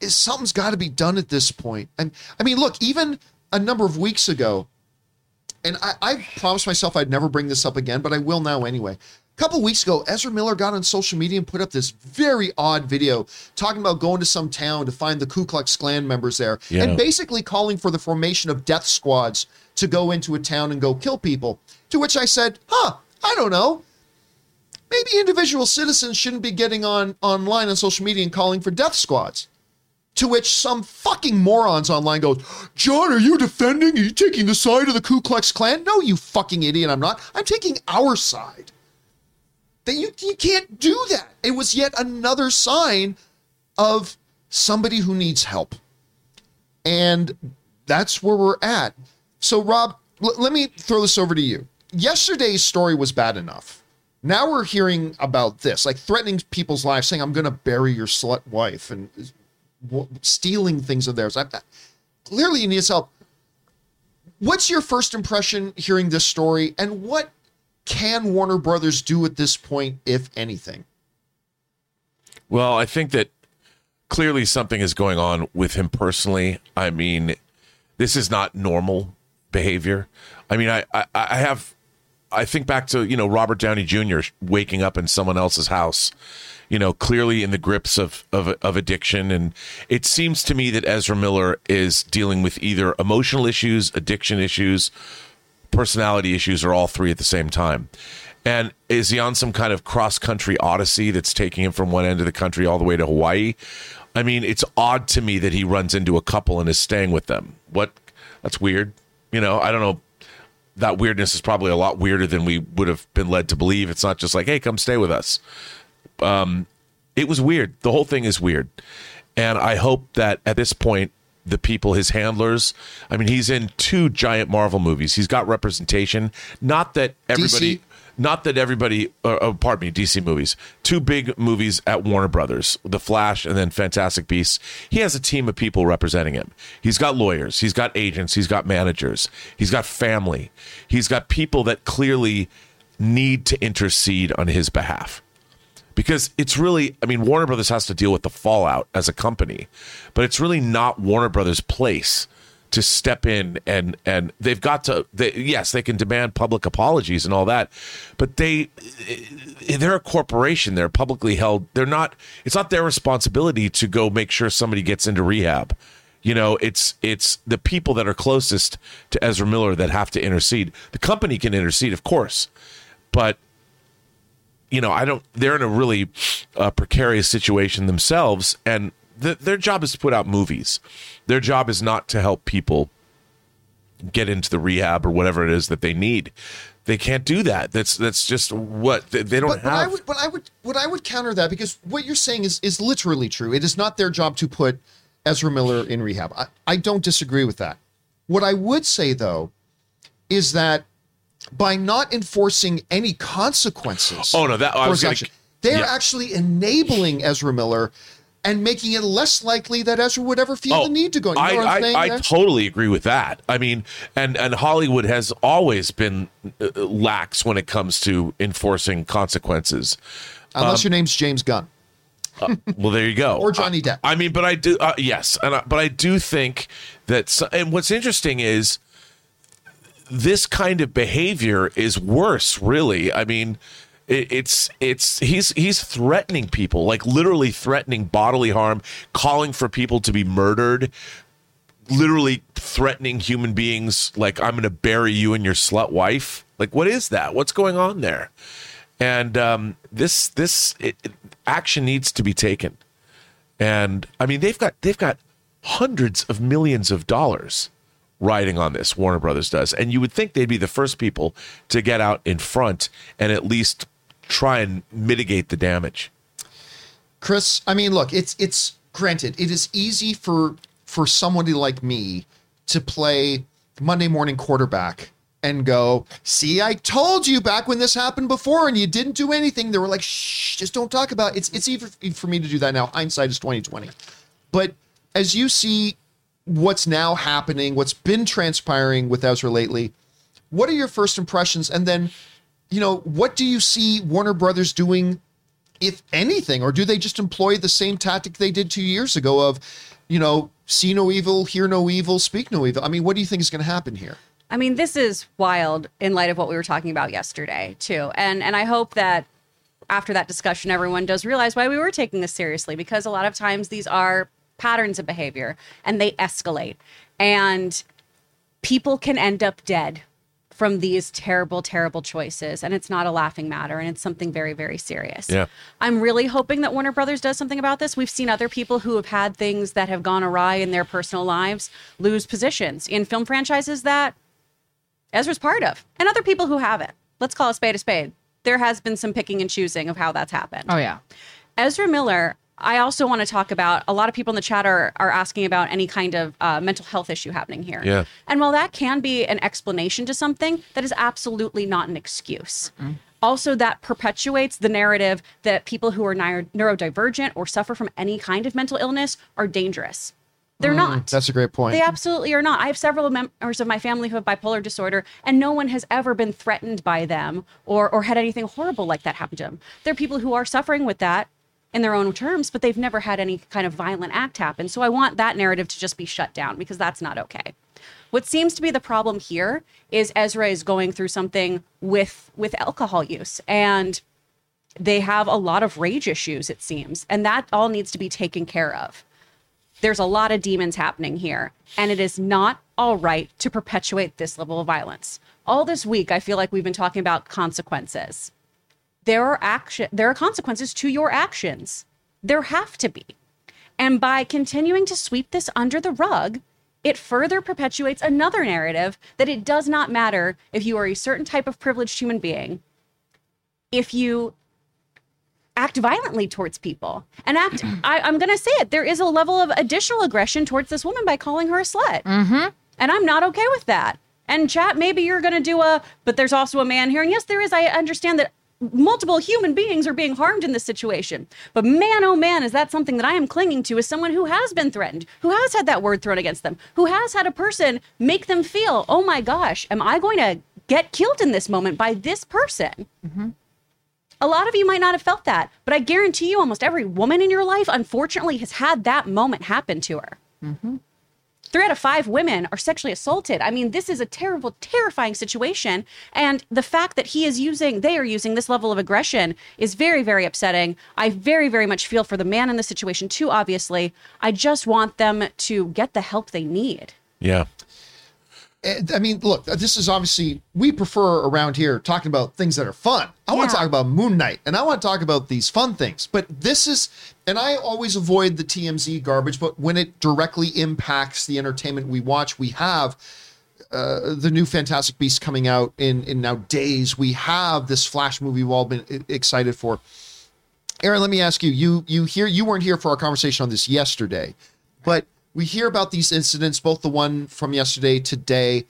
Speaker 1: is something's got to be done at this point. And I mean, look, even a number of weeks ago, and I, I promised myself I'd never bring this up again, but I will now anyway. A couple weeks ago, Ezra Miller got on social media and put up this very odd video talking about going to some town to find the Ku Klux Klan members there
Speaker 2: Yeah.
Speaker 1: and basically calling for the formation of death squads to go into a town and go kill people. To which I said, huh, I don't know. Maybe individual citizens shouldn't be getting on online on social media and calling for death squads. To which some fucking morons online goes, John, are you defending? Are you taking the side of the Ku Klux Klan? No, you fucking idiot, I'm not. I'm taking our side. That you, you can't do that. It was yet another sign of somebody who needs help. And that's where we're at. So, Rob, l- let me throw this over to you. Yesterday's story was bad enough. Now we're hearing about this, like threatening people's lives, saying, I'm going to bury your slut wife and uh, w- stealing things of theirs. I, I- clearly, he needs help. What's your first impression hearing this story, and what can Warner Brothers do at this point, if anything?
Speaker 2: Well, I think that clearly something is going on with him personally. I mean, this is not normal behavior. I mean, I, I, I have, I think back to, you know, Robert Downey Jr. waking up in someone else's house, you know, clearly in the grips of, of, of addiction. And it seems to me that Ezra Miller is dealing with either emotional issues, addiction issues, personality issues, or all three at the same time. And is he on some kind of cross country odyssey that's taking him from one end of the country all the way to Hawaii? I mean, it's odd to me that he runs into a couple and is staying with them. What? That's weird. You know, I don't know. That weirdness is probably a lot weirder than we would have been led to believe. It's not just like, hey, come stay with us. Um, it was weird. The whole thing is weird. And I hope that at this point, the people, his handlers, I mean, he's in two giant Marvel movies. He's got representation. Not that everybody.
Speaker 1: DC?
Speaker 2: Not that everybody, uh, uh, pardon me, DC movies, two big movies at Warner Brothers, The Flash and then Fantastic Beasts. He has a team of people representing him. He's got lawyers, he's got agents, he's got managers, he's got family, he's got people that clearly need to intercede on his behalf because it's really i mean warner brothers has to deal with the fallout as a company but it's really not warner brothers place to step in and and they've got to they, yes they can demand public apologies and all that but they they're a corporation. They're publicly held. They're not it's not their responsibility to go make sure somebody gets into rehab. You know it's it's the people that are closest to ezra miller that have to intercede. The company can intercede of course but you know, I don't. They're in a really uh, precarious situation themselves, and th- their job is to put out movies. Their job is not to help people get into the rehab or whatever it is that they need. They can't do that. That's that's just what they, they don't
Speaker 1: But, but I would, but I would, what I would counter that because what you're saying is is literally true. It is not their job to put Ezra Miller in rehab. I, I don't disagree with that. What I would say though is that by not enforcing any consequences,
Speaker 2: Oh, no, that- I was gonna-
Speaker 1: they're
Speaker 2: yeah.
Speaker 1: actually enabling Ezra Miller and making it less likely that Ezra would ever feel the need to go. You know
Speaker 2: Oh, I, I, I totally agree with that. I mean, and and Hollywood has always been uh, lax when it comes to enforcing consequences.
Speaker 1: Unless your name's James Gunn.
Speaker 2: Well, there you go.
Speaker 1: Or Johnny Depp.
Speaker 2: I mean, but I do. Uh, yes, and I, but I do think that. So, and what's interesting is this kind of behavior is worse. Really, I mean, it, it's it's he's he's threatening people, like literally threatening bodily harm, calling for people to be murdered. Literally threatening human beings, like I'm going to bury you and your slut wife. Like, what is that? What's going on there? And um, this this it, it- action needs to be taken. And I mean, they've got they've got hundreds of millions of dollars riding on this. Warner Brothers does, and you would think they'd be the first people to get out in front and at least try and mitigate the damage.
Speaker 1: Chris, I mean, look, it's it's granted, it is easy for for somebody like me to play Monday morning quarterback and go, see, I told you back when this happened before and you didn't do anything. They were like, shh, just don't talk about it. It's it's easy for me to do that now. Hindsight is 2020. But as you see what's now happening, what's been transpiring with Ezra lately, what are your first impressions? And then, you know, what do you see Warner Brothers doing if anything, or do they just employ the same tactic they did two years ago of, you know, see no evil, hear no evil, speak no evil? I mean, what do you think is going to happen here?
Speaker 4: I mean, this is wild in light of what we were talking about yesterday, too. And and I hope that after that discussion, everyone does realize why we were taking this seriously because a lot of times these are patterns of behavior and they escalate. And people can end up dead from these terrible, terrible choices. And it's not a laughing matter and it's something very, very serious.
Speaker 2: Yeah.
Speaker 4: I'm really hoping that Warner Brothers does something about this. We've seen other people who have had things that have gone awry in their personal lives lose positions in film franchises that Ezra's part of, and other people who haven't. Let's call a spade a spade. There has been some picking and choosing of how that's happened.
Speaker 3: Oh yeah.
Speaker 4: Ezra Miller, I also want to talk about. A lot of people in the chat are, are asking about any kind of uh, mental health issue happening here.
Speaker 2: Yeah.
Speaker 4: And while that can be an explanation to something, that is absolutely not an excuse. Also, that perpetuates the narrative that people who are neuro- neurodivergent or suffer from any kind of mental illness are dangerous. They're not.
Speaker 1: That's a great point.
Speaker 4: They absolutely are not. I have several members of my family who have bipolar disorder, and no one has ever been threatened by them or or had anything horrible like that happen to them. There are people who are suffering with that in their own terms, but they've never had any kind of violent act happen. So I want that narrative to just be shut down because that's not okay. What seems to be the problem here is Ezra is going through something with with alcohol use and they have a lot of rage issues it seems and that all needs to be taken care of there's a lot of demons happening here and it is not all right to perpetuate this level of violence all this week i feel like we've been talking about consequences there are action there are consequences to your actions. There have to be. And by continuing to sweep this under the rug it further perpetuates another narrative that it does not matter if you are a certain type of privileged human being if you act violently towards people. And act I, i'm going to say it there is a level of additional aggression towards this woman by calling her a slut. Mm-hmm. and i'm not okay with that. And chat maybe you're going to do a but there's also a man here. And yes there is. I understand that multiple human beings are being harmed in this situation. But man oh man is that something that i am clinging to as someone who has been threatened who has had that word thrown against them who has had a person make them feel oh my gosh am i going to get killed in this moment by this person? Mm-hmm. A lot of you might not have felt that, but I guarantee you almost every woman in your life, unfortunately, has had that moment happen to her. Mm-hmm. Three out of five women are sexually assaulted. I mean, this is a terrible, terrifying situation. And the fact that he is using, they are using this level of aggression is very, very upsetting. I very, very much feel for the man in the situation, too, obviously. I just want them to get the help they need.
Speaker 2: Yeah.
Speaker 1: I mean, look, this is obviously we prefer around here talking about things that are fun. I want to talk about Moon Knight, and I want to talk about these fun things. But this is, and I always avoid the TMZ garbage. But when it directly impacts the entertainment we watch, we have uh, the new Fantastic Beast coming out in in now days. We have this Flash movie we've all been excited for. Erin, let me ask you. You you here you weren't here for our conversation on this yesterday, but we hear about these incidents, both the one from yesterday, today.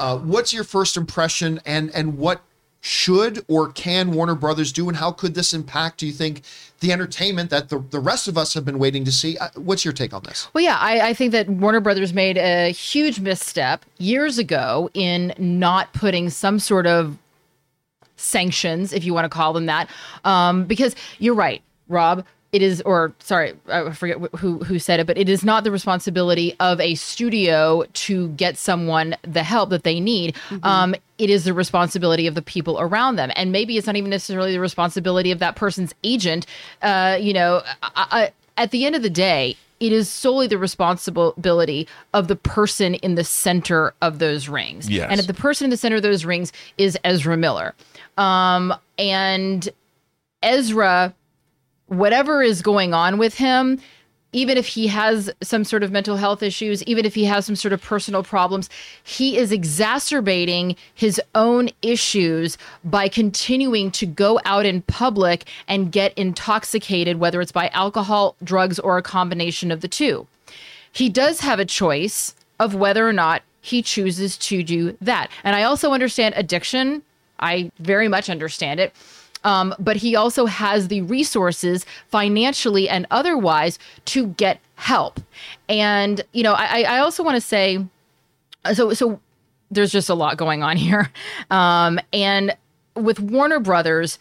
Speaker 1: Uh, what's your first impression, and and what should or can Warner Brothers do, and how could this impact? Do you think the entertainment that the the rest of us have been waiting to see? Uh, what's your take on this?
Speaker 3: Well, yeah, I, I think that Warner Brothers made a huge misstep years ago in not putting some sort of sanctions, if you want to call them that, um, because you're right, Rob. It is, or sorry, I forget who who said it, but it is not the responsibility of a studio to get someone the help that they need. Um, it is the responsibility of the people around them, and maybe it's not even necessarily the responsibility of that person's agent. Uh, you know, I, I, at the end of the day, it is solely the responsibility of the person in the center of those rings.
Speaker 2: Yes.
Speaker 3: And if the person in the center of those rings is Ezra Miller. Um, and Ezra, whatever is going on with him, even if he has some sort of mental health issues, even if he has some sort of personal problems, he is exacerbating his own issues by continuing to go out in public and get intoxicated, whether it's by alcohol, drugs, or a combination of the two. He does have a choice of whether or not he chooses to do that. And I also understand addiction. I very much understand it. Um, but he also has the resources financially and otherwise to get help. And, you know, I, I also want to say so, so there's just a lot going on here. Um, and with Warner Brothers,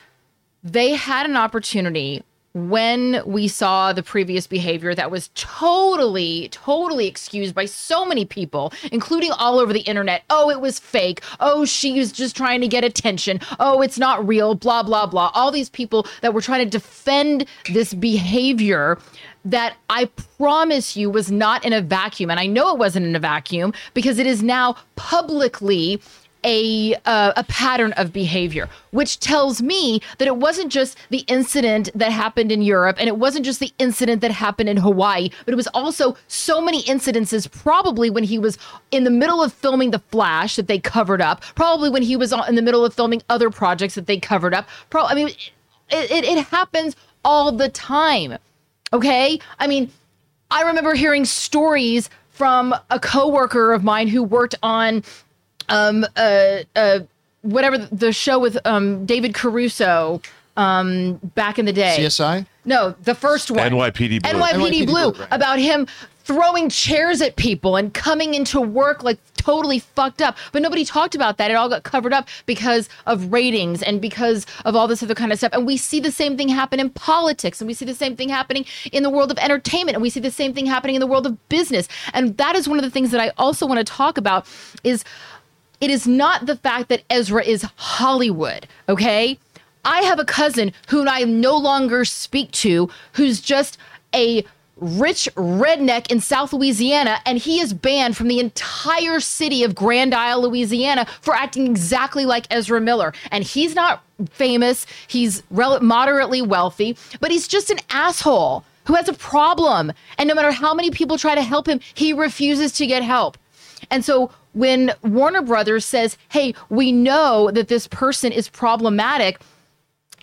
Speaker 3: they had an opportunity when we saw the previous behavior that was totally, totally excused by so many people, including all over the internet. Oh, it was fake. Oh, she was just trying to get attention. Oh, it's not real, blah, blah, blah. All these people that were trying to defend this behavior that I promise you was not in a vacuum. And I know it wasn't in a vacuum because it is now publicly a uh, a pattern of behavior, which tells me that it wasn't just the incident that happened in Europe, and it wasn't just the incident that happened in Hawaii, but it was also so many incidences. Probably when he was in the middle of filming The Flash that they covered up. Probably when he was in the middle of filming other projects that they covered up. Pro- I mean, it, it, it happens all the time. Okay, I mean, I remember hearing stories from a coworker of mine who worked on um uh uh whatever the show with um David Caruso um back in the day.
Speaker 1: CSI?
Speaker 3: No, the first one.
Speaker 2: NYPD Blue.
Speaker 3: NYPD,
Speaker 1: NYPD
Speaker 3: Blue,
Speaker 1: Blue, right.
Speaker 3: about him throwing chairs at people and coming into work like totally fucked up. But nobody talked about that. It all got covered up because of ratings and because of all this other kind of stuff. And we see the same thing happen in politics and we see the same thing happening in the world of entertainment and we see the same thing happening in the world of business. And that is one of the things that I also want to talk about is it is not the fact that Ezra is Hollywood, okay? I have a cousin who I no longer speak to who's just a rich redneck in South Louisiana, and he is banned from the entire city of Grand Isle, Louisiana, for acting exactly like Ezra Miller. And he's not famous, he's moderately wealthy, but he's just an asshole who has a problem. And no matter how many people try to help him, he refuses to get help. And so when Warner Brothers says, hey, we know that this person is problematic,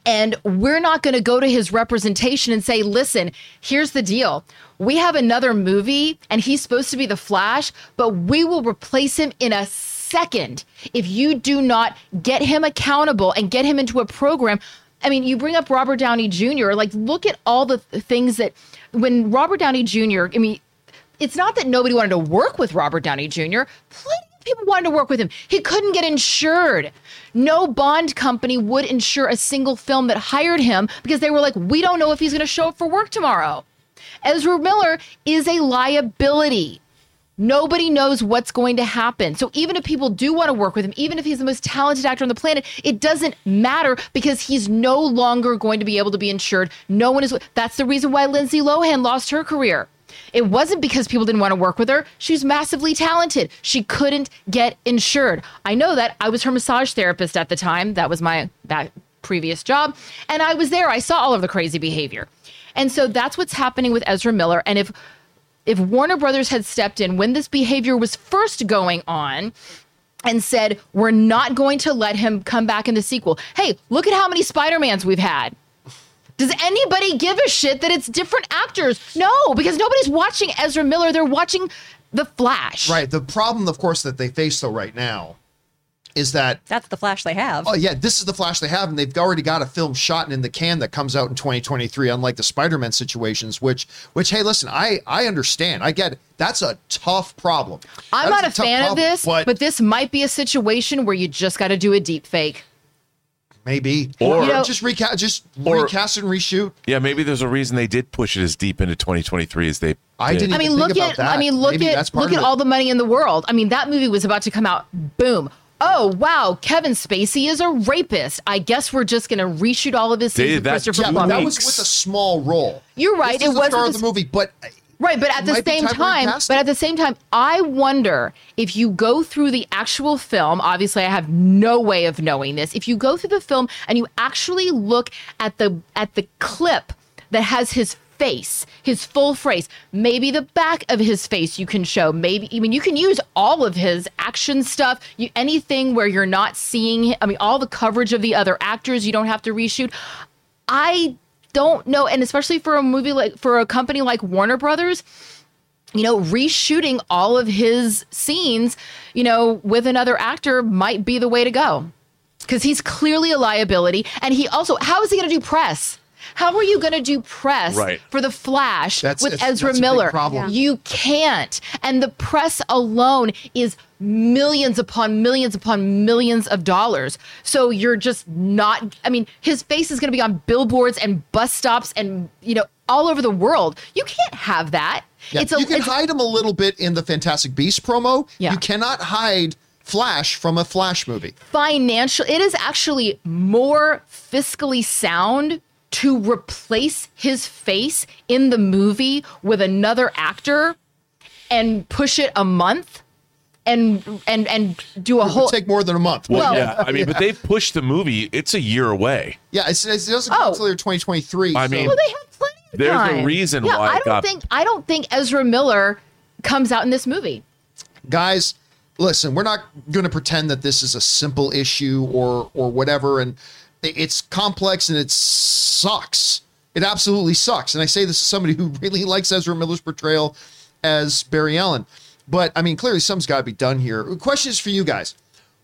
Speaker 3: and we're not going to go to his representation and say, listen, here's the deal. We have another movie and he's supposed to be the Flash, but we will replace him in a second if you do not get him accountable and get him into a program. I mean, you bring up Robert Downey Jr., like, look at all the th- things that when Robert Downey Jr., I mean, it's not that nobody wanted to work with Robert Downey Jr. Plenty of people wanted to work with him. He couldn't get insured. No Bond company would insure a single film that hired him because they were like, we don't know if he's going to show up for work tomorrow. Ezra Miller is a liability. Nobody knows what's going to happen. So even if people do want to work with him, even if he's the most talented actor on the planet, it doesn't matter because he's no longer going to be able to be insured. No one is. That's the reason why Lindsay Lohan lost her career. It wasn't because people didn't want to work with her. She's massively talented. She couldn't get insured. I know that. I was her massage therapist at the time. That was my that previous job. And I was there. I saw all of the crazy behavior. And so that's what's happening with Ezra Miller. And if if Warner Brothers had stepped in when this behavior was first going on and said, we're not going to let him come back in the sequel. Hey, look at how many Spider-Mans we've had. Does anybody give a shit that it's different actors? No, because nobody's watching Ezra Miller. They're watching The Flash.
Speaker 1: Right. The problem, of course, that they face though right now is that
Speaker 4: That's the flash they have.
Speaker 1: oh yeah, this is the Flash they have, and they've already got a film shot and in the can that comes out in 2023. Unlike the Spider-Man situations, which which hey, listen, I I understand, I get it. That's a tough problem.
Speaker 3: I'm
Speaker 1: That
Speaker 3: not a
Speaker 1: is tough
Speaker 3: fan of
Speaker 1: problem,
Speaker 3: this, but, this might be a situation where you just got to do a deep fake.
Speaker 1: Maybe
Speaker 2: Or-
Speaker 3: You know-
Speaker 1: just recast, just
Speaker 2: Or-
Speaker 1: recast and reshoot.
Speaker 2: Yeah, maybe there's a reason they did push it as deep into 2023 as they.
Speaker 1: I
Speaker 2: did.
Speaker 1: didn't
Speaker 3: I mean,
Speaker 1: even
Speaker 3: look
Speaker 1: about
Speaker 3: at
Speaker 1: that.
Speaker 3: I mean, look
Speaker 1: Maybe
Speaker 3: at look at all the money in the world. I mean, that movie was about to come out. Boom. Oh wow, Kevin Spacey is a rapist. I guess we're just gonna reshoot all of his scenes
Speaker 2: did
Speaker 3: with
Speaker 2: that
Speaker 3: Christopher
Speaker 1: Yeah,
Speaker 3: Plummer.
Speaker 1: that was with a small role.
Speaker 3: You're right,
Speaker 1: This is
Speaker 3: it
Speaker 1: the
Speaker 3: was
Speaker 1: star of the movie, but
Speaker 3: Right, but at the same
Speaker 1: time
Speaker 3: but at the same time, I wonder if you go through the actual film. Obviously, I have no way of knowing this. If you go through the film and you actually look at the at the clip that has his face, his full face, maybe the back of his face you can show. Maybe I mean you can use all of his action stuff. You anything where you're not seeing. I mean, all the coverage of the other actors. You don't have to reshoot. I don't know, and especially for a movie like for a company like Warner Brothers, you know, reshooting all of his scenes, you know, with another actor might be the way to go. Because he's clearly a liability. And he also, how is he going to do press? How are you going to do press
Speaker 2: Right.
Speaker 3: for The Flash
Speaker 1: That's-
Speaker 3: with
Speaker 1: it's-
Speaker 3: Ezra
Speaker 1: that's
Speaker 3: Miller?
Speaker 1: problem.
Speaker 3: You can't. And the press alone is millions upon millions upon millions of dollars. So you're just not I mean, his face is going to be on billboards and bus stops and, you know, all over the world. You can't have that.
Speaker 1: Yeah,
Speaker 3: It's a
Speaker 1: you can
Speaker 3: it's,
Speaker 1: hide him a little bit in the Fantastic Beast promo.
Speaker 3: Yeah.
Speaker 1: You cannot hide Flash from a Flash movie.
Speaker 3: financial it is actually more fiscally sound to replace his face in the movie with another actor and push it a month and and and do a
Speaker 1: It
Speaker 3: whole
Speaker 1: take more than a month.
Speaker 2: Well,
Speaker 3: Well-
Speaker 2: yeah. I mean, but they've pushed the movie. It's a year away.
Speaker 1: yeah, it's, it's, it doesn't come
Speaker 3: Oh.
Speaker 1: until 2023.
Speaker 2: I
Speaker 1: so-
Speaker 2: mean-
Speaker 3: well they have plenty of
Speaker 2: There's a reason
Speaker 3: yeah,
Speaker 2: why
Speaker 3: I don't
Speaker 2: got-
Speaker 3: think I don't think Ezra Miller comes out in this movie.
Speaker 1: guys listen we're not going to pretend that this is a simple issue or or whatever and it's complex and it sucks. It absolutely sucks. And i say this as somebody who really likes ezra miller's portrayal as barry allen. But i mean clearly something's got to be done here. Question is for you guys.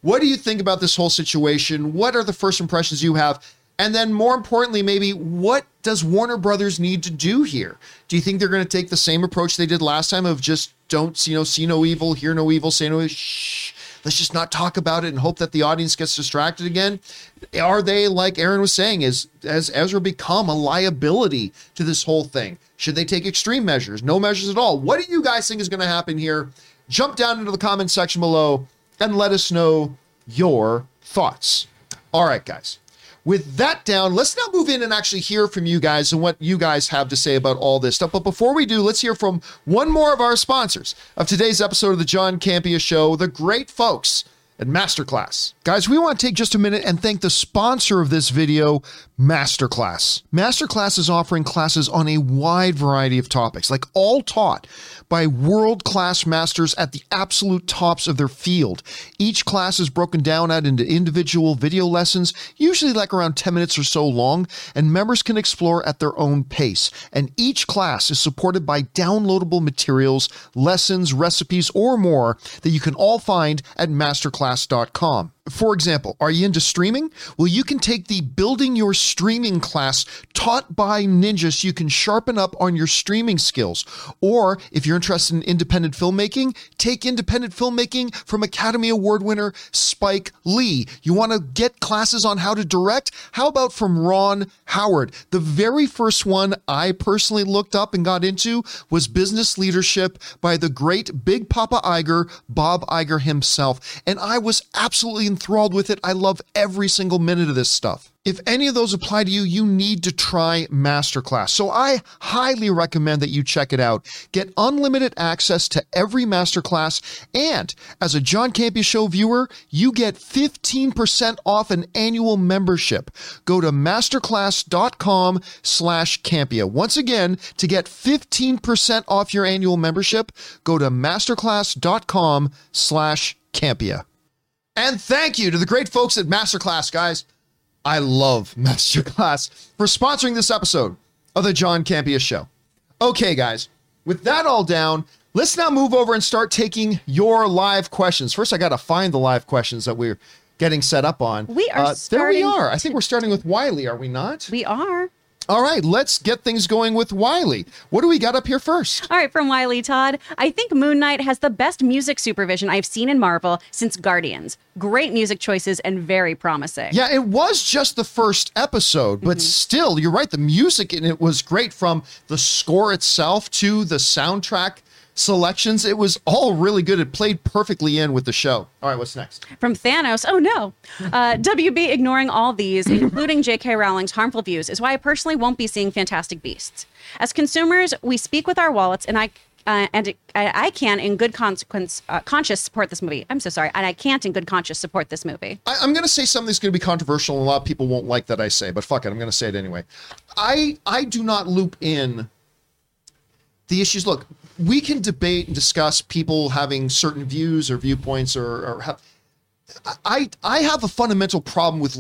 Speaker 1: What do you think about this whole situation? What are the first impressions you have? And then more importantly maybe what does warner brothers need to do here? Do you think they're going to take the same approach they did last time of just don't you know see no evil hear no evil say no shh let's just not talk about it and hope that the audience gets distracted again. Are they like erin was saying is has ezra become a liability to this whole thing? Should they take extreme measures? No measures at all. What do you guys think is going to happen here? Jump down into the comment section below and let us know your thoughts. All right guys with that down, let's now move in and actually hear from you guys and what you guys have to say about all this stuff. But before we do, let's hear from one more of our sponsors of today's episode of the John Campea Show, the great folks at Masterclass. Guys, we want to take just a minute and thank the sponsor of this video, Masterclass. Masterclass is offering classes on a wide variety of topics, like all taught by world class masters at the absolute tops of their field. Each class is broken down out into individual video lessons, usually like around 10 minutes or so long, and members can explore at their own pace. And each class is supported by downloadable materials, lessons, recipes, or more that you can all find at masterclass.com. For example, are you into streaming? Well, you can take the Building Your Streaming class taught by ninjas so you can sharpen up on your streaming skills. Or if you're interested in independent filmmaking, take independent filmmaking from Academy Award winner Spike Lee. You want to get classes on how to direct? How about from Ron Howard? The very first one I personally looked up and got into was Business Leadership by the great Big Papa Iger, Bob Iger himself. And I was absolutely enthralled with it. I love every single minute of this stuff. If any of those apply to you, you need to try Masterclass. So I highly recommend that you check it out. Get unlimited access to every Masterclass. And as a John Campea Show viewer, you get 15% off an annual membership. Go to masterclass.com slash Campea. Once again, to get 15% off your annual membership, go to masterclass.com slash Campea. And thank you to the great folks at Masterclass, guys. I love Masterclass for sponsoring this episode of the John Campea Show. Okay, guys, with that all down, let's now move over and start taking your live questions. First, I got to find the live questions that we're getting set up on.
Speaker 4: We are
Speaker 1: Uh, there we are. I think we're starting with Wiley, are we not?
Speaker 4: We are.
Speaker 1: All right, let's get things going with Wiley. What do we got up here first?
Speaker 4: All right, from Wiley Todd. I think Moon Knight has the best music supervision I've seen in Marvel since Guardians. Great music choices and very promising.
Speaker 1: Yeah, it was just the first episode, but mm-hmm. still, you're right. The music in it was great from the score itself to the soundtrack selections. It was all really good. It played perfectly in with the show. All right, what's next?
Speaker 4: From Thanos, oh no. Uh, WB ignoring all these, including J.K. Rowling's harmful views, is why I personally won't be seeing Fantastic Beasts. As consumers, we speak with our wallets, and I uh, and it, I, I can, in good consequence, uh, conscious, support this movie. I'm so sorry, and I can't, in good conscience, support this movie.
Speaker 1: I, I'm going to say something that's going to be controversial, and a lot of people won't like that I say, but fuck it, I'm going to say it anyway. I I do not loop in the issues. Look, we can debate and discuss people having certain views or viewpoints, or, or have. I I have a fundamental problem with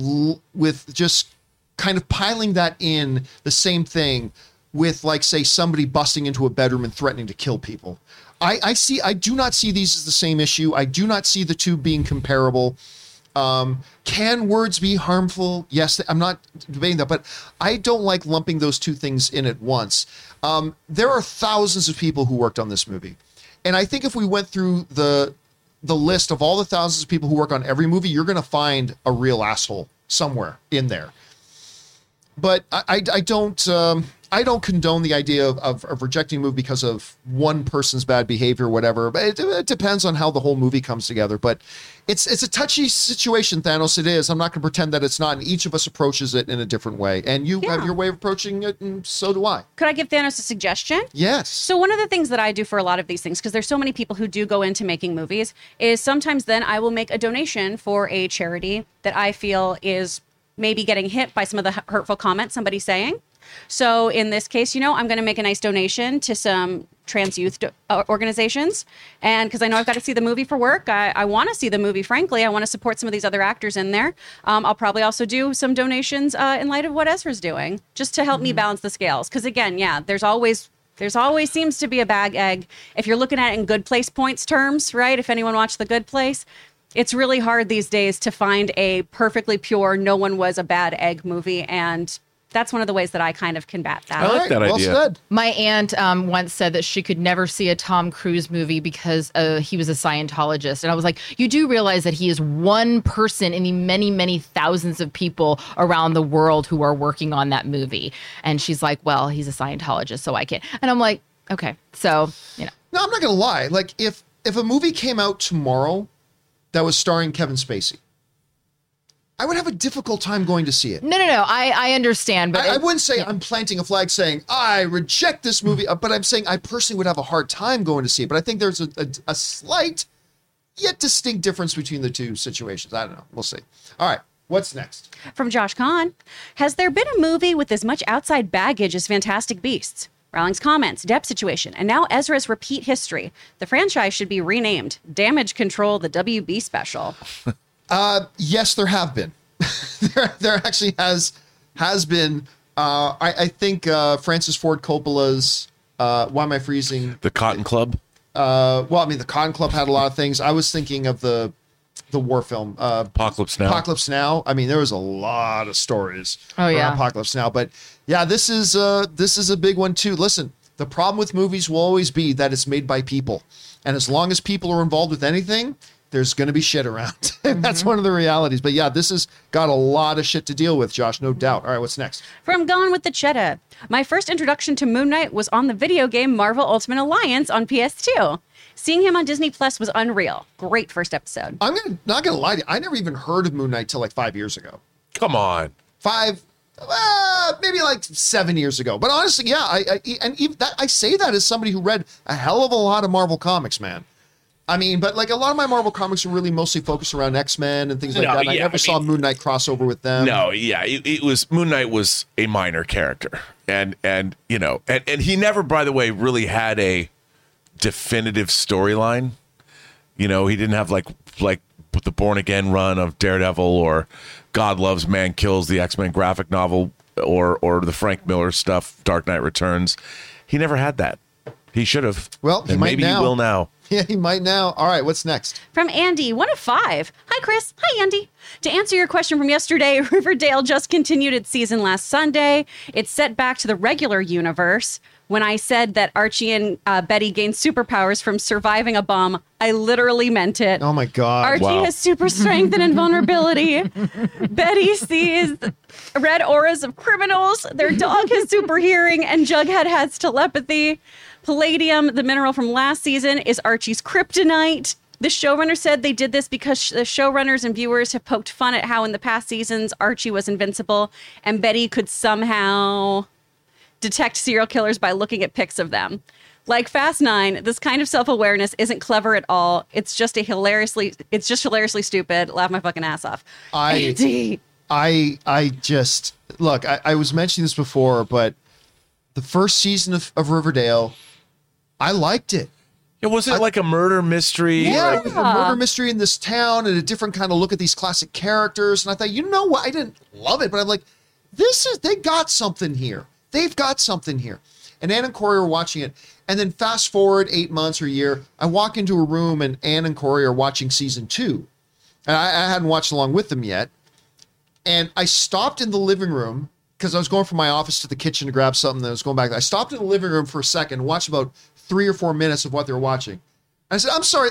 Speaker 1: with just kind of piling that in the same thing with like say somebody busting into a bedroom and threatening to kill people. I, I see I do not see these as the same issue. I do not see the two being comparable. Um, can words be harmful? Yes, I'm not debating that, but I don't like lumping those two things in at once. Um, there are thousands of people who worked on this movie, and I think if we went through the the list of all the thousands of people who work on every movie, you're going to find a real asshole somewhere in there. But I, I, I don't um, I don't condone the idea of, of, of rejecting a movie because of one person's bad behavior or whatever. But it, it depends on how the whole movie comes together. But it's it's a touchy situation, Thanos. It is. I'm not going to pretend that it's not. And each of us approaches it in a different way. And you have your way of approaching it, and so do I.
Speaker 4: Could I give Thanos a suggestion?
Speaker 1: Yes.
Speaker 4: So one of the things that I do for a lot of these things, because there's so many people who do go into making movies, is sometimes then I will make a donation for a charity that I feel is maybe getting hit by some of the hurtful comments somebody's saying. So in this case, you know, I'm going to make a nice donation to some trans youth do- uh, organizations, and because I know I've got to see the movie for work, I, I want to see the movie. Frankly, I want to support some of these other actors in there. Um, I'll probably also do some donations uh, in light of what Ezra's doing, just to help me balance the scales. Because again, yeah, there's always there's always seems to be a bag egg. If you're looking at it in good place points terms, right? If anyone watched The Good Place, it's really hard these days to find a perfectly pure, no one was a bad egg movie. And that's one of the ways that I kind of combat that.
Speaker 2: I like that
Speaker 1: well
Speaker 2: idea.
Speaker 1: said.
Speaker 3: My aunt um, once said that she could never see a Tom Cruise movie because uh, he was a Scientologist. And I was like, you do realize that he is one person in the many, many thousands of people around the world who are working on that movie. And she's like, well, he's a Scientologist, so I can't. And I'm like, okay. So, you know.
Speaker 1: No, I'm not gonna lie. Like if if a movie came out tomorrow that was starring Kevin Spacey, I would have a difficult time going to see it.
Speaker 3: No, no, no. I, I understand. But
Speaker 1: I, I wouldn't say I'm planting a flag saying I reject this movie, uh, but I'm saying I personally would have a hard time going to see it. But I think there's a, a, a slight yet distinct difference between the two situations. I don't know. We'll see. All right. What's next?
Speaker 4: From Josh Kahn Has there been a movie with as much outside baggage as Fantastic Beasts? Rowling's comments, Depp situation, and now Ezra's repeat history. The franchise should be renamed Damage Control, the WB special.
Speaker 1: Yes, there have been. there, there actually has has been. Uh, I, I think uh, Francis Ford Coppola's. Uh, why am I freezing?
Speaker 2: The Cotton Club.
Speaker 1: Uh, well, I mean, the Cotton Club had a lot of things. I was thinking of the the war film, uh,
Speaker 2: Apocalypse Now.
Speaker 1: Apocalypse Now. I mean, there was a lot of stories.
Speaker 3: Oh, yeah.
Speaker 1: Apocalypse Now. But yeah, this is uh, this is a big one too. Listen, the problem with movies will always be that it's made by people, and as long as people are involved with anything, there's going to be shit around. That's one of the realities. But yeah, this has got a lot of shit to deal with, Josh. No doubt. All right, what's next?
Speaker 4: From Gone with the Cheetah. My first introduction to Moon Knight was on the video game Marvel Ultimate Alliance on PS2. Seeing him on Disney Plus was unreal. Great first episode.
Speaker 1: I'm gonna not gonna lie to you. I never even heard of Moon Knight till like five years ago.
Speaker 2: Come on.
Speaker 1: five, uh, maybe like seven years ago. But honestly, yeah, I, I and even that I say that as somebody who read a hell of a lot of Marvel comics, man. I mean, but like a lot of my Marvel comics are really mostly focused around X Men and things like
Speaker 2: No,
Speaker 1: that. and I never
Speaker 2: I
Speaker 1: saw
Speaker 2: mean-
Speaker 1: Moon Knight crossover with them.
Speaker 2: No, yeah, it, it was Moon Knight was a minor character, and and you know, and and he never, by the way, really had a definitive storyline. You know, he didn't have like like the Born Again run of Daredevil or God Loves Man Kills, the X Men graphic novel, or or the Frank Miller stuff, Dark Knight Returns. He never had that. He should have.
Speaker 1: Well, he
Speaker 2: and
Speaker 1: might
Speaker 2: maybe
Speaker 1: now.
Speaker 2: he will now.
Speaker 1: Yeah, he might now. All right, what's next?
Speaker 4: From Andy, one of five. Hi, Chris. Hi, Andy. To answer your question from yesterday, Riverdale just continued its season last Sunday. It's set back to the regular universe when I said that Archie and uh, Betty gained superpowers from surviving a bomb, I literally meant it.
Speaker 1: Oh my god.
Speaker 4: Archie
Speaker 2: Wow.
Speaker 4: has super strength and invulnerability. Betty sees red auras of criminals. Their dog has super hearing, and Jughead has telepathy. Palladium, the mineral from last season, is Archie's kryptonite. The showrunner said they did this because sh- the showrunners and viewers have poked fun at how in the past seasons Archie was invincible and Betty could somehow detect serial killers by looking at pics of them. Like Fast Nine, this kind of self-awareness isn't clever at all. It's just a hilariously it's just hilariously stupid. Laugh my fucking ass off.
Speaker 1: I-
Speaker 4: Andy.
Speaker 1: I I just look. I, I was mentioning this before, but the first season of, of Riverdale, I liked it.
Speaker 2: It wasn't like a murder mystery.
Speaker 1: Yeah,
Speaker 2: like-
Speaker 1: a murder mystery in this town and a different kind of look at these classic characters. And I thought, you know what? I didn't love it, but I'm like, this is they got something here. They've got something here. And Ann and Corey are watching it. And then fast forward eight months or a year, I walk into a room and Ann and Corey are watching season two. And I, I hadn't watched along with them yet. And I stopped in the living room because I was going from my office to the kitchen to grab something. Then I was going back. I stopped in the living room for a second, watched about three or four minutes of what they're watching. I said, "I'm sorry,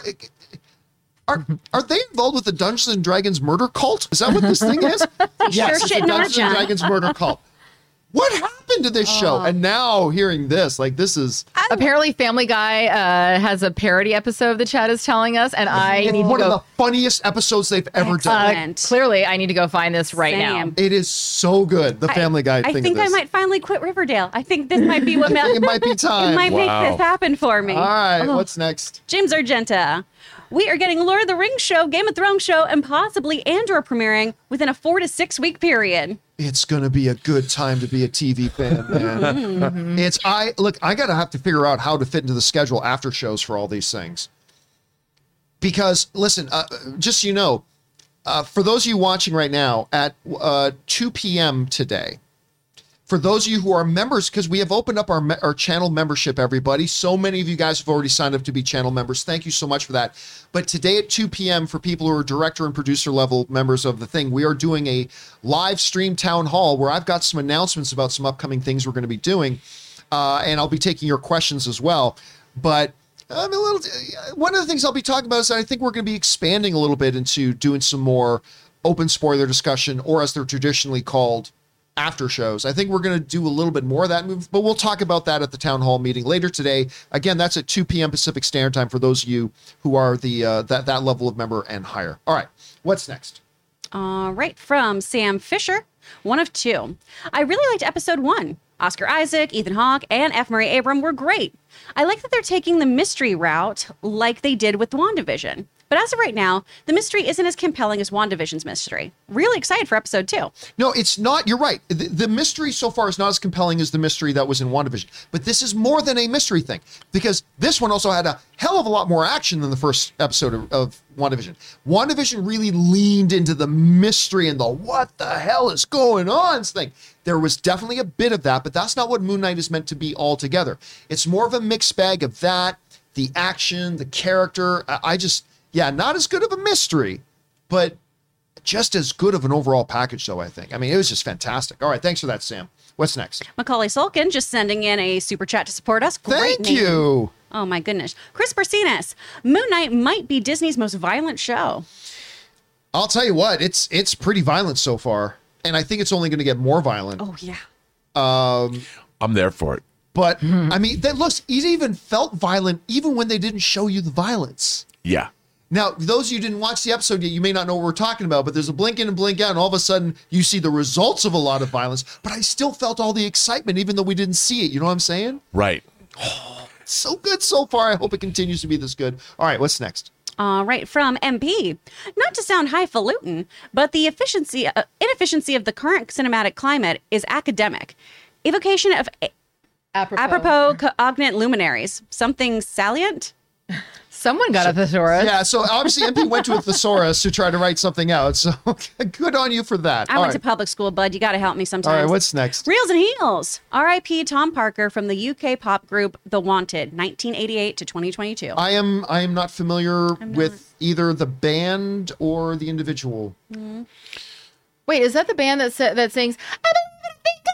Speaker 1: are are they involved with the Dungeons and Dragons murder cult? Is that what this thing is?" yes, it's the Dungeons and Dragons murder cult. What happened to this show? And now hearing this, like this is
Speaker 3: Apparently, Family Guy uh, has a parody episode. The chat is telling us, and I
Speaker 1: it's
Speaker 3: need to
Speaker 1: one
Speaker 3: go.
Speaker 1: of the funniest episodes they've ever done.
Speaker 3: uh, clearly, I need to go find this right now.
Speaker 1: It is so good. The Family Guy thing.
Speaker 4: I think
Speaker 1: of
Speaker 4: I might finally quit Riverdale. I think this might be what
Speaker 1: I it might be time.
Speaker 4: It might
Speaker 2: Wow.
Speaker 4: make this happen for me.
Speaker 1: All right,
Speaker 4: Oh.
Speaker 1: what's next?
Speaker 4: James Argenta. We are getting Lord of the Rings show, Game of Thrones show, and possibly Andor premiering within a four to six week period.
Speaker 1: It's gonna be a good time to be a TV fan, man. it's I look. I gotta have to figure out how to fit into the schedule after shows for all these things. Because listen, uh, just so you know, uh, for those of you watching right now at uh, 2 p.m. today, for those of you who are members, because we have opened up our our channel membership, everybody. So many of you guys have already signed up to be channel members. Thank you so much for that. But today at 2 p.m. for people who are director and producer level members of the thing, we are doing a live stream town hall where I've got some announcements about some upcoming things we're going to be doing, uh, and I'll be taking your questions as well. But I'm a little. One of the things I'll be talking about is I think we're going to be expanding a little bit into doing some more open spoiler discussion, or as they're traditionally called, after shows. I think we're going to do a little bit more of that move, but we'll talk about that at the town hall meeting later today. Again, that's at 2 p.m. Pacific Standard Time for those of you who are the uh, that that level of member and higher. All right, what's next?
Speaker 4: All right, from Sam Fisher, one of two. I really liked episode one. Oscar Isaac, Ethan Hawke, and F. Murray Abraham were great. I like that they're taking the mystery route like they did with the WandaVision. But as of right now, the mystery isn't as compelling as WandaVision's mystery. Really excited for episode two.
Speaker 1: No, it's not. You're right. The, the mystery so far is not as compelling as the mystery that was in WandaVision. But this is more than a mystery thing because this one also had a hell of a lot more action than the first episode of, of WandaVision. WandaVision really leaned into the mystery and the what the hell is going on thing. There was definitely a bit of that, but that's not what Moon Knight is meant to be altogether. It's more of a mixed bag of that, the action, the character. I, I just, yeah, not as good of a mystery, but just as good of an overall package, though, I think. I mean, it was just fantastic. All right, thanks for that, Sam. What's next?
Speaker 4: Macaulay Sulkin just sending in a super chat to support us. Great
Speaker 1: Thank
Speaker 4: name.
Speaker 1: you.
Speaker 4: Oh my goodness. Chris Bersinas, Moon Knight might be Disney's most violent show.
Speaker 1: I'll tell you what, it's it's pretty violent so far, and I think it's only going to get more violent.
Speaker 4: Oh yeah.
Speaker 2: Um, I'm there for it.
Speaker 1: But I mean, that looks it even felt violent even when they didn't show you the violence.
Speaker 2: Yeah.
Speaker 1: Now, those of you who didn't watch the episode yet, you may not know what we're talking about, but there's a blink in and blink out, and all of a sudden you see the results of a lot of violence. But I still felt all the excitement, even though we didn't see it. You know what I'm saying?
Speaker 2: Right.
Speaker 1: So good so far. I hope it continues to be this good. All right, what's next?
Speaker 4: All right, from MP. Not to sound highfalutin, but the efficiency uh, inefficiency of the current cinematic climate is academic. Evocation of a-
Speaker 3: Apropos.
Speaker 4: apropos cognate luminaries. Something salient?
Speaker 3: Someone got a thesaurus.
Speaker 1: Yeah, so obviously MP went to a thesaurus to try to write something out. So good on you for that.
Speaker 4: I
Speaker 1: All
Speaker 4: went
Speaker 1: right.
Speaker 4: to public school, bud. You got to help me sometimes.
Speaker 1: All right, what's next?
Speaker 4: Reels and Heels. R.I.P. Tom Parker from the UK pop group The Wanted, 1988 to 2022.
Speaker 1: I am I am not familiar with either the band or the individual. Mm-hmm.
Speaker 3: Wait, is that the band that sa- that sings? "I believe in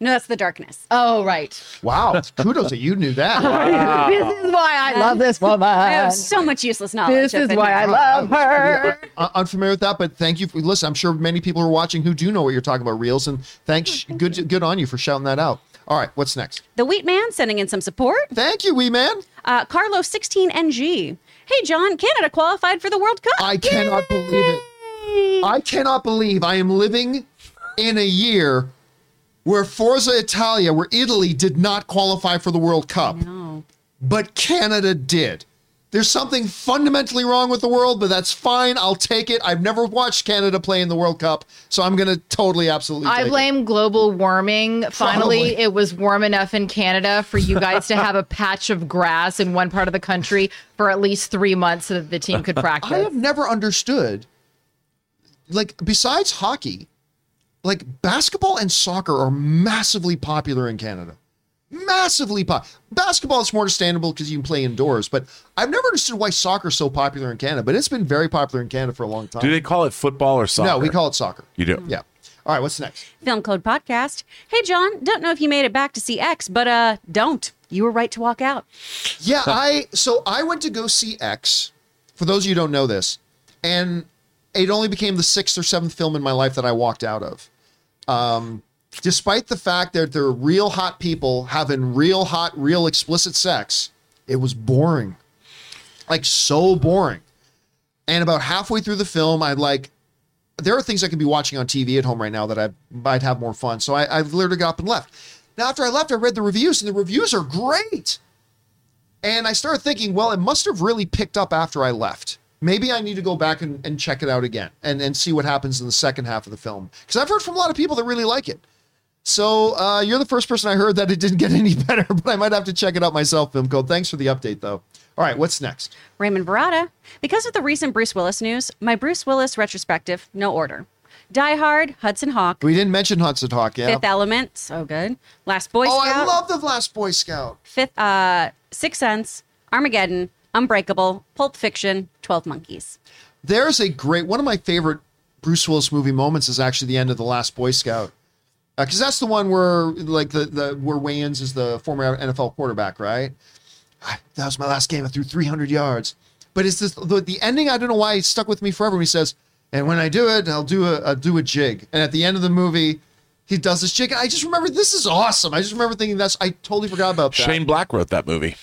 Speaker 4: No, that's the darkness.
Speaker 3: Oh, right.
Speaker 1: Wow, kudos that you knew that.
Speaker 3: This is why I love this woman.
Speaker 4: I have so much useless knowledge.
Speaker 3: This is why. I love her.
Speaker 1: Uh, unfamiliar with that, but thank you. For, listen, I'm sure many people are watching who do know what you're talking about, reels, and thanks, good, good on you for shouting that out. All right, what's next?
Speaker 4: The Wheat Man sending in some support.
Speaker 1: Thank you, Wheat man.
Speaker 4: Uh, Carlos 16NG. Hey, John, Canada qualified for the World Cup.
Speaker 1: I cannot believe it. I cannot believe I am living in a year where Forza Italia, where Italy did not qualify for the World Cup,
Speaker 4: No.
Speaker 1: but Canada did. There's something fundamentally wrong with the world, but that's fine. I'll take it. I've never watched Canada play in the World Cup, so I'm going to totally, absolutely.
Speaker 3: I
Speaker 1: take it.
Speaker 3: blame global warming. Finally,
Speaker 1: Probably.
Speaker 3: it was warm enough in Canada for you guys to have a patch of grass in one part of the country for at least three months so that the team could practice.
Speaker 1: I have never understood, like, besides hockey, like basketball and soccer are massively popular in Canada. Massively pop. Basketball is more understandable because you can play indoors, but I've never understood why soccer is so popular in Canada. But it's been very popular in Canada for a long time.
Speaker 2: Do they call it football or soccer?
Speaker 1: no, we call it soccer.
Speaker 2: You do.
Speaker 1: Yeah. All right, what's next?
Speaker 4: Film Code Podcast. Hey, John, don't know if you made it back to see X, but uh, don't. You were right to walk out.
Speaker 1: Yeah, I so I went to go see X. For those of you who don't know this, and it only became the sixth or seventh film in my life that I walked out of. Um, despite the fact that they're real hot people having real hot, real explicit sex, it was boring, like so boring. And about halfway through the film, I like. There are things I could be watching on TV at home right now that I might have more fun. So I, I literally got up and left. Now, after I left, I read the reviews, and the reviews are great. And I started thinking, well, it must have really picked up after I left. Maybe I need to go back and, and check it out again and, and see what happens in the second half of the film. Because I've heard from a lot of people that really like it. So uh, you're the first person I heard that it didn't get any better, but I might have to check it out myself, Film Code. Thanks for the update, though. All right, what's next?
Speaker 4: Raymond Barada. Because of the recent Bruce Willis news, my Bruce Willis retrospective, no order. Die Hard, Hudson Hawk,
Speaker 1: We didn't mention Hudson Hawk, yeah.
Speaker 4: Fifth Element, so good. Last Boy Scout.
Speaker 1: oh, I love the Last Boy Scout.
Speaker 4: Fifth, uh, Sixth Sense, Armageddon, Unbreakable, Pulp Fiction, Twelve Monkeys.
Speaker 1: There's a great one of my favorite Bruce Willis movie moments is actually the end of the Last Boy Scout, because that's the one where like the the where Wayans is the former NFL quarterback, right? "Ah, That was my last game. I threw 300 yards, but it's this the, the ending. I don't know why it stuck with me forever. When he says, "And when I do it, I'll do a I'll do a jig," and at the end of the movie. He does this jig. and I just remember this is awesome. I just remember thinking that's. I totally forgot about that.
Speaker 2: Shane Black wrote that movie.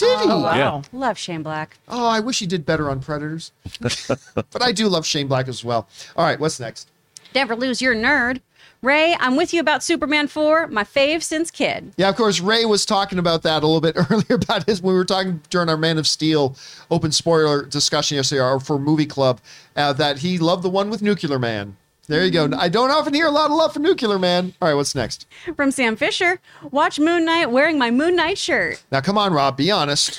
Speaker 1: Did he?
Speaker 3: Oh, wow.
Speaker 2: Yeah.
Speaker 4: Love Shane Black.
Speaker 1: Oh, I wish he did better on Predators. but I do love Shane Black as well. All right, what's next?
Speaker 4: Never lose your nerd. Ray, I'm with you about Superman 4, my fave since kid.
Speaker 1: Yeah, of course, Ray was talking about that a little bit earlier about his when we were talking during our Man of Steel open spoiler discussion yesterday or for Movie Club uh, that he loved the one with Nuclear Man. There you go. I don't often hear a lot of love for Nuclear Man. All right, what's next?
Speaker 4: From Sam Fisher, watch Moon Knight wearing my Moon Knight shirt.
Speaker 1: Now, come on, Rob, be honest.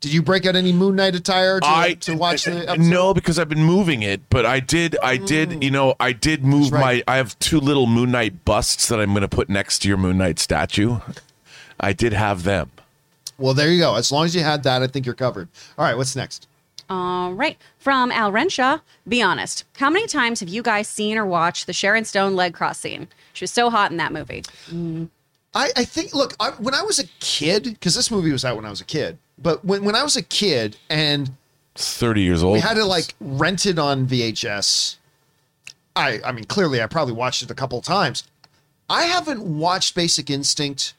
Speaker 1: Did you break out any Moon Knight attire to,
Speaker 2: I
Speaker 1: to watch the episode?
Speaker 2: no because I've been moving it, but I did I did mm. you know I did move
Speaker 1: right.
Speaker 2: my I have two little Moon Knight busts that I'm going to put next to your Moon Knight statue. I did have them.
Speaker 1: Well, there you go. As long as you had that, I think you're covered. All right, what's next?
Speaker 4: All right. From Al Renshaw, be honest. How many times have you guys seen or watched the Sharon Stone leg cross scene? She was so hot in that movie. Mm.
Speaker 1: I, I think look I, when I was a kid because this movie was out when I was a kid, but when, when I was a kid and
Speaker 2: Thirty years old.
Speaker 1: we had to like rent it on VHS. I I mean clearly I probably watched it a couple of times. I haven't watched Basic Instinct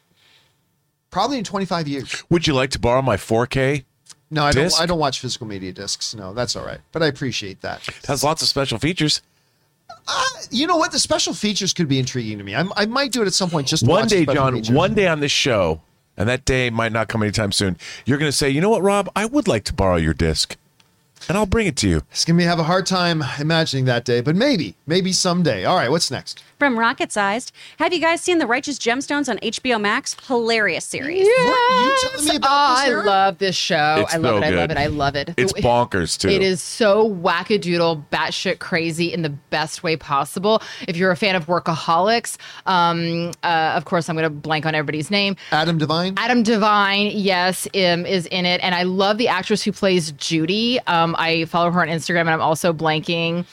Speaker 1: probably in 25 years.
Speaker 2: Would you like to borrow my 4K?
Speaker 1: No, I
Speaker 2: Disc?
Speaker 1: don't I don't watch physical media discs. No, that's all right. But I appreciate that.
Speaker 2: It has lots of special features.
Speaker 1: Uh, you know what? The special features could be intriguing to me. I, I might do it at some point just to
Speaker 2: One day, John,
Speaker 1: features.
Speaker 2: one day on this show, and that day might not come anytime soon, you're going to say, you know what, Rob? I would like to borrow your disc, and I'll bring it to you.
Speaker 1: It's gonna be have a hard time imagining that day, but maybe, maybe someday. All right, what's next?
Speaker 4: From Rocket Sized, have you guys seen The Righteous Gemstones on HBO Max? Hilarious series.
Speaker 1: What you telling me about
Speaker 3: oh,
Speaker 1: this,
Speaker 3: I
Speaker 1: Erin?
Speaker 3: love this show.
Speaker 2: It's
Speaker 3: I love
Speaker 2: so
Speaker 3: it. I love it. I love it.
Speaker 2: It's
Speaker 3: The-
Speaker 2: bonkers, too.
Speaker 3: It is so wackadoodle, batshit crazy in the best way possible. If you're a fan of Workaholics, um, uh, of course, I'm going to blank on everybody's name.
Speaker 1: Adam Devine.
Speaker 3: Adam Devine, yes, um, is in it, and I love the actress who plays Judy. Um, I follow her on Instagram, and I'm also blanking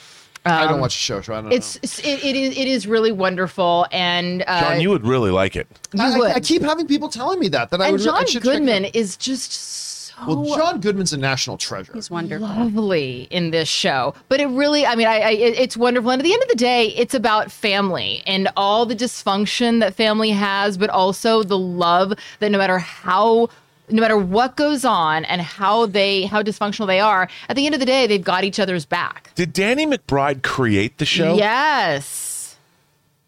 Speaker 1: I don't watch the show, so I don't know.
Speaker 3: It's it's- it, it is it is really wonderful, and uh,
Speaker 2: John, you would really like it.
Speaker 3: you
Speaker 1: I, I-
Speaker 3: would.
Speaker 1: I keep having people telling me that that I
Speaker 3: and
Speaker 1: would. I
Speaker 3: John
Speaker 1: should
Speaker 3: Goodman
Speaker 1: out.
Speaker 3: is just so
Speaker 1: Well, John Goodman's a national treasure.
Speaker 4: He's wonderful.
Speaker 3: lovely in this show. But it really, I mean, I, I it- it's wonderful. And at the end of the day, it's about family and all the dysfunction that family has, but also the love that no matter how. No matter what goes on and how they how dysfunctional they are, at the end of the day, they've got each other's back.
Speaker 2: Did Danny McBride create the show?
Speaker 3: Yes.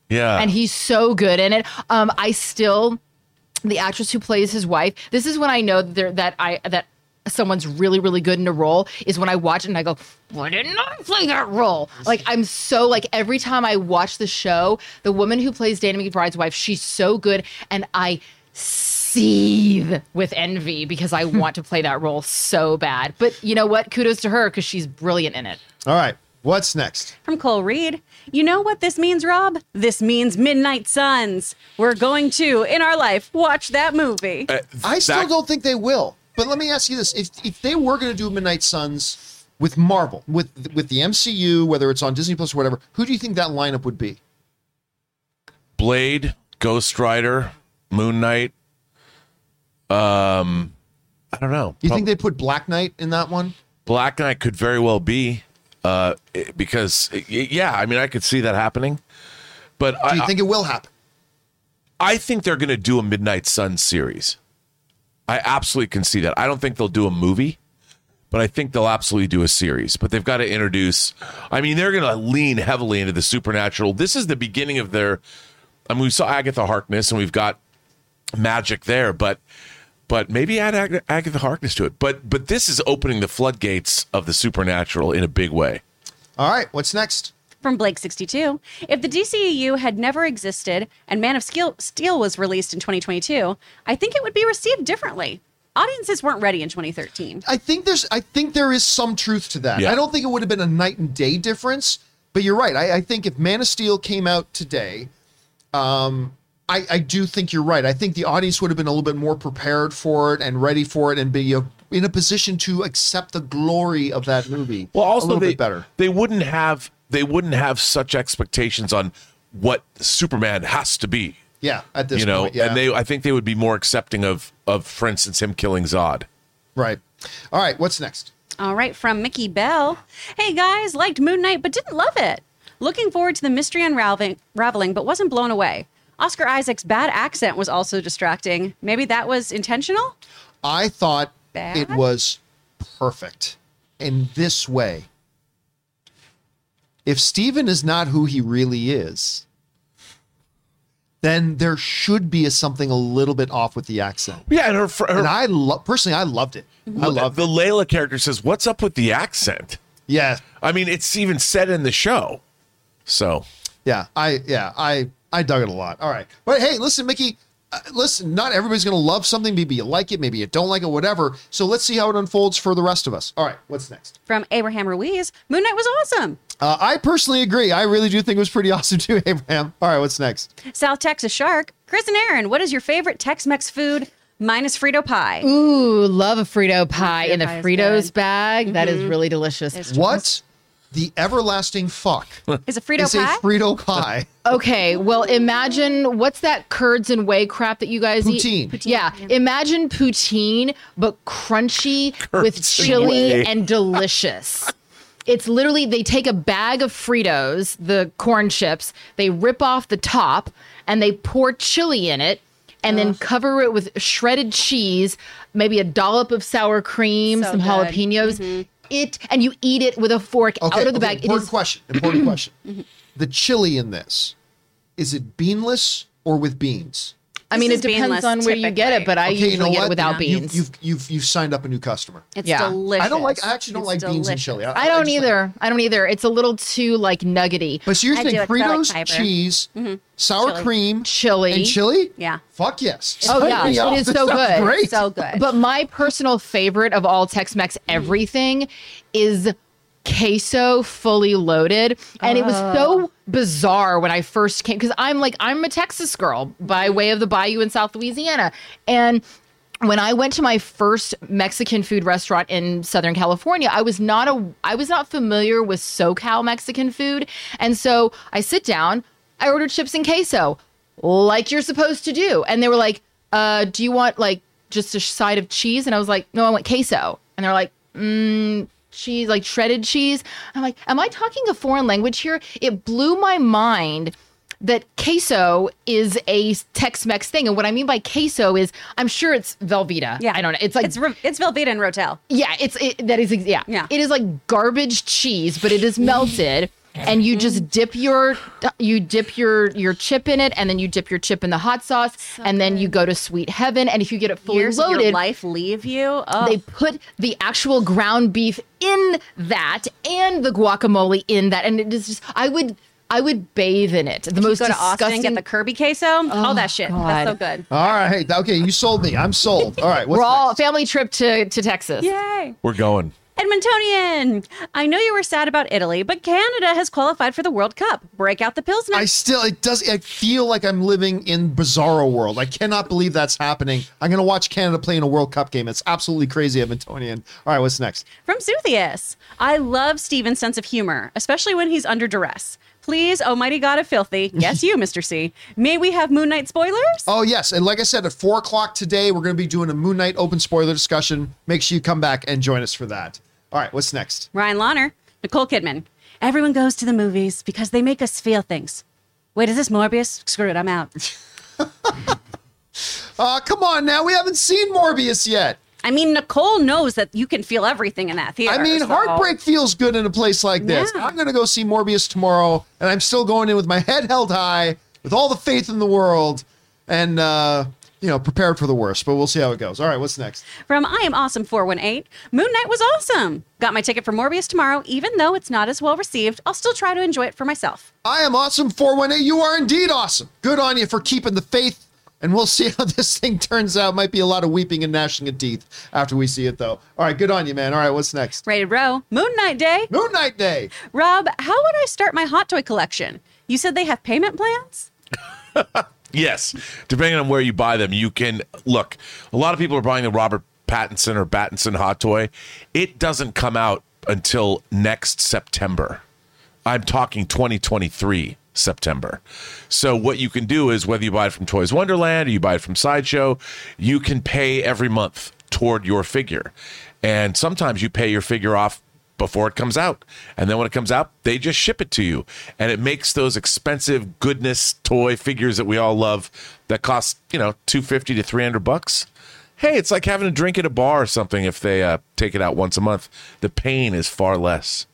Speaker 2: Yeah.
Speaker 3: and he's so good in it. Um, I still, the actress who plays his wife. This is when I know that that I that someone's really really good in a role is when I watch it and I go, why didn't I play that role? Like I'm so like every time I watch the show, the woman who plays Danny McBride's wife, she's so good, and I seethe with envy because I want to play that role so bad. But you know what? Kudos to her because she's brilliant in it.
Speaker 1: All right, what's next?
Speaker 4: From Cole Reed. You know what this means, Rob? This means Midnight Suns. We're going to, in our life, watch that movie.
Speaker 2: Uh,
Speaker 1: I still
Speaker 2: that-
Speaker 1: don't think they will. But let me ask you this: if if they were going to do Midnight Suns with Marvel, with with the MCU, whether it's on Disney Plus or whatever, who do you think that lineup would be?
Speaker 2: Blade, Ghost Rider, Moon Knight. Um, I don't know.
Speaker 1: You
Speaker 2: Prob-
Speaker 1: think they put Black Knight in that one?
Speaker 2: Black Knight could very well be, uh, because yeah, I mean, I could see that happening. But
Speaker 1: Do you
Speaker 2: I,
Speaker 1: think it will happen?
Speaker 2: I think they're going to do a Midnight Sun series. I absolutely can see that. I don't think they'll do a movie, but I think they'll absolutely do a series. But they've got to introduce. I mean, they're going to lean heavily into the supernatural. This is the beginning of their. I mean, we saw Agatha Harkness, and we've got magic there, but but maybe add Ag- Agatha Harkness to it. But but this is opening the floodgates of the supernatural in a big way.
Speaker 1: All right, what's next?
Speaker 4: From Blake62. If the DCEU had never existed and Man of Steel, Steel was released in 2022, I think it would be received differently. Audiences weren't ready in 2013.
Speaker 1: I think there's I think there is some truth to that.
Speaker 2: Yeah.
Speaker 1: I don't think it would have been a night and day difference, but you're right. I, I think if Man of Steel came out today, um, I, I do think you're right. I think the audience would have been a little bit more prepared for it and ready for it and be uh, in a position to accept the glory of that movie.
Speaker 2: Well, also
Speaker 1: a little
Speaker 2: they,
Speaker 1: bit better.
Speaker 2: They wouldn't have they wouldn't have such expectations on what Superman has to be.
Speaker 1: Yeah, at this
Speaker 2: you know,
Speaker 1: point, yeah.
Speaker 2: and they I think they would be more accepting of of for instance him killing Zod.
Speaker 1: right. All right, what's next?
Speaker 4: All right, from Mickey Bell. Hey guys, liked Moon Knight but didn't love it. Looking forward to the mystery unraveling, unraveling, but wasn't blown away. Oscar Isaac's bad accent was also distracting. Maybe that was intentional?
Speaker 1: I thought
Speaker 4: Bad?
Speaker 1: it was perfect in this way. If Steven is not who he really is, then there should be a, something a little bit off with the accent.
Speaker 2: Yeah, and her, fr- her
Speaker 1: And I lo- personally, I loved it. I love
Speaker 2: the Layla character says, "What's up with the accent?"
Speaker 1: Yeah,
Speaker 2: I mean, it's even said in the show. So
Speaker 1: yeah, I yeah, I I dug it a lot. All right, but hey, listen, Mickey. Uh, listen, not everybody's going to love something. Maybe you like it, maybe you don't like it, whatever. So let's see how it unfolds for the rest of us. All right, what's next?
Speaker 4: From Abraham Ruiz, Moon Knight was awesome.
Speaker 1: Uh, I personally agree. I really do think it was pretty awesome too, Abraham. All right, what's next?
Speaker 4: South Texas Shark, Chris and Erin, what is your favorite Tex-Mex food minus Frito pie?
Speaker 3: Ooh, love a Frito pie
Speaker 4: Frito
Speaker 3: in the
Speaker 4: pie is
Speaker 3: Fritos
Speaker 4: good.
Speaker 3: bag. That is really delicious.
Speaker 1: What the everlasting fuck
Speaker 4: Is it Frito
Speaker 1: is a
Speaker 4: pie?
Speaker 1: Frito pie?
Speaker 3: Okay, well, imagine what's that curds and whey crap that you guys
Speaker 1: Poutine.
Speaker 3: eat?
Speaker 1: Poutine,
Speaker 3: Yeah, imagine poutine, but crunchy with
Speaker 2: Curds and
Speaker 3: chili
Speaker 2: whey.
Speaker 3: and delicious. It's literally they take a bag of Fritos, the corn chips, they rip off the top, and they pour chili in it. And then cover it with shredded cheese, maybe a dollop of sour cream,
Speaker 4: So
Speaker 3: some
Speaker 4: good.
Speaker 3: jalapenos. Mm-hmm. It and you eat it with a fork
Speaker 1: Okay,
Speaker 3: out of the
Speaker 1: okay,
Speaker 3: bag.
Speaker 1: Important
Speaker 3: is
Speaker 1: question. Important question. Mm-hmm. The chili in this is it beanless or with beans?
Speaker 3: I mean, it depends on where you get it, but I
Speaker 1: Okay,
Speaker 3: usually
Speaker 1: you know
Speaker 3: get it without
Speaker 1: You-
Speaker 3: beans.
Speaker 1: You've, you've you've signed up a new customer.
Speaker 4: It's
Speaker 3: Yeah.
Speaker 4: delicious.
Speaker 1: I don't like. I actually don't
Speaker 4: It's
Speaker 1: like beans and chili.
Speaker 3: I don't
Speaker 1: just like-
Speaker 3: either. I don't either. It's a little too like nuggety.
Speaker 1: but so you're saying
Speaker 4: do it 'cause I like
Speaker 1: Fritos,
Speaker 4: fiber.
Speaker 1: cheese, mm-hmm. sour
Speaker 4: Chili.
Speaker 1: cream,
Speaker 3: Chili.
Speaker 1: and chili?
Speaker 4: Yeah.
Speaker 1: Fuck yes.
Speaker 3: Oh yeah,
Speaker 1: up.
Speaker 3: it is so good.
Speaker 1: Great.
Speaker 4: So good.
Speaker 3: But my personal favorite of all Tex-Mex everything is queso fully loaded and it was so bizarre when i first came because i'm like i'm a texas girl by way of the bayou in south louisiana and when I went to my first Mexican food restaurant in Southern California, I was not a I was not familiar with SoCal Mexican food. And so I sit down, I ordered chips and queso, like you're supposed to do. And they were like, uh, do you want like just a side of cheese? And I was like, no, I want queso. And they're like, mm, cheese, like shredded cheese. I'm like, am I talking a foreign language here? It blew my mind that queso is a Tex-Mex thing, and what I mean by queso is, I'm sure it's Velveeta.
Speaker 4: Yeah,
Speaker 3: I don't know. It's like
Speaker 4: it's it's Velveeta and Rotel.
Speaker 3: yeah, it's it, that is yeah.
Speaker 4: Yeah.
Speaker 3: It is like garbage cheese, but it is melted. And you just mm-hmm. dip your you dip your your chip in it, and then you dip your chip in the hot sauce, and then you go to sweet heaven. And if you get it fully
Speaker 4: Years of your
Speaker 3: loaded,
Speaker 4: life leave you. Oh,
Speaker 3: they put the actual ground beef in that and the guacamole in that, and it is just I would I would bathe in it. The most
Speaker 4: go to
Speaker 3: disgusting.
Speaker 4: Austin and get the Kirby queso. all that oh, shit. That's so good.
Speaker 1: All right. Hey, okay, you sold me. I'm sold. All right. What's
Speaker 3: We're all
Speaker 1: next?
Speaker 3: family trip to to Texas.
Speaker 4: Yay.
Speaker 2: We're going.
Speaker 4: Edmontonian, I know you were sad about Italy, but Canada has qualified for the World Cup. Break out the Pilsner.
Speaker 1: I still it does I feel like I'm living in bizarro world. I cannot believe that's happening. I'm gonna watch Canada play in a World Cup game. It's absolutely crazy, Edmontonian. All right, what's next?
Speaker 4: From Zuthius, I love Steven's sense of humor, especially when he's under duress. Please, almighty God of filthy, yes, you, Mr. C. May we have Moon Knight spoilers?
Speaker 1: Oh yes, and like I said, at four o'clock today, we're gonna be doing a Moon Knight open spoiler discussion. Make sure you come back and join us for that. All right, what's next?
Speaker 4: Ryan Launer, Nicole Kidman. Everyone goes to the movies because they make us feel things. Wait, is this Morbius? Screw it, I'm out.
Speaker 1: Uh come on now, we haven't seen Morbius yet.
Speaker 4: I mean, Nicole knows that you can feel everything in that theater.
Speaker 1: I mean,
Speaker 4: so-
Speaker 1: heartbreak feels good in a place like this.
Speaker 4: Yeah.
Speaker 1: I'm going to go see Morbius tomorrow, and I'm still going in with my head held high, with all the faith in the world, and uh, you know, prepared for the worst. But we'll see how it goes. All right, what's next?
Speaker 4: From I am awesome 418, Moon Knight was awesome. Got my ticket for Morbius tomorrow, even though it's not as well received. I'll still try to enjoy it for myself.
Speaker 1: I am awesome. Four one eight. You are indeed awesome. Good on you for keeping the faith. And we'll see how this thing turns out. Might be a lot of weeping and gnashing of teeth after we see it, though. All right, good on you, man. All right, what's next?
Speaker 4: Rated Row, Moon Knight Day.
Speaker 1: Moon Knight Day.
Speaker 4: Rob, how would I start my hot toy collection? You said they have payment plans?
Speaker 2: Yes, depending on where you buy them, you can look. A lot of people are buying the Robert Pattinson or Pattinson hot toy. It doesn't come out until next September. I'm talking 2023 September. So what you can do is whether you buy it from Toys Wonderland or you buy it from Sideshow, you can pay every month toward your figure. And sometimes you pay your figure off before it comes out. And then when it comes out, they just ship it to you. And it makes those expensive goodness toy figures that we all love that cost, you know, 250 to 300 bucks. Hey, it's like having a drink at a bar or something if they uh, take it out once a month. The pain is far less.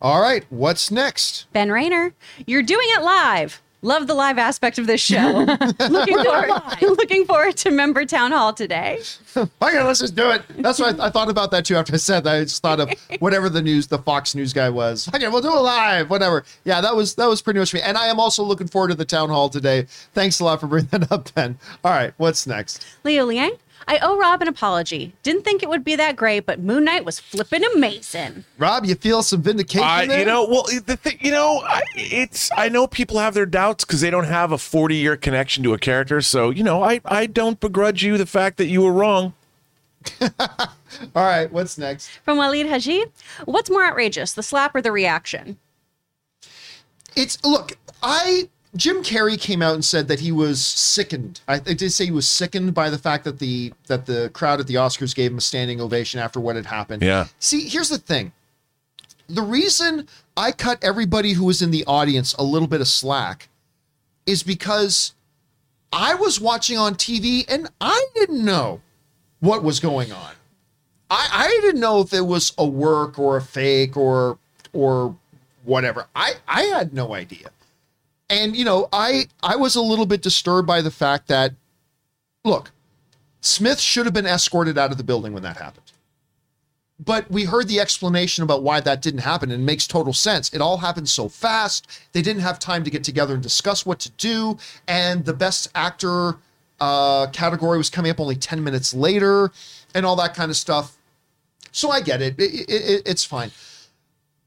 Speaker 1: All right, what's next?
Speaker 4: Ben Rayner, you're doing it live. Love the live aspect of this show. looking, forward, looking forward to member town hall today.
Speaker 1: Okay, let's just do it. That's what I, I thought about that too after I said that. I just thought of whatever the news, the Fox News guy was. Okay, we'll do it live, whatever. Yeah, that was that was pretty much me. And I am also looking forward to the town hall today. Thanks a lot for bringing that up, Ben. All right, what's next?
Speaker 4: Leo Liang, I owe Rob an apology. Didn't think it would be that great, but Moon Knight was flippin' amazing.
Speaker 1: Rob, you feel some vindication
Speaker 2: I,
Speaker 1: there?
Speaker 2: you know, well, the thing, you know, I, it's. I know people have their doubts because they don't have a forty-year connection to a character. So, you know, I, I don't begrudge you the fact that you were wrong.
Speaker 1: All right, what's next?
Speaker 4: From Walid Haji, what's more outrageous, the slap or the reaction?
Speaker 1: It's look, I Jim Carrey came out and said that he was sickened. I, I did say he was sickened by the fact that the that the crowd at the Oscars gave him a standing ovation after what had happened.
Speaker 2: Yeah.
Speaker 1: See, here's the thing. The reason I cut everybody who was in the audience a little bit of slack is because I was watching on TV and I didn't know what was going on. I, I didn't know if it was a work or a fake or or whatever. I, I had no idea. And you know, I I was a little bit disturbed by the fact that look, Smith should have been escorted out of the building when that happened. But we heard the explanation about why that didn't happen, and it makes total sense. It all happened so fast. They didn't have time to get together and discuss what to do. And the best actor uh, category was coming up only 10 minutes later, and all that kind of stuff. So I get it. It- it- it- it's fine.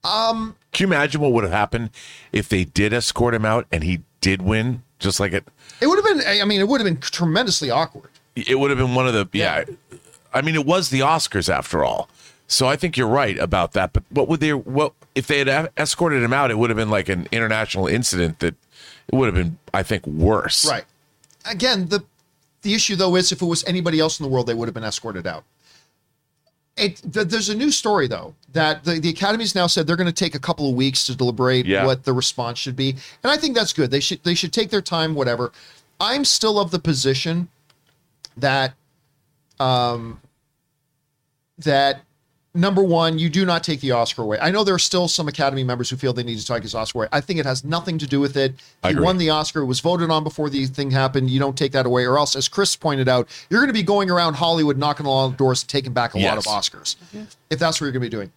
Speaker 2: Um, Can you imagine what would have happened if they did escort him out and he did win? Just like it.
Speaker 1: It would have been, I mean, it would have been tremendously awkward.
Speaker 2: it would have been one of the yeah. I mean, it was the Oscars after all. So I think you're right about that. But what would they? What if they had escorted him out? It would have been like an international incident that it would have been, I think, worse.
Speaker 1: Right. Again, the the issue though is if it was anybody else in the world, they would have been escorted out. It, th- there's a new story though that the, the academy's now said they're going to take a couple of weeks to deliberate
Speaker 2: Yeah.
Speaker 1: what the response should be, and I think that's good. They should they should take their time, whatever. I'm still of the position that um that number one, you do not take the Oscar away. I know there are still some Academy members who feel they need to take his Oscar away. I think it has nothing to do with it.
Speaker 2: I
Speaker 1: he won the Oscar, it was voted on before the thing happened. You don't take that away, or else, as Chris pointed out, you're going to be going around Hollywood knocking on all the doors and taking back a lot of
Speaker 2: Yes.
Speaker 1: Oscars, if that's what you're going to be doing.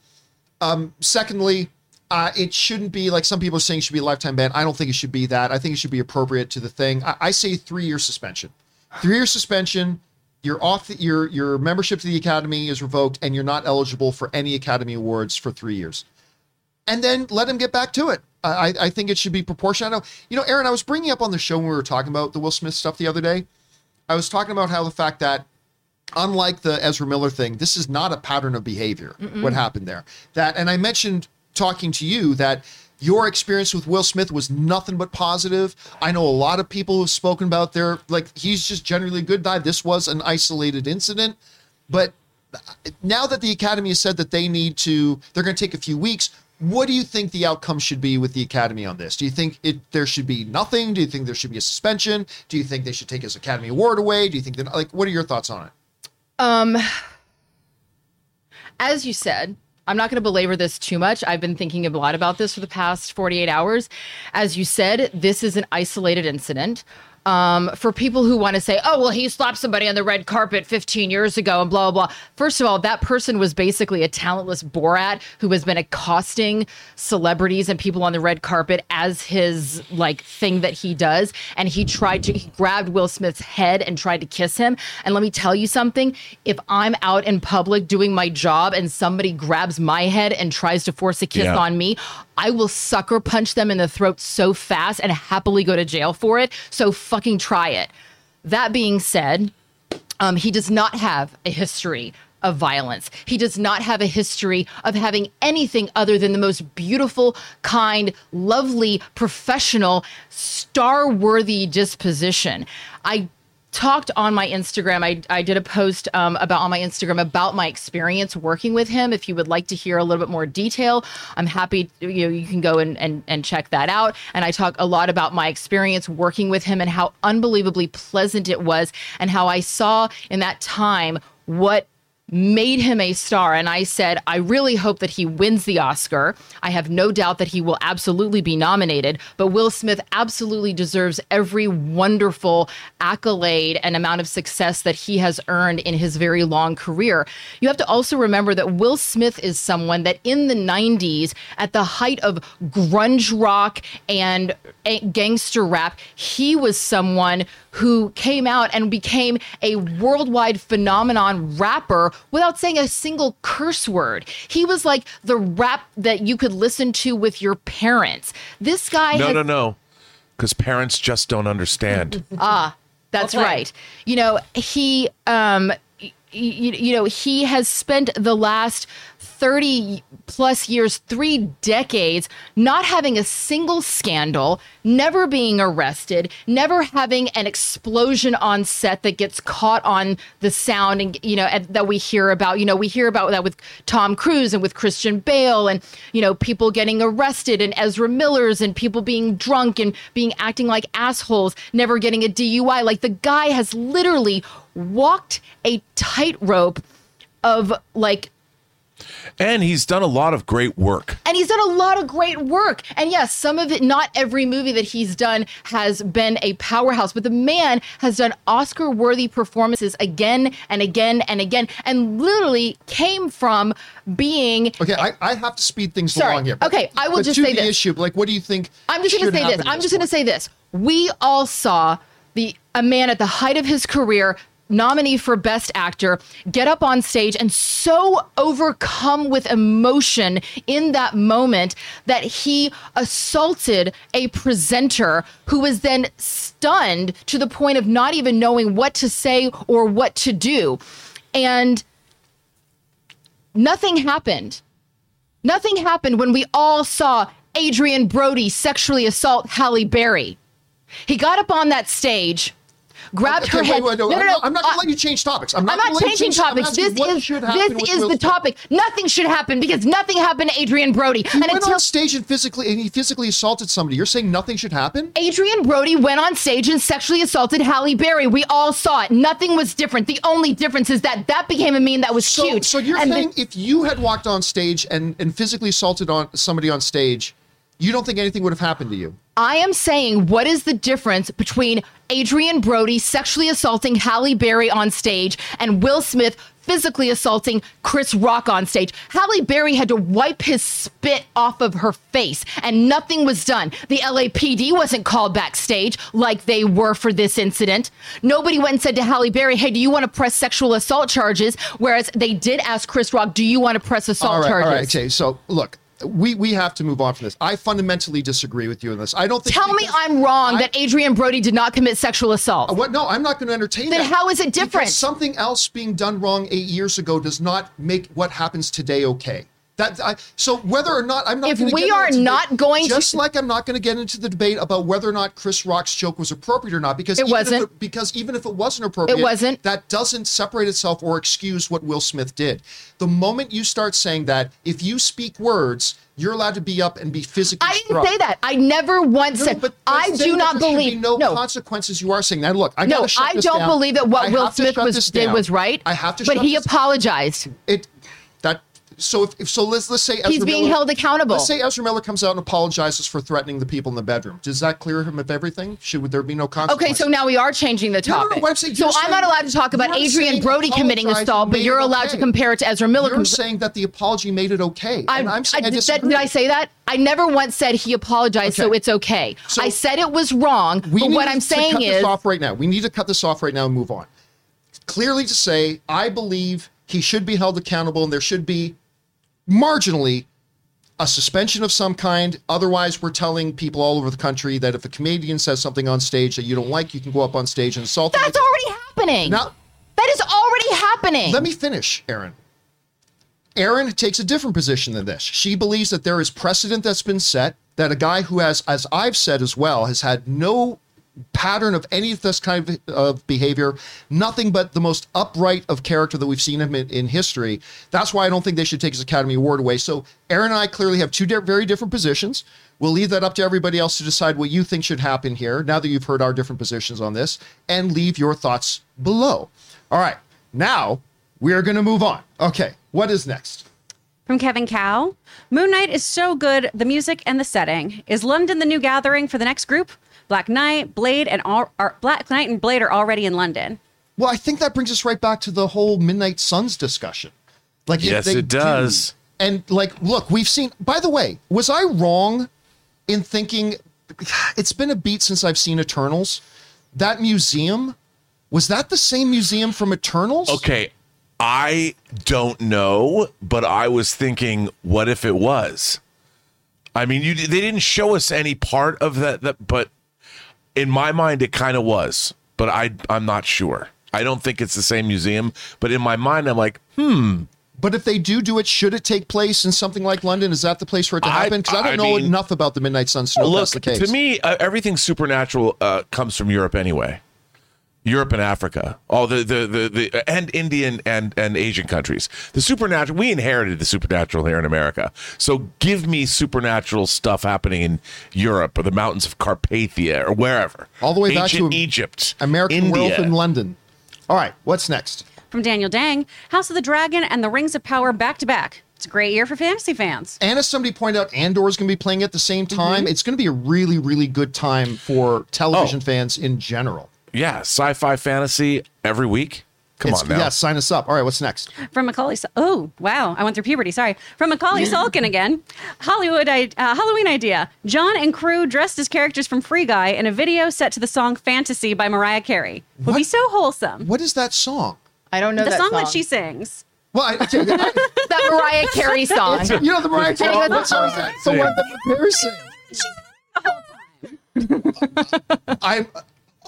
Speaker 1: Um, secondly, uh, it shouldn't be like some people are saying it should be a lifetime ban. I don't think it should be that. I think it should be appropriate to the thing. I, I say three year suspension. Three year suspension. You're off. The, your your membership to the academy is revoked, and you're not eligible for any academy awards for three years. And then let him get back to it. I, I- think it should be proportional. I know, you know, Erin. I was bringing up on the show when we were talking about the Will Smith stuff the other day. I was talking about how the fact that unlike the Ezra Miller thing, this is not a pattern of behavior. What happened there? That, and I mentioned talking to you that your experience with Will Smith was nothing but positive. I know a lot of people who've spoken about their like he's just generally a good guy. This was an isolated incident, but now that the Academy has said that they need to, they're going to take a few weeks. What do you think the outcome should be with the Academy on this? Do you think it there should be nothing? Do you think there should be a suspension? Do you think they should take his Academy Award away? Do you think that like what are your thoughts on it?
Speaker 3: Um, as you said, I'm not going to belabor this too much. I've been thinking a lot about this for the past 48 hours. As you said, this is an isolated incident. Um, for people who want to say, oh, well, he slapped somebody on the red carpet 15 years ago and blah, blah, blah. First of all, that person was basically a talentless Borat who has been accosting celebrities and people on the red carpet as his like thing that he does. And he tried to, he grabbed Will Smith's head and tried to kiss him. And let me tell you something if I'm out in public doing my job and somebody grabs my head and tries to force a kiss
Speaker 2: Yeah.
Speaker 3: on me, I will sucker punch them in the throat so fast and happily go to jail for it. So fucking try it. That being said, um, he does not have a history of violence. He does not have a history of having anything other than the most beautiful, kind, lovely, professional, star worthy disposition. I talked on my Instagram. I, I did a post um, about on my Instagram about my experience working with him. If you would like to hear a little bit more detail, I'm happy. You know, you can go and, and and check that out. And I talk a lot about my experience working with him and how unbelievably pleasant it was, and how I saw in that time what made him a star. And I said, I really hope that he wins the Oscar. I have no doubt that he will absolutely be nominated, but Will Smith absolutely deserves every wonderful accolade and amount of success that he has earned in his very long career. You have to also remember that Will Smith is someone that in the 90s, at the height of grunge rock and gangster rap, he was someone who came out and became a worldwide phenomenon rapper without saying a single curse word. He was like the rap that you could listen to with your parents. This guy
Speaker 2: No,
Speaker 3: has
Speaker 2: no, no. Because parents just don't understand.
Speaker 3: Ah, that's
Speaker 4: Okay.
Speaker 3: right. You know, he um y- y- you know, he has spent the last 30 plus years, 3 decades not having a single scandal, never being arrested, never having an explosion on set that gets caught on the sound and you know that we hear about. You know, we hear about that with Tom Cruise and with Christian Bale and you know, people getting arrested and Ezra Miller's and people being drunk and being acting like assholes, never getting a DUI. Like the guy has literally walked a tightrope of like
Speaker 2: and he's done a lot of great work.
Speaker 3: and he's done a lot of great work. And yes, some of it, not every movie that he's done has been a powerhouse, but the man has done Oscar worthy performances again and again and again, and literally came from being.
Speaker 1: Okay, I, I have to speed things
Speaker 3: Sorry.
Speaker 1: along here.
Speaker 3: Okay, I will
Speaker 1: but
Speaker 3: just
Speaker 1: to
Speaker 3: say
Speaker 1: the
Speaker 3: this.
Speaker 1: issue. Like, what do you think?
Speaker 3: I'm just going to say this. I'm just going to say this. We all saw the a man at the height of his career nominee for Best Actor, get up on stage and so overcome with emotion in that moment that he assaulted a presenter who was then stunned to the point of not even knowing what to say or what to do. And nothing happened. Nothing happened when we all saw Adrien Brody sexually assault Halle Berry. He got up on that stage, grabbed
Speaker 1: Okay,
Speaker 3: her
Speaker 1: wait,
Speaker 3: head.
Speaker 1: wait, no,
Speaker 3: No, no,
Speaker 1: I'm
Speaker 3: no.
Speaker 1: not, I'm not gonna
Speaker 3: uh,
Speaker 1: let you change topics. I'm not,
Speaker 3: I'm not
Speaker 1: gonna let you
Speaker 3: changing
Speaker 1: change-
Speaker 3: topics. This is this is the topic. Nothing should happen because nothing happened to Adrien Brody.
Speaker 1: He
Speaker 3: and
Speaker 1: went
Speaker 3: until
Speaker 1: on stage and physically and he physically assaulted somebody. You're saying nothing should happen?
Speaker 3: Adrien Brody went on stage and sexually assaulted Halle Berry. We all saw it. Nothing was different. The only difference is that that became a meme that was
Speaker 1: So,
Speaker 3: cute.
Speaker 1: so you're
Speaker 3: And the-
Speaker 1: saying if you had walked on stage and, and physically assaulted on somebody on stage, you don't think anything would have happened to you?
Speaker 3: I am saying, what is the difference between Adrien Brody sexually assaulting Halle Berry on stage and Will Smith physically assaulting Chris Rock on stage? Halle Berry had to wipe his spit off of her face, and nothing was done. The LAPD wasn't called backstage like they were for this incident. Nobody went and said to Halle Berry, "Hey, do you want to press sexual assault charges?" Whereas they did ask Chris Rock, "Do you want to press assault
Speaker 1: all right,
Speaker 3: charges?"
Speaker 1: all right. Okay, so look, we we have to move on from this. I fundamentally disagree with you on this. I don't think.
Speaker 3: Tell me I'm wrong
Speaker 1: I-
Speaker 3: that Adrien Brody did not commit sexual assault.
Speaker 1: Uh, what? No, I'm not going to entertain
Speaker 3: Then
Speaker 1: that.
Speaker 3: how is it different?
Speaker 1: Because something else being done wrong eight years ago does not make what happens today okay. That I, so whether or not I'm not.
Speaker 3: If we
Speaker 1: get
Speaker 3: are not going to-
Speaker 1: just like I'm not going to get into the debate about whether or not Chris Rock's joke was appropriate or not, because
Speaker 3: It
Speaker 1: even if
Speaker 3: wasn't.
Speaker 1: it- because even if it wasn't appropriate,
Speaker 3: It wasn't.
Speaker 1: That doesn't separate itself or excuse what Will Smith did. The moment you start saying that, if you speak words, you're allowed to be up and be physically.
Speaker 3: I didn't
Speaker 1: struck.
Speaker 3: say that. I never once
Speaker 1: No,
Speaker 3: said.
Speaker 1: but
Speaker 3: I do not
Speaker 1: there should
Speaker 3: believe.
Speaker 1: be no,
Speaker 3: no,
Speaker 1: consequences. You are saying that. Look, I
Speaker 3: no, I don't
Speaker 1: down.
Speaker 3: believe that what
Speaker 1: I
Speaker 3: Will Smith was did was right.
Speaker 1: I have to.
Speaker 3: But he apologized.
Speaker 1: It so if, if so let's let's say Ezra
Speaker 3: He's being
Speaker 1: Miller-
Speaker 3: held accountable.
Speaker 1: Let's say Ezra Miller comes out and apologizes for threatening the people in the bedroom. Does that clear him of everything? Should would there be no consequences?
Speaker 3: Okay, so now we are changing the
Speaker 1: No, no, no,
Speaker 3: topic.
Speaker 1: I'm saying-
Speaker 3: so
Speaker 1: you're
Speaker 3: I'm not allowed to talk about
Speaker 1: Adrien
Speaker 3: Brody committing
Speaker 1: apologize
Speaker 3: assault, but you're allowed to compare it to Ezra Miller.
Speaker 1: You're
Speaker 3: com-
Speaker 1: saying that the apology made it okay,
Speaker 3: I,
Speaker 1: and I'm saying I,
Speaker 3: I- did, that- did I say that? I never once said he apologized, so it's okay.
Speaker 1: So-
Speaker 3: I said it was wrong,
Speaker 1: We
Speaker 3: but
Speaker 1: need
Speaker 3: what I'm saying
Speaker 1: cut
Speaker 3: is
Speaker 1: this off right now. We need to cut this off right now and move on. Clearly, to say I believe he should be held accountable, and there should be marginally a suspension of some kind. Otherwise, we're telling people all over the country that if a comedian says something on stage that you don't like, you can go up on stage and them.
Speaker 3: that's already happening.
Speaker 1: Now-
Speaker 3: that is already happening.
Speaker 1: Let me finish, Erin. Erin takes a different position than this. She believes that there is precedent that's been set, that a guy who has, as I've said as well, has had no pattern of any of this kind of, of behavior, nothing but the most upright of character that we've seen him in, in history. That's why I don't think they should take his Academy Award away. So Erin and I clearly have two di- very different positions. We'll leave that up to everybody else to decide what you think should happen here, now that you've heard our different positions on this, and leave your thoughts below. All right, now we're going to move on. Okay, what is next?
Speaker 4: From Kevin Cow, Moon Knight is so good, the music and the setting. Is London the new gathering for the next group? Black Knight, Blade, and all, are, Black Knight and Blade are already in London.
Speaker 1: Well, I think that brings us right back to the whole Midnight Suns discussion. Like,
Speaker 2: Yes, it does.
Speaker 1: do- And like, look, we've seen. By the way, was I wrong in thinking it's been a beat since I've seen Eternals? That museum was that the same museum from Eternals?
Speaker 2: Okay, I don't know, but I was thinking, what if it was? I mean, you they didn't show us any part of that, that but in my mind, it kind of was. But I I'm not sure. I don't think it's the same museum. But in my mind, I'm like, hmm.
Speaker 1: But if they do do it, should it take place in something like London? Is that the place for it to happen? Because I, don't
Speaker 2: I
Speaker 1: know
Speaker 2: mean-
Speaker 1: enough about the Midnight Sun. to
Speaker 2: Look,
Speaker 1: that's the case.
Speaker 2: to me, uh, everything supernatural uh, comes from Europe anyway. Europe and Africa, all the the the, the and Indian and and Asian countries. The supernatural. We inherited the supernatural here in America. So give me supernatural stuff happening in Europe or the mountains of Carpathia or wherever.
Speaker 1: All the way back to
Speaker 2: Egypt,
Speaker 1: American
Speaker 2: India.
Speaker 1: Werewolf in London. All right, what's next?
Speaker 4: From Daniel Dang, House of the Dragon and the Rings of Power back to back. It's a great year for fantasy fans.
Speaker 1: And as somebody pointed out, Andor is going to be playing at the same
Speaker 2: Mm-hmm.
Speaker 1: time. It's going to be a really, really good time for television
Speaker 2: Oh.
Speaker 1: fans in general.
Speaker 2: Yeah, sci-fi fantasy every week. Come
Speaker 1: It's-
Speaker 2: on now.
Speaker 1: Yes, sign us up. All right, what's next?
Speaker 4: From Macaulay. Oh, wow. I went through puberty. Sorry. From Macaulay Sulkin again. Hollywood I- uh, Halloween idea. John and crew dressed as characters from Free Guy in a video set to the song Fantasy by Mariah Carey. Would be so wholesome.
Speaker 1: What is that song?
Speaker 3: I don't know
Speaker 4: The
Speaker 3: that
Speaker 4: song,
Speaker 3: song.
Speaker 4: that she sings.
Speaker 1: Well, I, okay, I-
Speaker 3: that Mariah Carey song.
Speaker 1: you know the Mariah Carey.
Speaker 3: Hang on.
Speaker 1: What song is that? The one that Paris sings. I.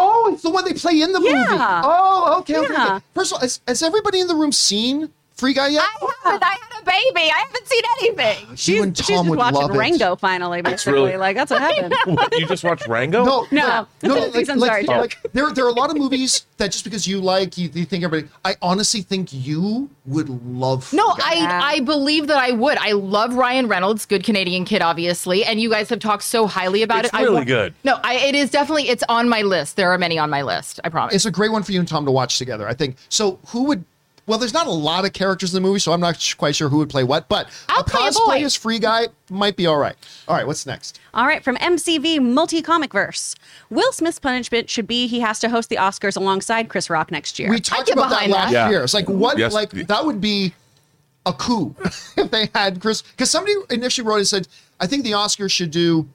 Speaker 1: Oh, it's the one they play in the movie.
Speaker 4: Yeah.
Speaker 1: Oh, okay, okay.
Speaker 4: Yeah.
Speaker 1: okay. First of all, has, has everybody in the room seen Free Guy yet?
Speaker 3: I haven't. I had a baby. I haven't seen anything.
Speaker 4: She's,
Speaker 1: and
Speaker 4: she's
Speaker 1: Tom
Speaker 4: just
Speaker 1: would
Speaker 4: watching
Speaker 1: love it.
Speaker 4: Rango finally, basically.
Speaker 2: really-
Speaker 4: Like, that's what happened.
Speaker 2: you just watched Rango?
Speaker 1: No,
Speaker 4: No.
Speaker 1: no.
Speaker 4: Please,
Speaker 1: Like,
Speaker 4: I'm
Speaker 1: like,
Speaker 4: sorry.
Speaker 1: like, there, there are a lot of movies that just because you like, you, you think everybody. I honestly think you would love.
Speaker 3: No,
Speaker 1: Guy.
Speaker 3: I I believe that I would. I love Ryan Reynolds, good Canadian kid, obviously, and you guys have talked so highly about
Speaker 2: It's
Speaker 3: it. I
Speaker 2: really
Speaker 3: wa-
Speaker 2: good.
Speaker 3: No, I, it is definitely. It's on my list. There are many on my list. I promise.
Speaker 1: It's a great one for you and Tom to watch together. I think. So who would? Well, there's not a lot of characters in the movie, so I'm not sh- quite sure who would play what. But
Speaker 3: I'll
Speaker 1: a
Speaker 3: play a
Speaker 1: cosplay as Free Guy might be all right. All right, what's next?
Speaker 4: All right, from MCV Multi Comic Verse. Will Smith's punishment should be he has to host the Oscars alongside Chris Rock next year.
Speaker 1: We talked about that last
Speaker 3: that.
Speaker 2: Yeah.
Speaker 1: year. It's like what?
Speaker 2: Yes.
Speaker 1: Like that would be a coup if they had Chris. Because somebody initially wrote and said, I think the Oscars should do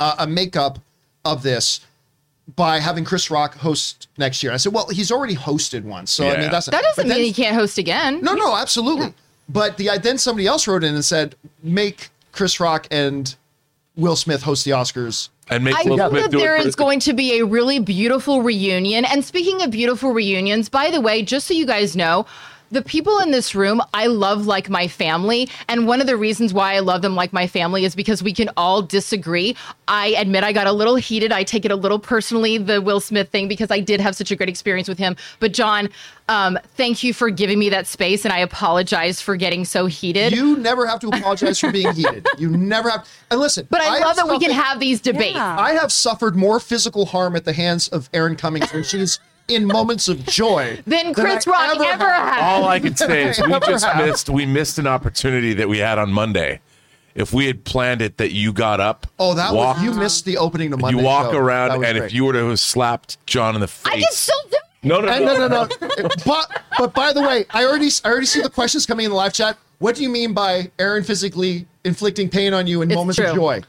Speaker 1: uh, a makeup of this by having Chris Rock host next year. I said, well, he's already hosted one, so I mean that's
Speaker 3: that doesn't
Speaker 1: then-
Speaker 3: mean he can't host again.
Speaker 1: No, no, absolutely. But the then somebody else wrote in and said, make Chris Rock and Will Smith host the Oscars.
Speaker 2: And make
Speaker 3: I
Speaker 2: Will
Speaker 3: think
Speaker 2: Smith
Speaker 3: that
Speaker 2: do
Speaker 3: there
Speaker 2: it for
Speaker 3: is
Speaker 2: the-
Speaker 3: going to be a really beautiful reunion. And speaking of beautiful reunions, by the way, just so you guys know, the people in this room I love like my family. And one of the reasons why I love them like my family is because we can all disagree. I admit I got a little heated. I take it a little personally, the Will Smith thing, because I did have such a great experience with him. But, John, um, thank you for giving me that space. And I apologize for getting so heated.
Speaker 1: You never have to apologize for being heated. You never have. And listen,
Speaker 3: but I,
Speaker 1: have
Speaker 3: love that we can have these debates.
Speaker 4: Yeah.
Speaker 1: I have suffered more physical harm at the hands of Erin Cummings when she's in moments of joy
Speaker 3: Than Chris
Speaker 1: I
Speaker 3: Rock ever had.
Speaker 2: All I can say is we just
Speaker 1: have.
Speaker 2: missed we missed an opportunity that we had on Monday. If we had planned it that you got up,
Speaker 1: Oh, that
Speaker 2: walk,
Speaker 1: was you missed the opening to Monday.
Speaker 2: you walk
Speaker 1: show.
Speaker 2: around, and
Speaker 1: great.
Speaker 2: if you were to have slapped John in the face,
Speaker 3: I can still do it.
Speaker 2: no, no, no,
Speaker 1: no, no, no. but but by the way, I already I already see the questions coming in the live chat. What do you mean by Erin physically inflicting pain on you in
Speaker 3: It's
Speaker 1: moments of joy?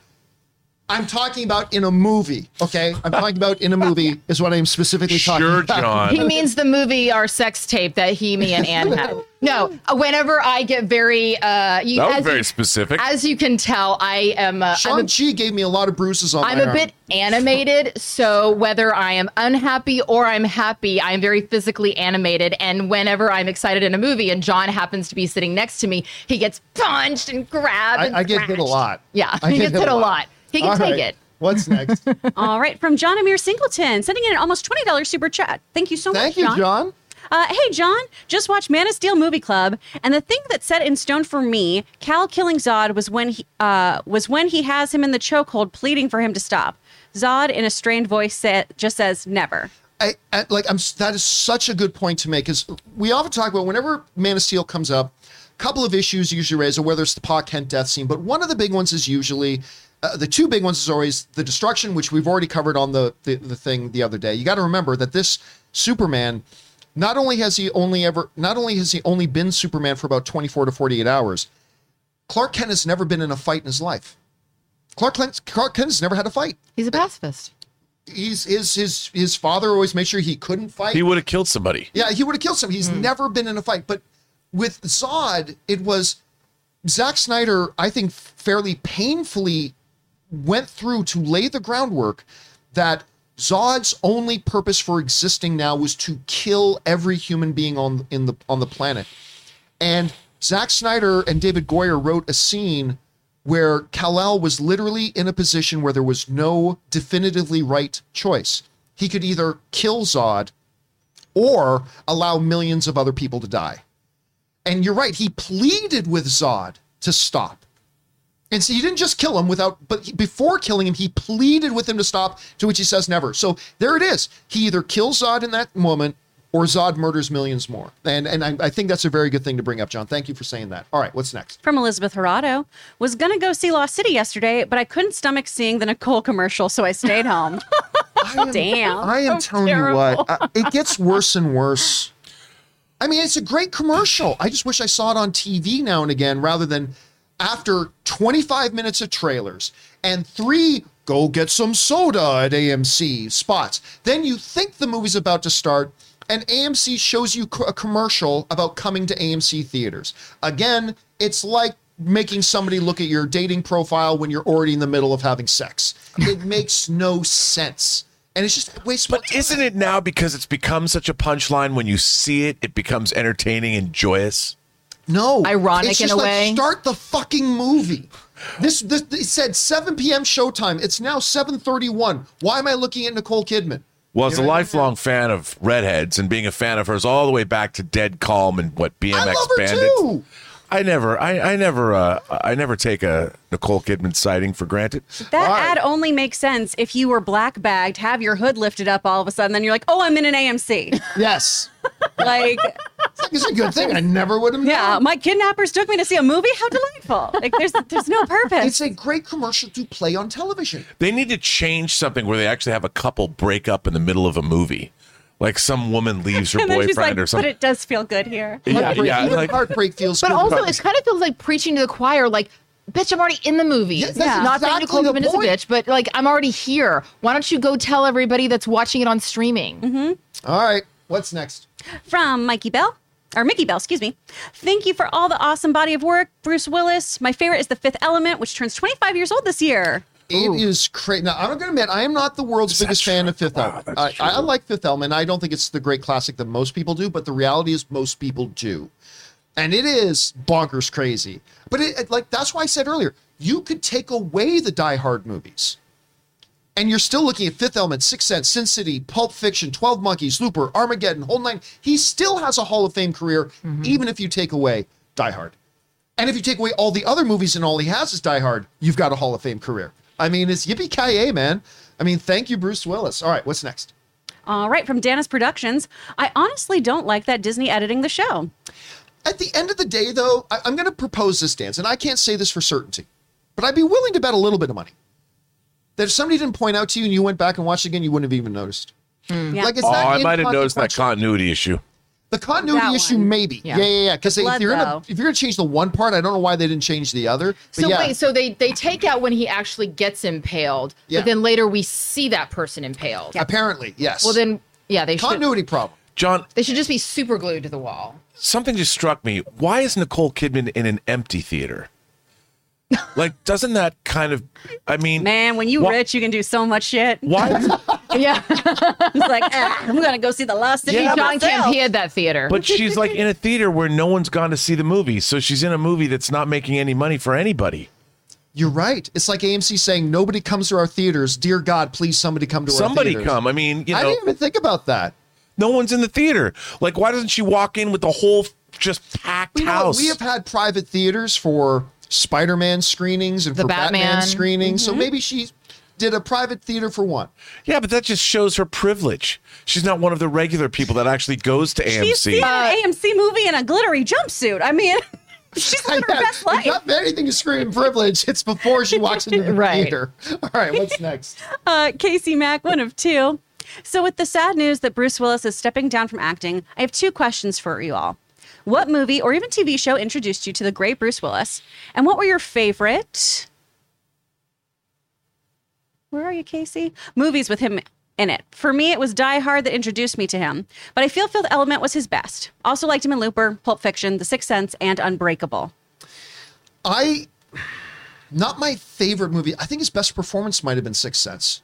Speaker 1: I'm talking about in a movie, okay? I'm talking about in a movie is what I'm specifically talking
Speaker 2: Sure,
Speaker 1: about.
Speaker 2: John.
Speaker 3: He means the movie Our Sex Tape that he, me, and Anne had. No, uh, whenever I get very, uh, you,
Speaker 2: That was
Speaker 3: as
Speaker 2: very
Speaker 3: you,
Speaker 2: specific.
Speaker 3: As you can tell, I am. Uh, I'm
Speaker 1: Shang-Chi gave me a lot of bruises on
Speaker 3: I'm
Speaker 1: my
Speaker 3: a
Speaker 1: arm.
Speaker 3: bit animated, so whether I am unhappy or I'm happy, I'm very physically animated. And whenever I'm excited in a movie and John happens to be sitting next to me, he gets punched and grabbed. and
Speaker 1: I, I get hit a lot.
Speaker 3: Yeah,
Speaker 1: I
Speaker 3: he
Speaker 1: get
Speaker 3: gets hit a lot. He can
Speaker 1: All
Speaker 3: take
Speaker 1: right.
Speaker 3: it.
Speaker 1: What's next?
Speaker 4: All right, from John Amir Singleton, sending in an almost $20 super chat. Thank you so
Speaker 1: Thank
Speaker 4: much,
Speaker 1: you, John.
Speaker 4: Uh, hey, John, just watched Man of Steel movie club, and the thing that set in stone for me, Kal killing Zod was when he uh, was when he has him in the chokehold, pleading for him to stop. Zod, in a strained voice, sa- just says never.
Speaker 1: I, I like I'm that is such a good point to make because we often talk about whenever Man of Steel comes up, a couple of issues usually raised, or whether it's the Pa Kent death scene, but one of the big ones is usually uh, the two big ones is always the destruction, which we've already covered on the the, the thing the other day. You got to remember that this Superman, not only has he only ever, not only has he only been Superman for about 24 to 48 hours, Clark Kent has never been in a fight in his life. Clark Kent, Clark Kent has never had a fight.
Speaker 3: He's a pacifist.
Speaker 1: He's his his his father always made sure he couldn't fight.
Speaker 2: he would have killed somebody.
Speaker 1: Yeah, he would have killed somebody. He's never been in a fight. But with Zod, it was Zack Snyder, I think, fairly painfully went through to lay the groundwork that Zod's only purpose for existing now was to kill every human being on in the on the planet. And Zack Snyder and David Goyer wrote a scene where Kal-El was literally in a position where there was no definitively right choice. He could either kill Zod or allow millions of other people to die. And you're right, he pleaded with Zod to stop. And so he didn't just kill him without, but he- before killing him, he pleaded with him to stop, to which he says never. So there it is. He either kills Zod in that moment or Zod murders millions more. And and I, I think that's a very good thing to bring up, John. Thank you for saying that. All right, what's next?
Speaker 4: From Elizabeth Horado, was gonna go see Lost City yesterday, but I couldn't stomach seeing the Nicole commercial, so I stayed home.
Speaker 1: I am,
Speaker 4: Damn.
Speaker 1: I am telling you what, uh, it gets worse and worse I mean, it's a great commercial. I just wish I saw it on TV now and again rather than after 25 minutes of trailers and three go get some soda at AMC spots. Then you think the movie's about to start and AMC shows you a commercial about coming to AMC theaters. Again, it's like making somebody look at your dating profile when you're already in the middle of having sex. It makes no sense. And it's just waste
Speaker 2: But isn't it now because it's become such a punchline when you see it, it becomes entertaining and joyous?
Speaker 1: No,
Speaker 3: Ironic
Speaker 1: it's
Speaker 3: in
Speaker 1: just
Speaker 3: a
Speaker 1: like,
Speaker 3: way.
Speaker 1: Start the fucking movie. This, this it said 7 p.m. showtime. It's now 7:31. Why am I looking at Nicole Kidman?
Speaker 2: Well, as a lifelong fan of redheads and being a fan of hers all the way back to Dead Calm and what BMX
Speaker 1: I love her
Speaker 2: Bandit,
Speaker 1: too.
Speaker 2: I never, I, I never, uh, I never take a Nicole Kidman sighting for granted.
Speaker 4: That
Speaker 1: All right.
Speaker 4: ad only makes sense if you were black bagged, have your hood lifted up all of a sudden, then you're like, oh, I'm in an AMC.
Speaker 1: Yes,
Speaker 4: like,
Speaker 1: it's a good thing. I never would have.
Speaker 4: yeah,
Speaker 1: known.
Speaker 4: my kidnappers took me to see a movie. How delightful! Like, there's there's no purpose.
Speaker 1: It's a great commercial to play on television.
Speaker 2: They need to change something where they actually have a couple break up in the middle of a movie, like some woman leaves her
Speaker 4: and then she's
Speaker 2: boyfriend
Speaker 4: like,
Speaker 2: or something.
Speaker 4: but it does feel good here.
Speaker 2: Yeah,
Speaker 1: Heartbreak,
Speaker 2: yeah,
Speaker 1: even
Speaker 2: like-
Speaker 1: heartbreak feels
Speaker 3: But
Speaker 1: good.
Speaker 3: also, it kind of feels like preaching to the choir, like, bitch, I'm already in the movie.
Speaker 1: Yeah, that's
Speaker 3: Not saying
Speaker 1: exactly
Speaker 3: Nicole
Speaker 1: the
Speaker 3: Kidman is a bitch, but like, I'm already here. Why don't you go tell everybody that's watching it on streaming? Mm-hmm.
Speaker 1: All right, what's next?
Speaker 4: From Mikey Bell. Or Mickey Bell, excuse me. Thank you for all the awesome body of work, Bruce Willis. My favorite is The Fifth Element, which turns 25 years old this year.
Speaker 1: It is crazy. Now, I'm going to admit, I am not the world's biggest fan of Fifth Element. I, I like Fifth Element. I don't think it's the great classic that most people do, but the reality is most people do. And it is bonkers crazy. But it, like that's why I said earlier, you could take away the Die Hard movies. And you're still looking at Fifth Element, Sixth Sense, Sin City, Pulp Fiction, 12 Monkeys, Looper, Armageddon, Whole Nine. He still has a Hall of Fame career, even if you take away Die Hard. And if you take away all the other movies and all he has is Die Hard, you've got a Hall of Fame career. I mean, it's yippee ki man. I mean, thank you, Bruce Willis. All right, what's next?
Speaker 4: All right, from Danis Productions. I honestly don't like that Disney editing the show.
Speaker 1: At the end of the day, though, I, I'm going to propose this dance, and I can't say this for certainty, but I'd be willing to bet a little bit of money that if somebody didn't point out to you and you went back and watched again, you wouldn't have even noticed.
Speaker 4: Yeah.
Speaker 1: Like it's
Speaker 2: oh,
Speaker 1: that
Speaker 2: I might have noticed that continuity issue.
Speaker 1: The continuity
Speaker 4: That
Speaker 1: issue,
Speaker 4: one.
Speaker 1: maybe.
Speaker 3: Yeah.
Speaker 1: Yeah, yeah, yeah. Because if you're gonna if you're gonna change the one part, I don't know why they didn't change the other. But
Speaker 3: So
Speaker 1: yeah,
Speaker 3: wait, so they they take out when he actually gets impaled,
Speaker 1: Yeah.
Speaker 3: but then later we see that person impaled.
Speaker 1: apparently, yes.
Speaker 3: Well, then yeah, they should
Speaker 1: continuity problem.
Speaker 2: John,
Speaker 3: they should just be super glued to the wall.
Speaker 2: something just struck me. Why is Nicole Kidman in an empty theater? Like, doesn't that kind of? I mean,
Speaker 4: Man, when you
Speaker 2: Wha-
Speaker 4: rich, you can do so much shit.
Speaker 2: why?
Speaker 3: Yeah,
Speaker 4: It's like, ah, I'm gonna go see the Lost City.
Speaker 2: Yeah,
Speaker 4: by
Speaker 3: John
Speaker 4: myself.
Speaker 3: Kemp he had that theater.
Speaker 2: But she's like in a theater where no one's gone to see the movie, so she's in a movie that's not making any money for anybody.
Speaker 1: You're right. It's like AMC saying nobody comes to our theaters. Dear God, please somebody come to
Speaker 2: Somebody
Speaker 1: our theaters.
Speaker 2: come. I mean, you know,
Speaker 1: I
Speaker 2: know,
Speaker 1: didn't even think about that.
Speaker 2: no one's in the theater. Like, why doesn't she walk in with the whole just packed
Speaker 1: You know,
Speaker 2: house?
Speaker 1: we have had private theaters for Spider-Man screenings and
Speaker 3: The
Speaker 1: for Batman,
Speaker 3: Batman.
Speaker 1: screenings.
Speaker 4: Mm-hmm.
Speaker 1: So maybe she did a private theater for one.
Speaker 2: yeah, but that just shows her privilege. She's not one of the regular people that actually goes to AMC.
Speaker 4: She's
Speaker 2: AMC.
Speaker 4: seen an AMC movie in a glittery jumpsuit. I mean, she's living her best life.
Speaker 1: Not anything to scream privilege. It's before she walks into the
Speaker 3: Right.
Speaker 1: theater. All right, what's next?
Speaker 4: Uh, Casey Mack, one of two. So, with the sad news that Bruce Willis is stepping down from acting, I have two questions for you all. What movie or even TV show introduced you to the great Bruce Willis? And what were your favorite? Where are you, Casey? Movies with him in it. For me, it was Die Hard that introduced me to him, but I feel Fifth Element was his best. Also liked him in Looper, Pulp Fiction, The Sixth Sense, and Unbreakable.
Speaker 1: I not my favorite movie. I think his best performance might have been Sixth Sense.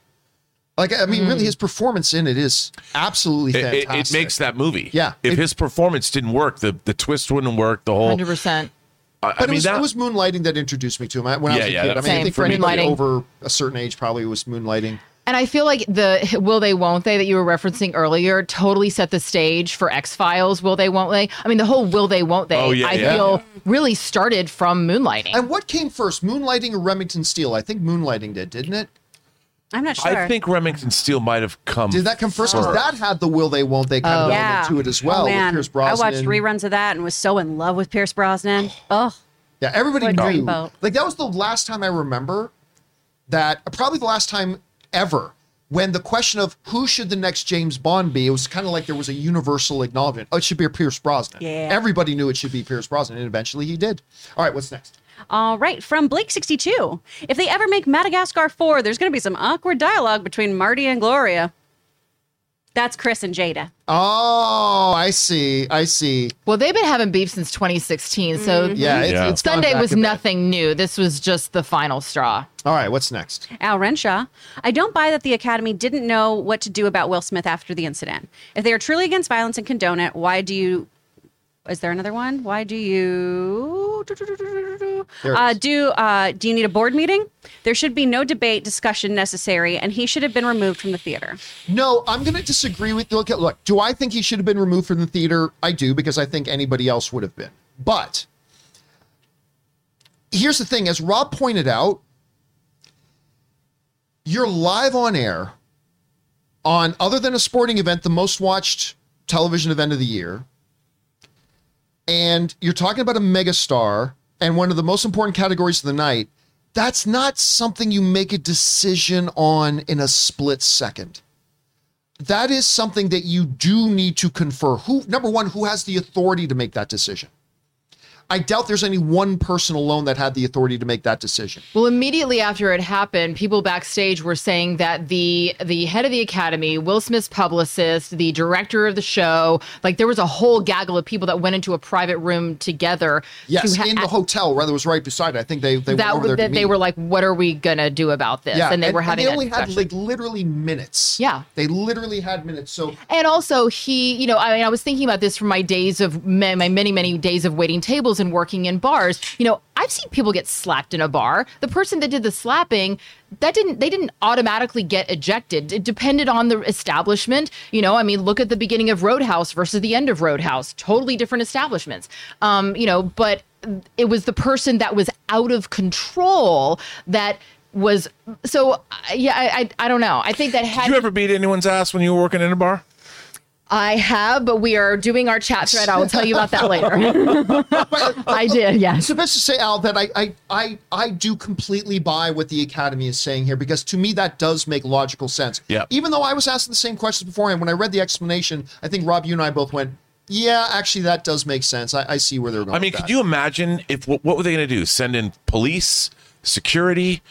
Speaker 1: Like I mean, really, mm-hmm. his performance in it is absolutely
Speaker 2: It, it-
Speaker 1: fantastic.
Speaker 2: it makes that movie.
Speaker 1: Yeah.
Speaker 2: If
Speaker 1: It-
Speaker 2: his performance didn't work, the, the twist wouldn't work. The whole.
Speaker 3: hundred percent.
Speaker 2: I, I
Speaker 1: But it,
Speaker 2: mean
Speaker 1: was,
Speaker 2: that
Speaker 1: it was Moonlighting that introduced me to him I- when I was a
Speaker 2: yeah,
Speaker 1: kid. I
Speaker 2: that-
Speaker 1: mean, I think
Speaker 3: for
Speaker 1: for anybody over a certain age, probably it was Moonlighting.
Speaker 3: And I feel like the will they won't they that you were referencing earlier totally set the stage for X Files. Will they won't they? I mean, the whole will they won't they?
Speaker 2: Oh, yeah,
Speaker 3: I
Speaker 2: yeah.
Speaker 3: feel really started from Moonlighting.
Speaker 1: And what came first, Moonlighting or Remington Steele? I think Moonlighting did, didn't it?
Speaker 4: I'm not sure.
Speaker 2: I think Remington Steele might have come.
Speaker 1: Did that come first? Because that had the will they won't they kind of
Speaker 3: Oh.
Speaker 1: element to it as well
Speaker 4: Oh,
Speaker 1: with
Speaker 4: man.
Speaker 1: Pierce Brosnan.
Speaker 4: I watched reruns of that and was so in love with Pierce Brosnan. Oh,
Speaker 1: Yeah, everybody
Speaker 4: What
Speaker 1: knew.
Speaker 4: dreamboat.
Speaker 1: Like that was the last time I remember that. Probably the last time ever when the question of who should the next James Bond be, it was kind of like there was a universal acknowledgement. Oh, it should be Pierce Brosnan.
Speaker 4: Yeah.
Speaker 1: Everybody knew it should be Pierce Brosnan, and eventually he did. All right, what's next?
Speaker 4: All right, from Blake62. If they ever make Madagascar 4, there's going to be some awkward dialogue between Marty and Gloria. That's Chris and Jada.
Speaker 1: Oh, I see. I see.
Speaker 3: Well, they've been having beef since 2016, so mm-hmm.
Speaker 1: Yeah, it's,
Speaker 2: Yeah.
Speaker 1: it's
Speaker 3: Sunday was
Speaker 1: a bit.
Speaker 3: nothing new. This was just the final straw.
Speaker 1: All right, what's next?
Speaker 4: Al Renshaw. I don't buy that the Academy didn't know what to do about Will Smith after the incident. If they are truly against violence and condone it, why do you. Is there another one? Why do you uh, do uh, do you need a board meeting? There should be no debate, discussion necessary, and he should have been removed from the theater.
Speaker 1: No, I'm going to disagree with look. at- Look, do I think he should have been removed from the theater? I do because I think anybody else would have been. But here's the thing: as Rob pointed out, you're live on air on other than a sporting event, the most watched television event of the year, and you're talking about a megastar and one of the most important categories of the night. That's not something you make a decision on in a split second that is something that you do need to confer. Who, number one, who has the authority to make that decision? I doubt there's any one person alone that had the authority to make that decision.
Speaker 3: Well, immediately after it happened, people backstage were saying that the the head of the academy, Will Smith's publicist, the director of the show, like there was a whole gaggle of people that went into a private room together.
Speaker 1: Yes,
Speaker 3: to ha-
Speaker 1: in the hotel, rather it was right beside it. I think they they
Speaker 3: that,
Speaker 1: went over there.
Speaker 3: they were like, "What are we gonna do about this?"
Speaker 1: yeah,
Speaker 3: and they were having
Speaker 1: they only had like literally minutes.
Speaker 3: Yeah.
Speaker 1: they literally had minutes. So
Speaker 3: And also, he, you know, I mean, I was thinking about this from my days of my many, many days of waiting tables and working in bars. You know, I've seen people get slapped in a bar. The person that did the slapping, that didn't, they didn't automatically get ejected. It depended on the establishment. You know, I mean, look at the beginning of Roadhouse versus the end of Roadhouse. Totally different establishments. Um, you know, but it was the person that was out of control that was so yeah I, I i don't know i think that had
Speaker 2: Did you ever beat anyone's ass when you were working in a bar?
Speaker 3: I have, but we are doing our chat thread. I will tell you about that later. I did, yes.
Speaker 1: So best to say, Al, that I, I I I do completely buy what the Academy is saying here because to me that does make logical sense.
Speaker 2: Yeah.
Speaker 1: Even though I was asking the same questions beforehand, when I read the explanation, I think Rob, you and I both went, "Yeah, actually, that does make sense. I, I see where they're going."
Speaker 2: I mean,
Speaker 1: with
Speaker 2: could
Speaker 1: that."
Speaker 2: you imagine if what, what were they going to do? Send in police, security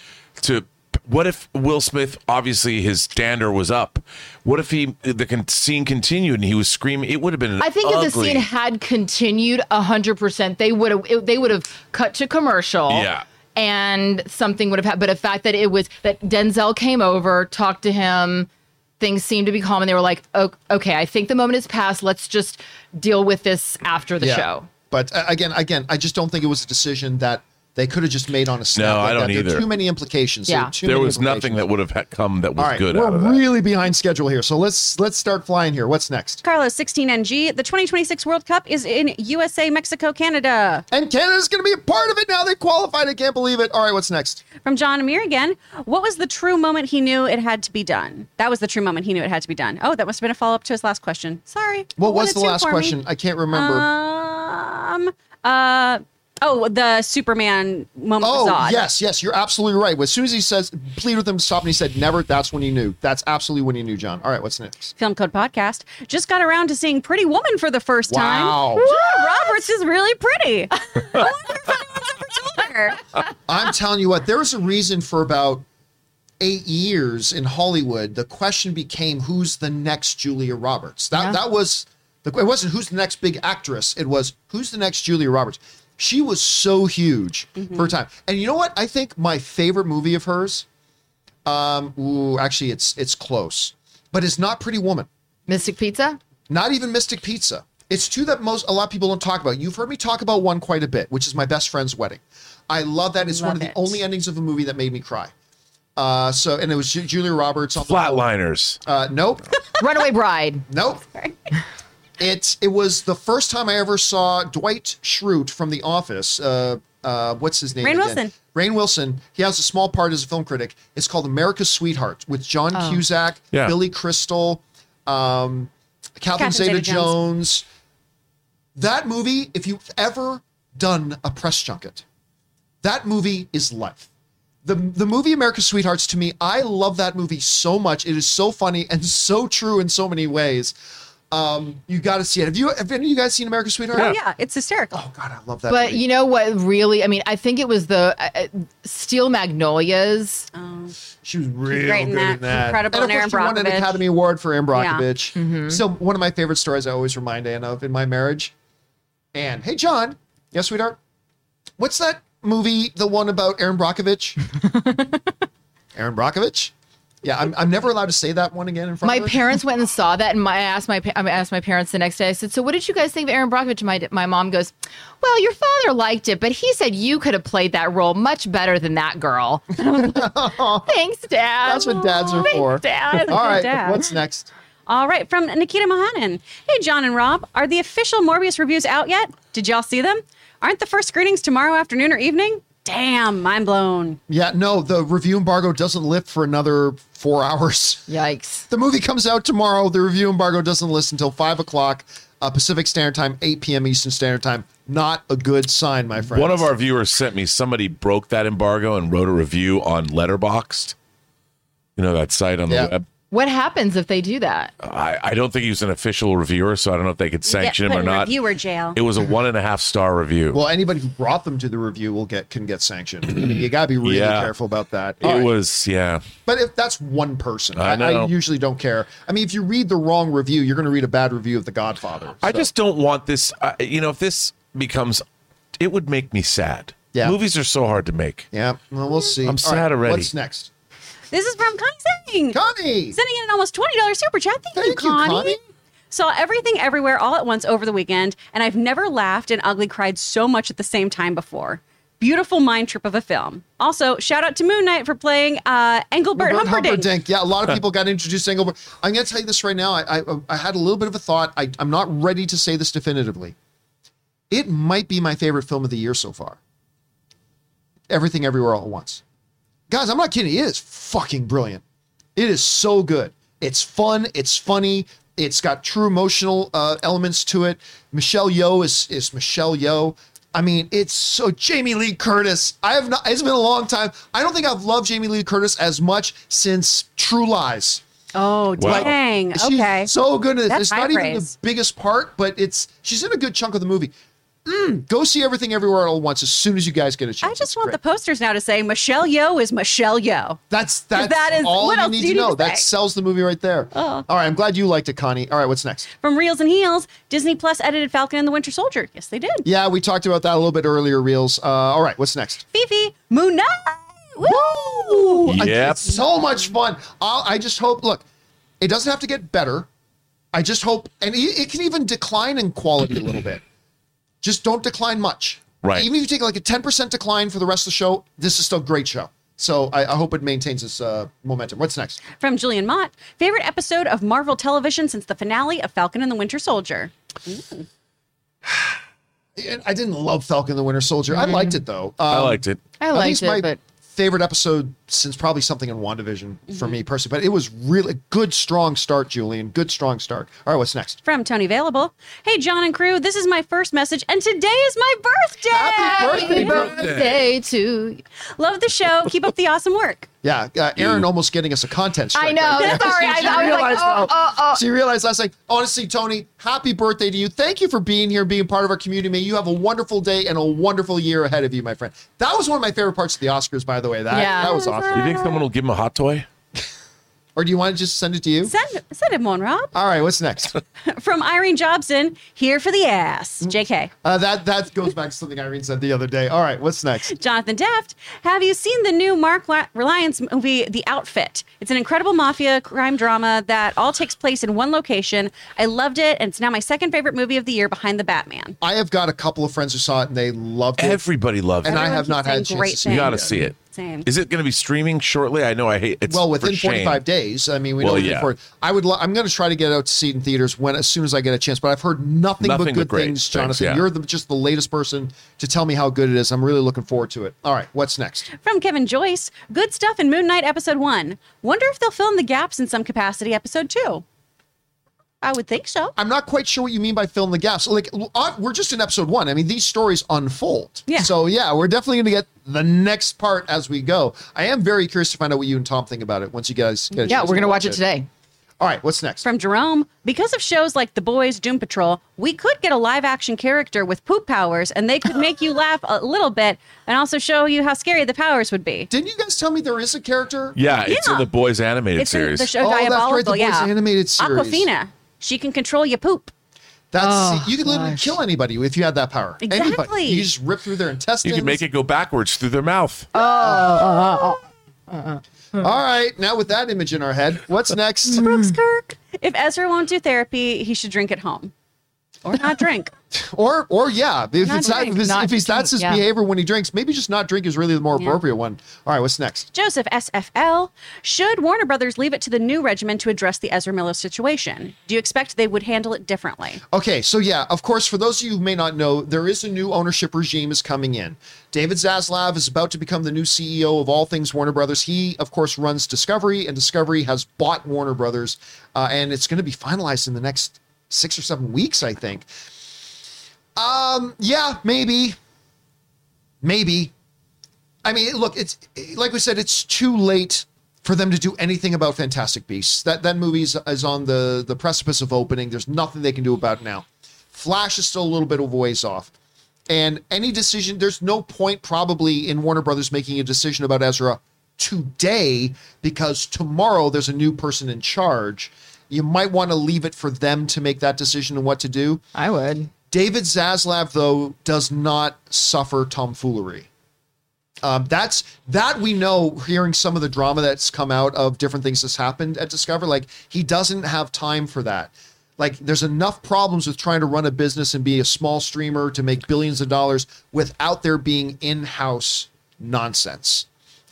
Speaker 2: to what if Will Smith obviously his dander was up? What if he the con- scene continued and he was screaming? It would have been.
Speaker 3: I think
Speaker 2: ugly.
Speaker 3: if the scene had continued hundred percent, they would have they would have cut to commercial.
Speaker 2: Yeah.
Speaker 3: And something would have happened. But the fact that it was that Denzel came over, talked to him, things seemed to be calm, and they were like, "O- "Okay, I think the moment has passed. Let's just deal with this after the
Speaker 1: Yeah.
Speaker 3: show."
Speaker 1: But uh, again, again, I just don't think it was a decision that they could have just made on a snap.
Speaker 2: No,
Speaker 1: like
Speaker 2: I don't
Speaker 1: that. There are
Speaker 2: either.
Speaker 1: too many implications. There
Speaker 3: Yeah.
Speaker 1: too
Speaker 2: there
Speaker 1: many
Speaker 2: was nothing that would have come that was
Speaker 1: All right,
Speaker 2: good
Speaker 1: we're
Speaker 2: out of that.
Speaker 1: really behind schedule here, so let's let's start flying here. What's next?
Speaker 4: Carlos 16NG, the 2026 World Cup is in USA, Mexico, Canada.
Speaker 1: And Canada's going to be a part of it now. They qualified. I can't believe it. All right, what's next?
Speaker 4: From John Amir again. What was the true moment he knew it had to be done? That was the true moment he knew it had to be done. Oh, that must have been a follow up to his last question. Sorry.
Speaker 1: What was the last
Speaker 4: for me.
Speaker 1: question? I can't remember.
Speaker 4: Um. Uh. Oh, the Superman moment
Speaker 1: Oh yes, yes, you're absolutely right. As soon as he says, plead with him to stop, and he said never. That's when he knew. That's absolutely when he knew, John. All right, what's next?
Speaker 4: Film Code Podcast just got around to seeing Pretty Woman for the first
Speaker 1: Wow.
Speaker 4: time. Julia Roberts is really pretty. I wonder if anyone's ever told her.
Speaker 1: I'm telling you what. There was a reason for about eight years in Hollywood. The question became, who's the next Julia Roberts? That
Speaker 3: Yeah.
Speaker 1: that was the. It wasn't who's the next big actress. It was who's the next Julia Roberts. She was so huge for her time. And you know what? I think my favorite movie of hers. Um, ooh, actually, it's it's close, but it's not Pretty Woman.
Speaker 3: Mystic Pizza.
Speaker 1: not even Mystic Pizza. It's two that most a lot of people don't talk about. You've heard me talk about one quite a bit, which is my best friend's wedding. I love that. It's one
Speaker 4: Love
Speaker 1: of the only endings of a movie that made me cry. Uh, so and it was Julia Roberts on the
Speaker 2: Flatliners.
Speaker 1: Uh, nope,
Speaker 3: Runaway Bride.
Speaker 1: nope. It it was the first time I ever saw Dwight Schrute from The Office. Uh, uh, what's his name?
Speaker 4: Rainn
Speaker 1: again?
Speaker 4: Wilson.
Speaker 1: Rainn Wilson. He has a small part as a film critic. It's called America's Sweetheart with John Cusack,
Speaker 2: Yeah.
Speaker 1: Billy Crystal, um, Catherine
Speaker 4: Catherine
Speaker 1: Zeta-Jones.
Speaker 4: Zeta-Jones.
Speaker 1: That movie, if you've ever done a press junket, that movie is life. the the movie America's Sweethearts to me, I love that movie so much. It is so funny and so true in so many ways. Um, you got to see it. Have you? Have any of you guys seen America's Sweetheart?
Speaker 4: Oh yeah, it's hysterical.
Speaker 1: Oh God, I love that.
Speaker 3: But
Speaker 1: movie.
Speaker 3: you know what? Really, I mean, I think it was the uh, uh, Steel Magnolias.
Speaker 1: She was real
Speaker 4: great in
Speaker 1: good
Speaker 4: that.
Speaker 1: in that.
Speaker 4: Incredible
Speaker 1: And of
Speaker 4: in
Speaker 1: course,
Speaker 4: Erin
Speaker 1: she won an Academy Award for Erin
Speaker 4: Yeah.
Speaker 1: Brockovich. Still, one of my favorite stories I always remind Anne of in my marriage. And hey, John. Yes, sweetheart. What's that movie? The one about Erin Brockovich? Erin Brockovich? Yeah, I'm, I'm never allowed to say that one again in front
Speaker 3: My
Speaker 1: of her.
Speaker 3: parents went and saw that, and my, I asked my I asked my parents the next day. I said, "So, what did you guys think of Erin Brockovich?" My my mom goes, "Well, your father liked it, but he said you could have played that role much better than that girl." Thanks, Dad.
Speaker 1: That's what dads are
Speaker 3: Thanks,
Speaker 1: for.
Speaker 3: Dad.
Speaker 1: All right,
Speaker 4: dad.
Speaker 1: what's next?
Speaker 4: All right, from Nikita Mohanan. Hey, John and Rob, are the official Morbius reviews out yet? Did y'all see them? Aren't the first screenings tomorrow afternoon or evening? Damn, mind blown.
Speaker 1: Yeah, no, the review embargo doesn't lift for another four hours.
Speaker 3: Yikes.
Speaker 1: The movie comes out tomorrow. The review embargo doesn't list until five o'clock uh, Pacific Standard Time, 8 p.m. Eastern Standard Time. Not a good sign, my friend.
Speaker 2: One of our viewers sent me somebody broke that embargo and wrote a review on Letterboxd. You know that site on the
Speaker 1: Yeah.
Speaker 2: web.
Speaker 3: What happens if they do that?
Speaker 2: I, I don't think he was an official reviewer, so I don't know if they could sanction him or
Speaker 4: in
Speaker 2: not.
Speaker 4: Reviewer jail.
Speaker 2: It was a one and a half star review.
Speaker 1: Well, anybody who brought them to the review will get can get sanctioned. I mean, you got to be really
Speaker 2: Yeah.
Speaker 1: careful about that.
Speaker 2: it
Speaker 1: All right.
Speaker 2: was, yeah.
Speaker 1: but if that's one person,
Speaker 2: I
Speaker 1: I, I
Speaker 2: know.
Speaker 1: usually don't care. I mean, if you read the wrong review, you're going to read a bad review of The Godfather.
Speaker 2: I
Speaker 1: So,
Speaker 2: just don't want this. Uh, you know, if this becomes, it would make me sad.
Speaker 1: Yeah.
Speaker 2: Movies are so hard to make.
Speaker 1: yeah. Well, we'll see.
Speaker 2: I'm
Speaker 1: All
Speaker 2: sad already.
Speaker 1: What's next,
Speaker 4: This is from Connie Singh.
Speaker 1: Connie?
Speaker 4: Sending in an almost $20 super chat. Thank,
Speaker 1: Thank
Speaker 4: you,
Speaker 1: you,
Speaker 4: Connie.
Speaker 1: Connie.
Speaker 4: Saw everything everywhere all at once over the weekend, and I've never laughed and ugly cried so much at the same time before. Beautiful mind trip of a film. Also, shout out to Moon Knight for playing uh, Engelbert
Speaker 1: Robert
Speaker 4: Humperdinck.
Speaker 1: Yeah, a lot of people got introduced to Engelbert. I'm going to tell you this right now. I, I I had a little bit of a thought. I, I'm not ready to say this definitively. It might be my favorite film of the year so far. Everything Everywhere All at Once. Guys, I'm not kidding. It is fucking brilliant. It is so good. It's fun. It's funny. It's got true emotional uh, elements to it. Michelle Yeoh is is Michelle Yeoh. I mean, it's so Jamie Lee Curtis. I have not. It's been a long time. I don't think I've loved Jamie Lee Curtis as much since True Lies.
Speaker 4: Oh,
Speaker 2: Wow.
Speaker 4: dang.
Speaker 1: She's
Speaker 4: Okay.
Speaker 1: so good. at it.
Speaker 4: That's
Speaker 1: It's
Speaker 4: high
Speaker 1: not even
Speaker 4: praise.
Speaker 1: the biggest part, but it's she's in a good chunk of the movie. Mm, go see everything everywhere all at once as soon as you guys get a chance.
Speaker 4: I just
Speaker 1: It's
Speaker 4: want
Speaker 1: great.
Speaker 4: the posters now to say Michelle Yeoh is Michelle Yeoh.
Speaker 1: That's that's
Speaker 4: that is-
Speaker 1: all you need
Speaker 4: do you
Speaker 1: to
Speaker 4: need
Speaker 1: know.
Speaker 4: to
Speaker 1: that sells the movie right there.
Speaker 4: Oh.
Speaker 1: All right, I'm glad you liked it, Connie. All right, what's next?
Speaker 4: From Reels and Heels, Disney Plus edited Falcon and the Winter Soldier. Yes, they did.
Speaker 1: Yeah, we talked about that a little bit earlier, Reels. Uh, all right, what's next?
Speaker 4: Fifi, Moon Knight. Woo!
Speaker 1: I-
Speaker 2: Yep.
Speaker 1: It's so much fun. I'll, I just hope, look, it doesn't have to get better. I just hope, and it, it can even decline in quality a little bit. Just don't decline much.
Speaker 2: Right.
Speaker 1: Even if you take like a 10% decline for the rest of the show, this is still a great show. So I, I hope it maintains its uh, momentum. What's next?
Speaker 4: From Julian Mott, favorite episode of Marvel television since the finale of Falcon and the Winter Soldier.
Speaker 1: And I didn't love Falcon and the Winter Soldier. I liked it though.
Speaker 2: I
Speaker 1: Um,
Speaker 2: liked it.
Speaker 3: I
Speaker 1: I
Speaker 3: liked it,
Speaker 1: my
Speaker 3: but
Speaker 1: favorite episode since probably something in WandaVision for me mm-hmm. personally. But it was really good, strong start, Julian. Good, strong start. All right, what's next?
Speaker 4: From Tony Available. Hey, John and crew, this is my first message, and today is my birthday.
Speaker 1: Happy
Speaker 3: happy
Speaker 1: birthday.
Speaker 3: birthday to.
Speaker 4: Love the show. Keep up the awesome work.
Speaker 1: Yeah, uh, Erin almost getting us a content strike.
Speaker 3: I know.
Speaker 1: right.
Speaker 3: Sorry, I
Speaker 1: She
Speaker 3: thought I was like, oh, oh, oh.
Speaker 1: She realized last night. Honestly, Tony, happy birthday to you. Thank you for being here, being part of our community. May you have a wonderful day and a wonderful year ahead of you, my friend. That was one of my favorite parts of the Oscars, by the way. That
Speaker 3: Yeah.
Speaker 1: that was awesome.
Speaker 2: You think someone will give him a hot toy?
Speaker 1: Or do you want to just send it to you?
Speaker 4: Send, send him one, Rob.
Speaker 1: All right, what's next?
Speaker 4: From Irene Jobson, here for the ass. JK.
Speaker 1: Uh, that that goes back to something Irene said the other day. All right, what's next?
Speaker 4: Jonathan Deft, have you seen the new Mark La- Rylance movie, The Outfit? It's an incredible mafia crime drama that all takes place in one location. I loved it, and it's now my second favorite movie of the year behind The Batman.
Speaker 1: I have got a couple of friends who saw it and they loved it.
Speaker 2: Everybody loves it.
Speaker 1: and
Speaker 2: it.
Speaker 1: I
Speaker 4: Everyone
Speaker 1: have not had a
Speaker 4: saying
Speaker 1: chance
Speaker 4: great
Speaker 1: to see
Speaker 2: You
Speaker 1: it.
Speaker 2: got to see it.
Speaker 4: Same.
Speaker 2: Is it going to be streaming shortly? I know I hate it's
Speaker 1: Well, within
Speaker 2: for shame.
Speaker 1: 45 days. I mean, we
Speaker 2: Well,
Speaker 1: know
Speaker 2: yeah.
Speaker 1: before. I would. Lo- I'm going to try to get out to see it in theaters when as soon as I get a chance. But I've heard nothing,
Speaker 2: Nothing
Speaker 1: but
Speaker 2: but
Speaker 1: good
Speaker 2: great
Speaker 1: things,
Speaker 2: things,
Speaker 1: Jonathan.
Speaker 2: yeah.
Speaker 1: You're the, just the latest person to tell me how good it is. I'm really looking forward to it. All right, what's next?
Speaker 4: From Kevin Joyce, good stuff in Moon Knight episode one. Wonder if they'll fill in the gaps in some capacity episode two. I would think so.
Speaker 1: I'm not quite sure what you mean by fill in the gaps. Like uh, we're just in episode one. I mean, these stories unfold.
Speaker 4: Yeah.
Speaker 1: So yeah, we're definitely going to get the next part as we go. I am very curious to find out what you and Tom think about it once you guys. Get a
Speaker 3: Yeah, we're gonna watch it today.
Speaker 1: All right, what's next?
Speaker 4: From Jerome, because of shows like The Boys, Doom Patrol, we could get a live action character with poop powers and they could make you laugh a little bit and also show you how scary the powers would be.
Speaker 1: Didn't you guys tell me there is a character?
Speaker 2: Yeah, it's in the boys animated
Speaker 4: It's in
Speaker 2: series.
Speaker 4: the show
Speaker 1: Oh, that's right,
Speaker 4: Diabolical,
Speaker 1: the Boys
Speaker 4: yeah.
Speaker 1: animated series.
Speaker 4: Aquafina. She can control your poop.
Speaker 1: That's
Speaker 3: Oh,
Speaker 1: you could literally
Speaker 3: gosh.
Speaker 1: kill anybody if you had that power. Anybody.
Speaker 4: Exactly.
Speaker 1: You just rip through their intestines.
Speaker 2: you can make it go backwards through their mouth.
Speaker 1: Oh, All right, now with that image in our head, what's next?
Speaker 4: Brooks Kirk. If Ezra won't do therapy, he should drink at home. Or not drink.
Speaker 1: or or yeah, if
Speaker 4: Not
Speaker 1: it's
Speaker 4: drink,
Speaker 1: if, it's,
Speaker 3: not
Speaker 1: if he's that's his
Speaker 3: drink, yeah.
Speaker 1: behavior when he drinks, maybe just not drink is really the more appropriate one. All right, what's next?
Speaker 4: Joseph SFL. Should Warner Brothers leave it to the new regimen to address the Ezra Miller situation? Do you expect they would handle it differently?
Speaker 1: Okay, so yeah, of course, for those of you who may not know, there is a new ownership regime is coming in. David Zaslav is about to become the new CEO of all things Warner Brothers. He, of course, runs Discovery, and Discovery has bought Warner Brothers, uh, and it's going to be finalized in the next six or seven weeks, I think. Um, yeah, maybe, maybe. I mean, look, it's like we said, it's too late for them to do anything about Fantastic Beasts. That that movie is, on the the precipice of opening. There's nothing they can do about now. Flash is still a little bit of a ways off. And any decision, there's no point probably in Warner Brothers making a decision about Ezra today because tomorrow there's a new person in charge. You might want to leave it for them to make that decision and what to do.
Speaker 3: I would.
Speaker 1: David Zaslav, though, does not suffer tomfoolery. Um, that's that we know. Hearing some of the drama that's come out of different things that's happened at Discover, like he doesn't have time for that. Like there's enough problems with trying to run a business and be a small streamer to make billions of dollars without there being in-house nonsense.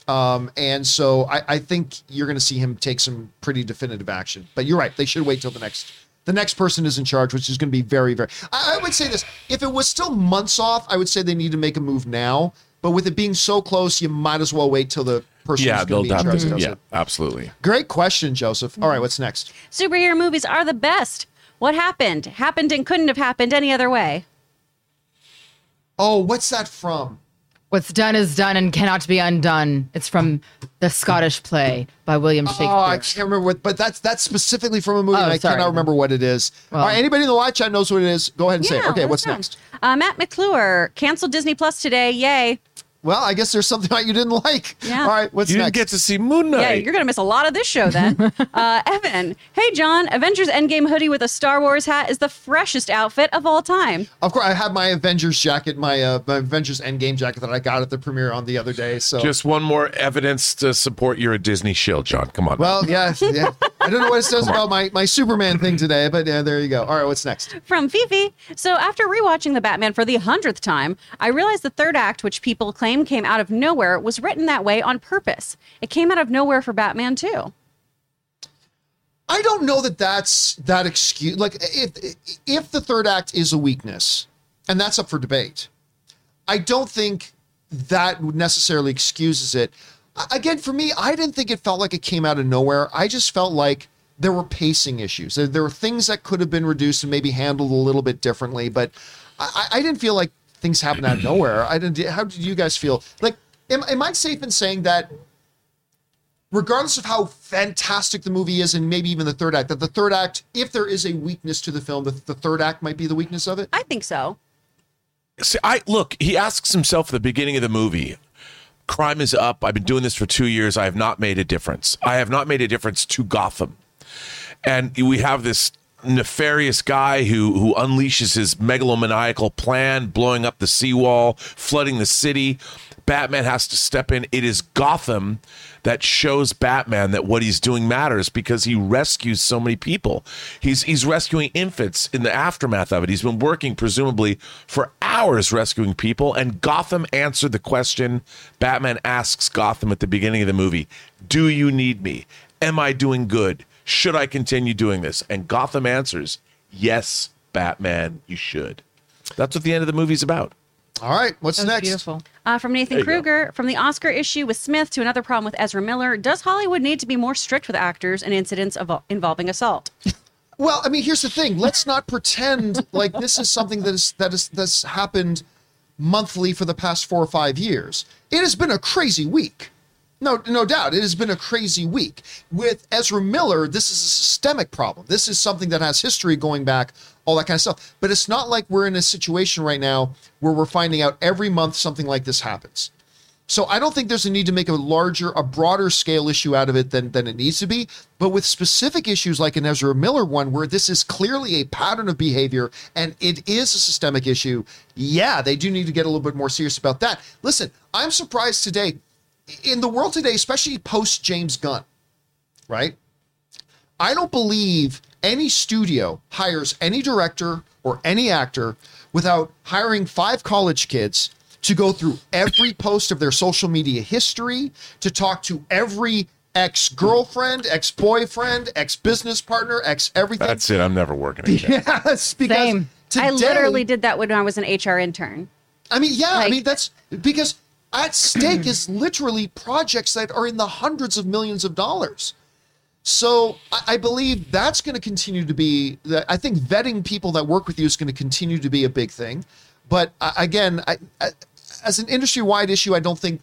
Speaker 1: Um, and so I, I think you're going to see him take some pretty definitive action. But you're right; they should wait till the next the next person is in charge, which is going to be very, very. I, I would say this: if it was still months off, I would say they need to make a move now. But with it being so close, you might as well wait till the person
Speaker 2: yeah,
Speaker 1: who's
Speaker 2: they'll
Speaker 1: going to be in charge
Speaker 2: Yeah,
Speaker 1: it.
Speaker 2: absolutely.
Speaker 1: Great question, Joseph. All right, what's next?
Speaker 4: Superhero movies are the best. What happened? Happened and couldn't have happened any other way.
Speaker 1: Oh, what's that from?
Speaker 3: What's done is done and cannot be undone. It's from the Scottish play by William Shakespeare.
Speaker 1: Oh, I can't remember what, but that's that's specifically from a movie,
Speaker 3: Oh,
Speaker 1: and I
Speaker 3: sorry.
Speaker 1: cannot remember what it is. All right, anybody in the live chat knows what it is. Go ahead and say it. Okay, what's
Speaker 4: go.
Speaker 1: next?
Speaker 4: Uh, Matt McClure canceled Disney Plus today. Yay.
Speaker 1: Well, I guess there's something that you didn't like.
Speaker 4: Yeah.
Speaker 1: All right, what's
Speaker 2: You
Speaker 1: next?
Speaker 2: didn't get to see Moon Knight.
Speaker 4: Yeah, you're going to miss a lot of this show then. uh, Evan, hey, John, Avengers Endgame hoodie with a Star Wars hat is the freshest outfit of all time.
Speaker 1: Of course, I have my Avengers jacket, my, uh, my Avengers Endgame jacket that I got at the premiere on the other day. So,
Speaker 2: Just one more evidence to support you're a Disney shill, John. Come on.
Speaker 1: well, yeah, yeah. I don't know what it says about my, my Superman thing today, but yeah, there you go. All right, what's next?
Speaker 4: From Fifi. So, after rewatching The Batman for the hundredth time, I realized the third act, which people claim came out of nowhere, was written that way on purpose. It came out of nowhere for Batman, too.
Speaker 1: I don't know that that's that excuse. Like, if if the third act is a weakness, and that's up for debate, I don't think that necessarily excuses it. A- Again, for me, I didn't think it felt like it came out of nowhere. I just felt like there were pacing issues. There, there were things that could have been reduced and maybe handled a little bit differently, but I, I I didn't feel like things happened out of nowhere. I didn't. How did you guys feel? Like, am, am I safe in saying that? regardless of how fantastic the movie is and maybe even the third act that the third act if there is a weakness to the film that the third act might be the weakness of it
Speaker 4: I think so.
Speaker 2: See, I look. He asks himself at the beginning of the movie. Crime is up. I've been doing this for two years. I have not made a difference. I have not made a difference to Gotham. And we have this nefarious guy who who unleashes his megalomaniacal plan, blowing up the seawall, flooding the city. Batman has to step in. It is Gotham that shows Batman that what he's doing matters because he rescues so many people. He's he's rescuing infants in the aftermath of it. He's been working presumably for hours rescuing people and Gotham answered the question Batman asks Gotham at the beginning of the movie, "Do you need me? Am I doing good? Should I continue doing this?" And Gotham answers, "Yes, Batman, you should." That's what the end of the movie's about.
Speaker 1: All right what's
Speaker 3: That's
Speaker 1: next
Speaker 3: beautiful.
Speaker 4: Uh, from Nathan
Speaker 2: There go.
Speaker 4: Kruger, from the Oscar issue with Smith to another problem with Ezra Miller, does Hollywood need to be more strict with actors and incidents of, involving assault?
Speaker 1: Well, I mean, here's the thing. Let's not pretend like this is something that is that is that's happened monthly for the past four or five years. It has been a crazy week. No, no doubt. It has been a crazy week. With Ezra Miller, this is a systemic problem. This is something that has history going back, all that kind of stuff. But it's not like we're in a situation right now where we're finding out every month something like this happens. So I don't think there's a need to make a larger, a broader scale issue out of it than than it needs to be. But with specific issues like an Ezra Miller one, where this is clearly a pattern of behavior and it is a systemic issue, yeah, they do need to get a little bit more serious about that. Listen, I'm surprised today, in the world today, especially post James Gunn, right? I don't believe any studio hires any director or any actor without hiring five college kids to go through every post of their social media history, to talk to every ex girlfriend, ex boyfriend, ex business partner, ex everything.
Speaker 2: That's it. I'm never working again.
Speaker 1: yes, because
Speaker 3: Same.
Speaker 1: Today,
Speaker 4: I literally did that when I was an HR intern.
Speaker 1: I mean, yeah, I mean that's because at stake is literally projects that are in the hundreds of millions of dollars. So I, I believe that's going to continue to be. that I think vetting people that work with you is going to continue to be a big thing. But again, I, I, as an industry-wide issue, I don't think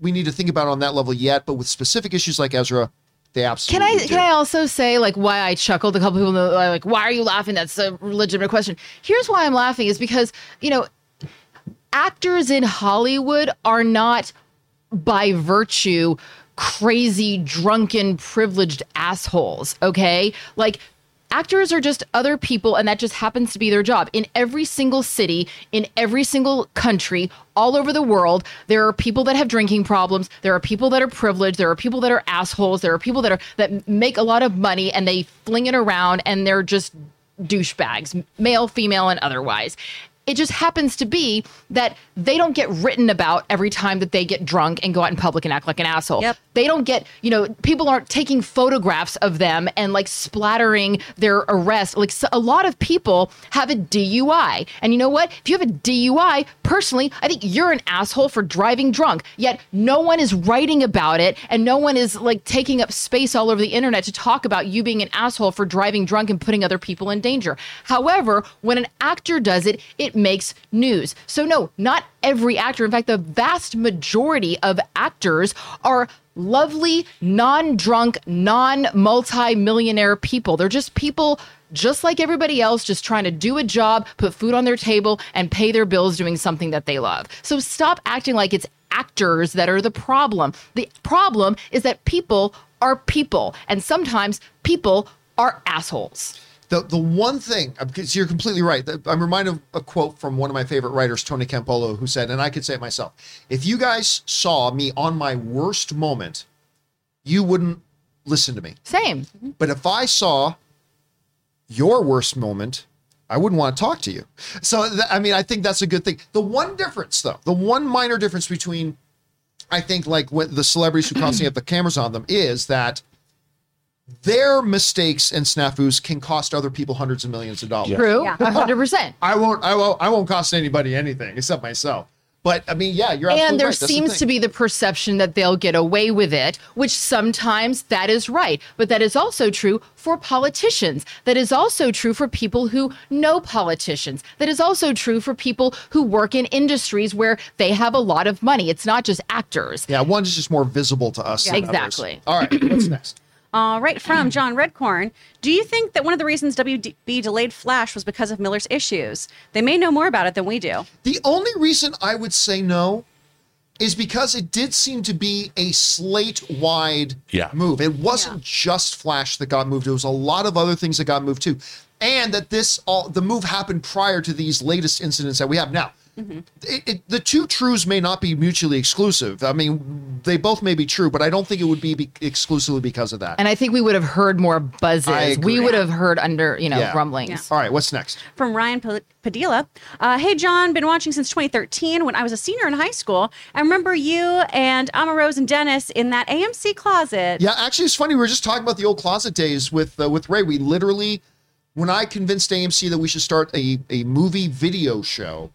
Speaker 1: we need to think about it on that level yet. But with specific issues like Ezra, they absolutely.
Speaker 3: Can I
Speaker 1: do.
Speaker 3: can I also say like why I chuckled? A couple people like, why are you laughing? That's a legitimate question. Here's why I'm laughing is because you know, actors in Hollywood are not by virtue crazy, drunken, privileged assholes. Okay, like. Actors are just other people, and that just happens to be their job. In every single city, in every single country, all over the world, there are people that have drinking problems. There are people that are privileged. There are people that are assholes. There are people that are that make a lot of money and they fling it around, and they're just douchebags, male, female, and otherwise. It just happens to be that they don't get written about every time that they get drunk and go out in public and act like an asshole.
Speaker 4: Yep.
Speaker 3: They don't get, you know, people aren't taking photographs of them and like splattering their arrest. Like so, a lot of people have a DUI. And you know what? If you have a DUI, personally, I think you're an asshole for driving drunk. Yet no one is writing about it and no one is like taking up space all over the internet to talk about you being an asshole for driving drunk and putting other people in danger. However, when an actor does it, it makes news. So no, not every actor. In fact, the vast majority of actors are lovely, non-drunk, non-multi-millionaire people. They're just people just like everybody else, just trying to do a job, put food on their table, and pay their bills doing something that they love. So stop acting like it's actors that are the problem. The problem is that people are people, and sometimes people are assholes.
Speaker 1: The the one thing because you're completely right. I'm reminded of a quote from one of my favorite writers, Tony Campolo, who said, and I could say it myself: If you guys saw me on my worst moment, you wouldn't listen to me.
Speaker 3: Same.
Speaker 1: But if I saw your worst moment, I wouldn't want to talk to you. So th- I mean, I think that's a good thing. The one difference, though, the one minor difference between I think like what the celebrities who constantly have the cameras on them is that their mistakes and snafus can cost other people hundreds of millions of dollars.
Speaker 3: True.
Speaker 4: Yeah.
Speaker 3: A hundred percent.
Speaker 1: I won't, I won't, I won't cost anybody anything except myself. But I mean, yeah, you're
Speaker 3: and there
Speaker 1: right. That's the
Speaker 3: seems to be the perception that they'll get away with it, which sometimes that is right. But that is also true for politicians. That is also true for people who know politicians. That is also true for people who work in industries where they have a lot of money. It's not just actors.
Speaker 1: Yeah, one is just more visible to us. than others.
Speaker 3: Exactly.
Speaker 1: All right, what's next?
Speaker 4: All right, from John Redcorn. Do you think that one of the reasons WB delayed Flash was because of Miller's issues? They may know more about it than we do.
Speaker 1: The only reason I would say no is because it did seem to be a slate wide
Speaker 2: Yeah.
Speaker 1: move. It wasn't
Speaker 4: Yeah.
Speaker 1: just Flash that got moved. It was a lot of other things that got moved too. And that this all the move happened prior to these latest incidents that we have now. It, it, the two truths may not be mutually exclusive. I mean, they both may be true, but I don't think it would be, be exclusively because of that.
Speaker 3: And I think we would have heard more buzzes.
Speaker 1: I agree.
Speaker 3: We would have heard under, you know,
Speaker 1: Yeah.
Speaker 3: rumblings.
Speaker 1: All right, what's next?
Speaker 4: From Ryan P- Padilla. Uh, hey, John, been watching since 2013 when I was a senior in high school. I remember you and Ama Rose and Dennis in that AMC closet.
Speaker 1: Yeah, actually, it's funny. We were just talking about the old closet days with uh, with Ray. We literally, when I convinced AMC that we should start a a movie video show,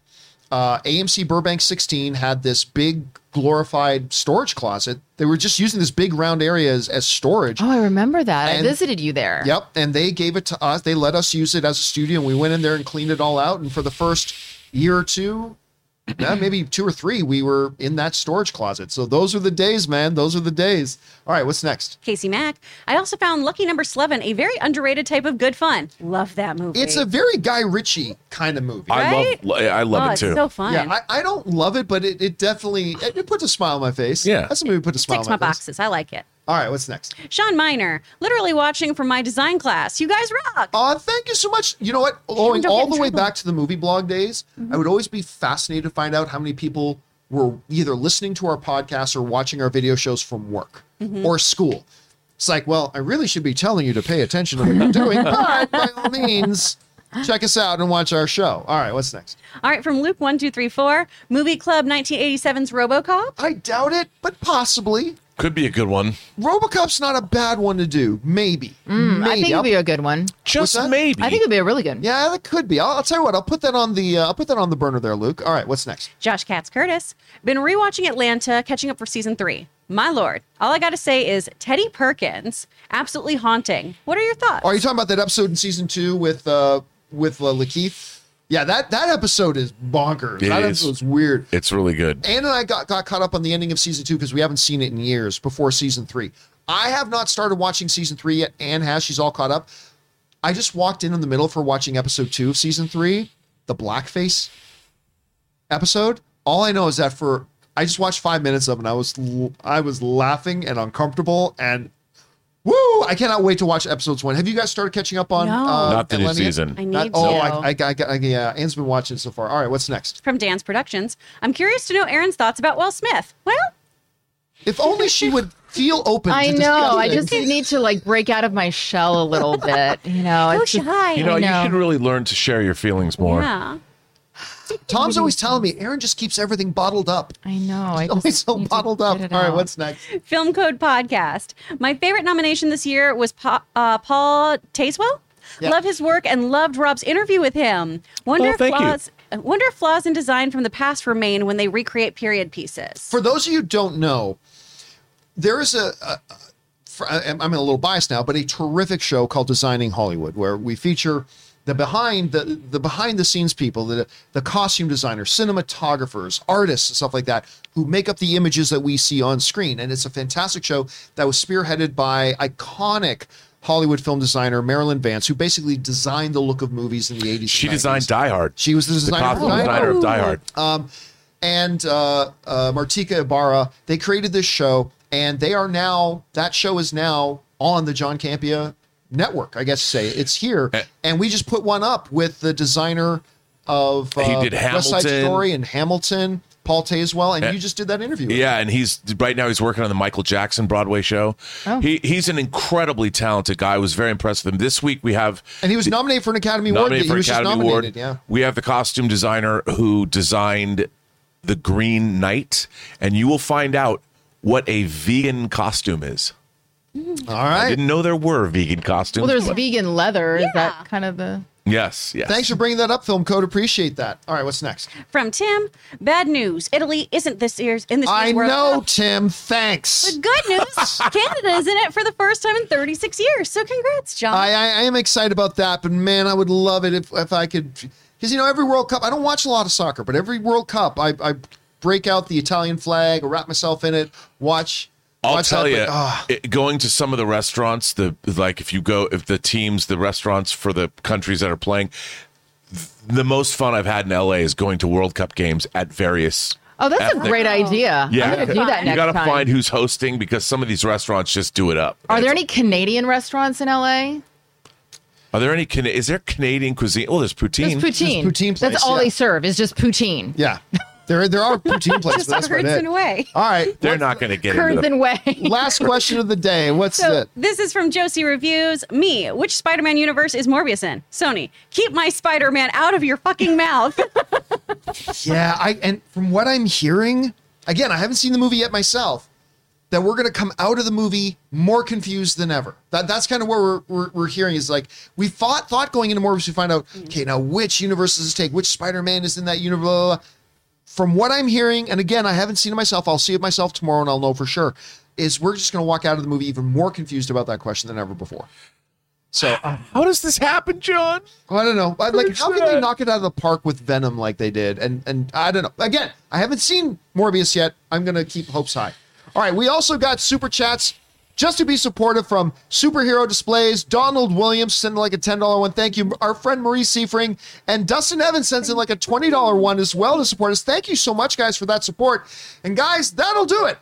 Speaker 1: uh, AMC Burbank 16 had this big glorified storage closet. They were just using this big round area as, as storage.
Speaker 3: Oh, I remember that.
Speaker 1: And-
Speaker 3: I visited you there.
Speaker 1: Yep. And they gave it to us. They let us use it as a studio. And we went in there and cleaned it all out. And for the first year or two, maybe two or three, we were in that storage closet. So those are the days, man. Those are the days. All right, what's next?
Speaker 4: Casey Mack. I also found Lucky Number Slevin a very underrated type of good fun. Love that movie.
Speaker 1: It's a very Guy Ritchie kind of movie.
Speaker 2: I
Speaker 4: Right?
Speaker 2: love I love
Speaker 4: oh,
Speaker 2: it
Speaker 4: it's
Speaker 2: too.
Speaker 4: so fun.
Speaker 1: yeah, I, I don't love it, but it, it definitely it, it puts a smile on my face.
Speaker 2: Yeah.
Speaker 1: that's a movie that put a smile
Speaker 4: Ticks
Speaker 1: on
Speaker 4: my
Speaker 1: my, face.
Speaker 4: boxes. I like it.
Speaker 1: All right, what's next?
Speaker 4: Sean Miner, literally watching from my design class. You guys rock.
Speaker 1: Uh, thank you so much. You know what? Going all the way back to the movie blog days, I would always be fascinated to find out how many people were either listening to our podcast or watching our video shows from work or school. It's like, well, I really should be telling you to pay attention to what you're doing, but by all means, check us out and watch our show. All right, what's next?
Speaker 4: All right, from Luke one two three four, Movie Club 1987's RoboCop.
Speaker 1: I doubt it, but possibly.
Speaker 2: Could be a good one.
Speaker 1: Robocop's not a bad one to do. Maybe. Maybe.
Speaker 3: Mm, I think
Speaker 1: I'll-
Speaker 3: it'd be a good one.
Speaker 2: Just maybe.
Speaker 3: I think it'd be a really good.
Speaker 1: yeah, that could be. I'll, I'll tell you what. I'll put that on the. Uh, I'll put that on the burner there, Luke. All right, what's next?
Speaker 4: Josh Katz Curtis. Been rewatching Atlanta, catching up for season three. My lord, all I gotta say is Teddy Perkins, absolutely haunting. What are your thoughts?
Speaker 1: Are you talking about that episode in season two with uh with uh, LaKeith? Yeah, that that episode is bonkers.
Speaker 2: It
Speaker 1: that
Speaker 2: is.
Speaker 1: episode's weird.
Speaker 2: it's really good.
Speaker 1: Ann and I got, got caught up on the ending of season two because we haven't seen it in years before season three. I have not started watching season three yet. Anne has. She's all caught up. I just walked in in the middle for watching episode two of season three, the blackface episode. All I know is that for I just watched five minutes of it and I was I was laughing and uncomfortable and woo! I cannot wait to watch episodes one. Have you guys started catching up on
Speaker 4: No.
Speaker 1: uh,
Speaker 2: Not the new
Speaker 1: Atlanta yet?
Speaker 2: season.
Speaker 4: I need
Speaker 1: Not-
Speaker 4: to.
Speaker 1: oh, I, I, I, I, yeah. Anne's been watching so far. All right, what's next?
Speaker 4: From Dance Productions. I'm curious to know Erin's thoughts about Will Smith. Well,
Speaker 1: If only she would feel open.
Speaker 3: I
Speaker 1: to
Speaker 3: know. I
Speaker 1: discussing.
Speaker 3: just need to like break out of my shell a little bit. You know,
Speaker 4: so
Speaker 3: it's just-
Speaker 4: shy.
Speaker 2: You know,
Speaker 3: I
Speaker 2: you
Speaker 3: know.
Speaker 2: should really learn to share your feelings more.
Speaker 4: yeah.
Speaker 1: Tom's always telling me Erin just keeps everything bottled up.
Speaker 3: I know. I
Speaker 1: Always so bottled up.
Speaker 3: get
Speaker 1: All
Speaker 3: it
Speaker 1: right,
Speaker 3: out.
Speaker 1: what's next?
Speaker 4: Film Code Podcast. My favorite nomination this year was pa- uh, Paul Tazewell.
Speaker 1: Yeah.
Speaker 4: Love his work and loved Rob's interview with him. Wonder
Speaker 2: Oh,
Speaker 4: if
Speaker 2: thank you.
Speaker 4: flaws. Wonder if flaws in design from the past remain when they recreate period pieces.
Speaker 1: For those of you who don't know, there is a, a, a for, I'm a little biased now, but a terrific show called Designing Hollywood, where we feature the behind the the behind the scenes people, the the costume designers, cinematographers, artists, and stuff like that, who make up the images that we see on screen. And it's a fantastic show that was spearheaded by iconic Hollywood film designer Marilyn Vance, who basically designed the look of movies in the 80s.
Speaker 2: She
Speaker 1: and 90s.
Speaker 2: designed Die Hard.
Speaker 1: She was the
Speaker 2: the
Speaker 1: designer.
Speaker 2: costume
Speaker 1: for Die
Speaker 2: designer of Die Hard.
Speaker 1: um, and uh, uh, Martika Ibarra. They created this show, and they are now that show is now on the John Campea network. I guess say it's here,
Speaker 2: Eh.
Speaker 1: and we just put one up with the designer of uh,
Speaker 2: He did
Speaker 1: West Side Story and Hamilton, Paul Tazewell, and
Speaker 2: Eh.
Speaker 1: you just did that interview. with him.
Speaker 2: Yeah, and he's right now he's working on the Michael Jackson Broadway show.
Speaker 3: Oh.
Speaker 2: He he's an incredibly talented guy. I was very impressed with him. This week we have
Speaker 1: and he was nominated for an Academy Award.
Speaker 2: nominated
Speaker 1: He
Speaker 2: for
Speaker 1: was just
Speaker 2: Academy Award.
Speaker 1: Yeah.
Speaker 2: We have the costume designer who designed the Green Knight, and you will find out what a vegan costume is. Mm.
Speaker 1: All
Speaker 2: I didn't know there were vegan costumes.
Speaker 3: Well, there's
Speaker 2: but-
Speaker 3: vegan leather. Is
Speaker 4: Yeah.
Speaker 3: that kind of the?
Speaker 2: yes, yes.
Speaker 1: Thanks for bringing that up, Film Code. Appreciate that. All right, what's next?
Speaker 4: From Tim, bad news. Italy isn't this year's in this year's
Speaker 1: I
Speaker 4: World
Speaker 1: know,
Speaker 4: Cup.
Speaker 1: Tim. Thanks.
Speaker 4: But good news, Canada is in it for the first time in 36 years. So congrats, John.
Speaker 1: I, I, I am excited about that, but man, I would love it if, if I could. Because, you know, every World Cup, I don't watch a lot of soccer, but every World Cup, I, I break out the Italian flag or wrap myself in it, watch.
Speaker 2: I'll
Speaker 1: watch
Speaker 2: tell
Speaker 1: that,
Speaker 2: you,
Speaker 1: but, ah,
Speaker 2: it, going to some of the restaurants, the like if you go, if the teams, the restaurants for the countries that are playing, th- the most fun I've had in LA is going to World Cup games at various.
Speaker 3: Oh, that's a great idea.
Speaker 2: Yeah,
Speaker 3: I'm gonna do that
Speaker 2: you
Speaker 3: next
Speaker 2: got to
Speaker 3: time.
Speaker 2: find who's hosting because some of these restaurants just do it up.
Speaker 3: Are there any Canadian restaurants in LA?
Speaker 2: Are there any? Cana- Is there Canadian cuisine? Oh, there's poutine.
Speaker 3: There's poutine.
Speaker 1: poutine place,
Speaker 3: That's all
Speaker 1: yeah.
Speaker 3: they serve is just poutine.
Speaker 1: yeah. There, there are poutine places.
Speaker 4: Just
Speaker 1: but that's about it.
Speaker 4: in a way.
Speaker 1: All right.
Speaker 2: They're not going to get
Speaker 3: Curds
Speaker 2: into the,
Speaker 3: and whey.
Speaker 1: Last question of the day. What's
Speaker 4: So
Speaker 1: it?
Speaker 4: this is from Josie Reviews. Me, which Spider-Man universe is Morbius in? Sony, keep my Spider-Man out of your fucking mouth.
Speaker 1: Yeah, I and from what I'm hearing, again, I haven't seen the movie yet myself. that we're going to come out of the movie more confused than ever. That that's kind of what we're, we're, we're hearing is like we thought thought going into Morbius we find out mm. okay now which universe does this take which Spider Man is in that universe. Blah, blah, blah. From what I'm hearing, and again I haven't seen it myself, I'll see it myself tomorrow and I'll know for sure. Is we're just going to walk out of the movie even more confused about that question than ever before. So uh,
Speaker 2: How does this happen, John?
Speaker 1: I don't know. Like, how can they knock it out of the park with Venom like they did? And and I don't know. Again, I haven't seen Morbius yet. I'm gonna keep hopes high. All right, we also got super chats just to be supportive from Superhero Displays, Donald Williams sending like a ten dollar one. Thank you, our friend Marie Seifring, and Dustin Evans sends in like a twenty dollar one as well to support us. Thank you so much, guys, for that support. And guys, that'll do it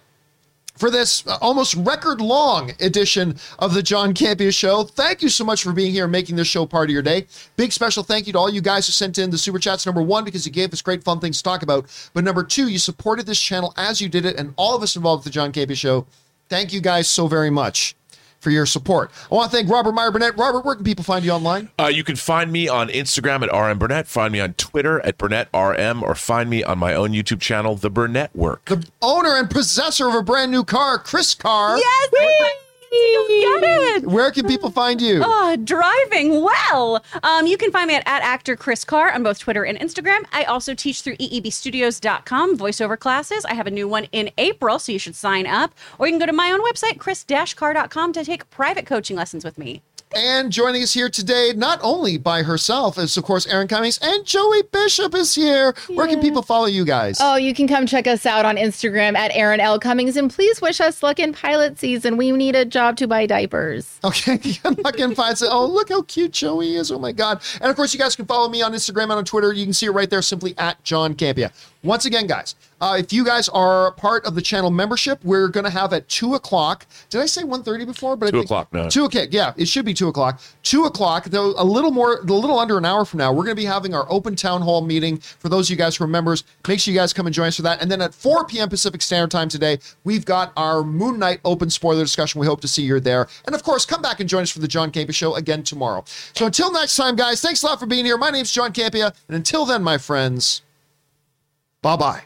Speaker 1: for this uh, almost record long edition of the John Campea Show. Thank you so much for being here and making this show part of your day. Big special thank you to all you guys who sent in the super chats. Number one, because you gave us great fun things to talk about. But number two, you supported this channel as you did it, and all of us involved with the John Campea Show. Thank you guys so very much for your support. I want to thank Robert Meyer Burnett. Robert, where can people find you online?
Speaker 2: Uh, you can find me on Instagram at RM Burnett, find me on Twitter at Burnett RM, or find me on my own YouTube channel, The Burnett Work.
Speaker 1: The owner and possessor of a brand new car, Chris Carr.
Speaker 4: Yes, I get it.
Speaker 1: Where can people find you?
Speaker 4: Oh, driving well. Um, you can find me at, at actor Chris Carr on both Twitter and Instagram. I also teach through eebstudios.com voiceover classes. I have a new one in April, so you should sign up. Or you can go to my own website, chris-carr.com, to take private coaching lessons with me.
Speaker 1: And joining us here today, not only by herself, is of course Erin Cummings, and Joey Bishop is here. Where can people follow you guys?
Speaker 3: Oh, you can come check us out on Instagram at Erin L. Cummings and please wish us luck in pilot season. We need a job to buy diapers.
Speaker 1: Okay, not gonna find say, oh, look how cute Joey is. Oh my god. And of course, you guys can follow me on Instagram and on Twitter. You can see it right there, simply at John Campea. Once again, guys, uh, if you guys are part of the channel membership, we're gonna have at two o'clock. Did I say 1.30 before? But
Speaker 2: Two o'clock, no.
Speaker 1: Two okay, yeah, it should be two o'clock. Two o'clock, though a little more, a little under an hour from now, we're gonna be having our open town hall meeting. For those of you guys who are members, make sure you guys come and join us for that. And then at 4 p.m. Pacific Standard Time today, we've got our Moon Knight open spoiler discussion. We hope to see you there. And of course, come back and join us for the John Campea Show again tomorrow. So until next time, guys, thanks a lot for being here. My name's John Campea, and until then, my friends, bye bye.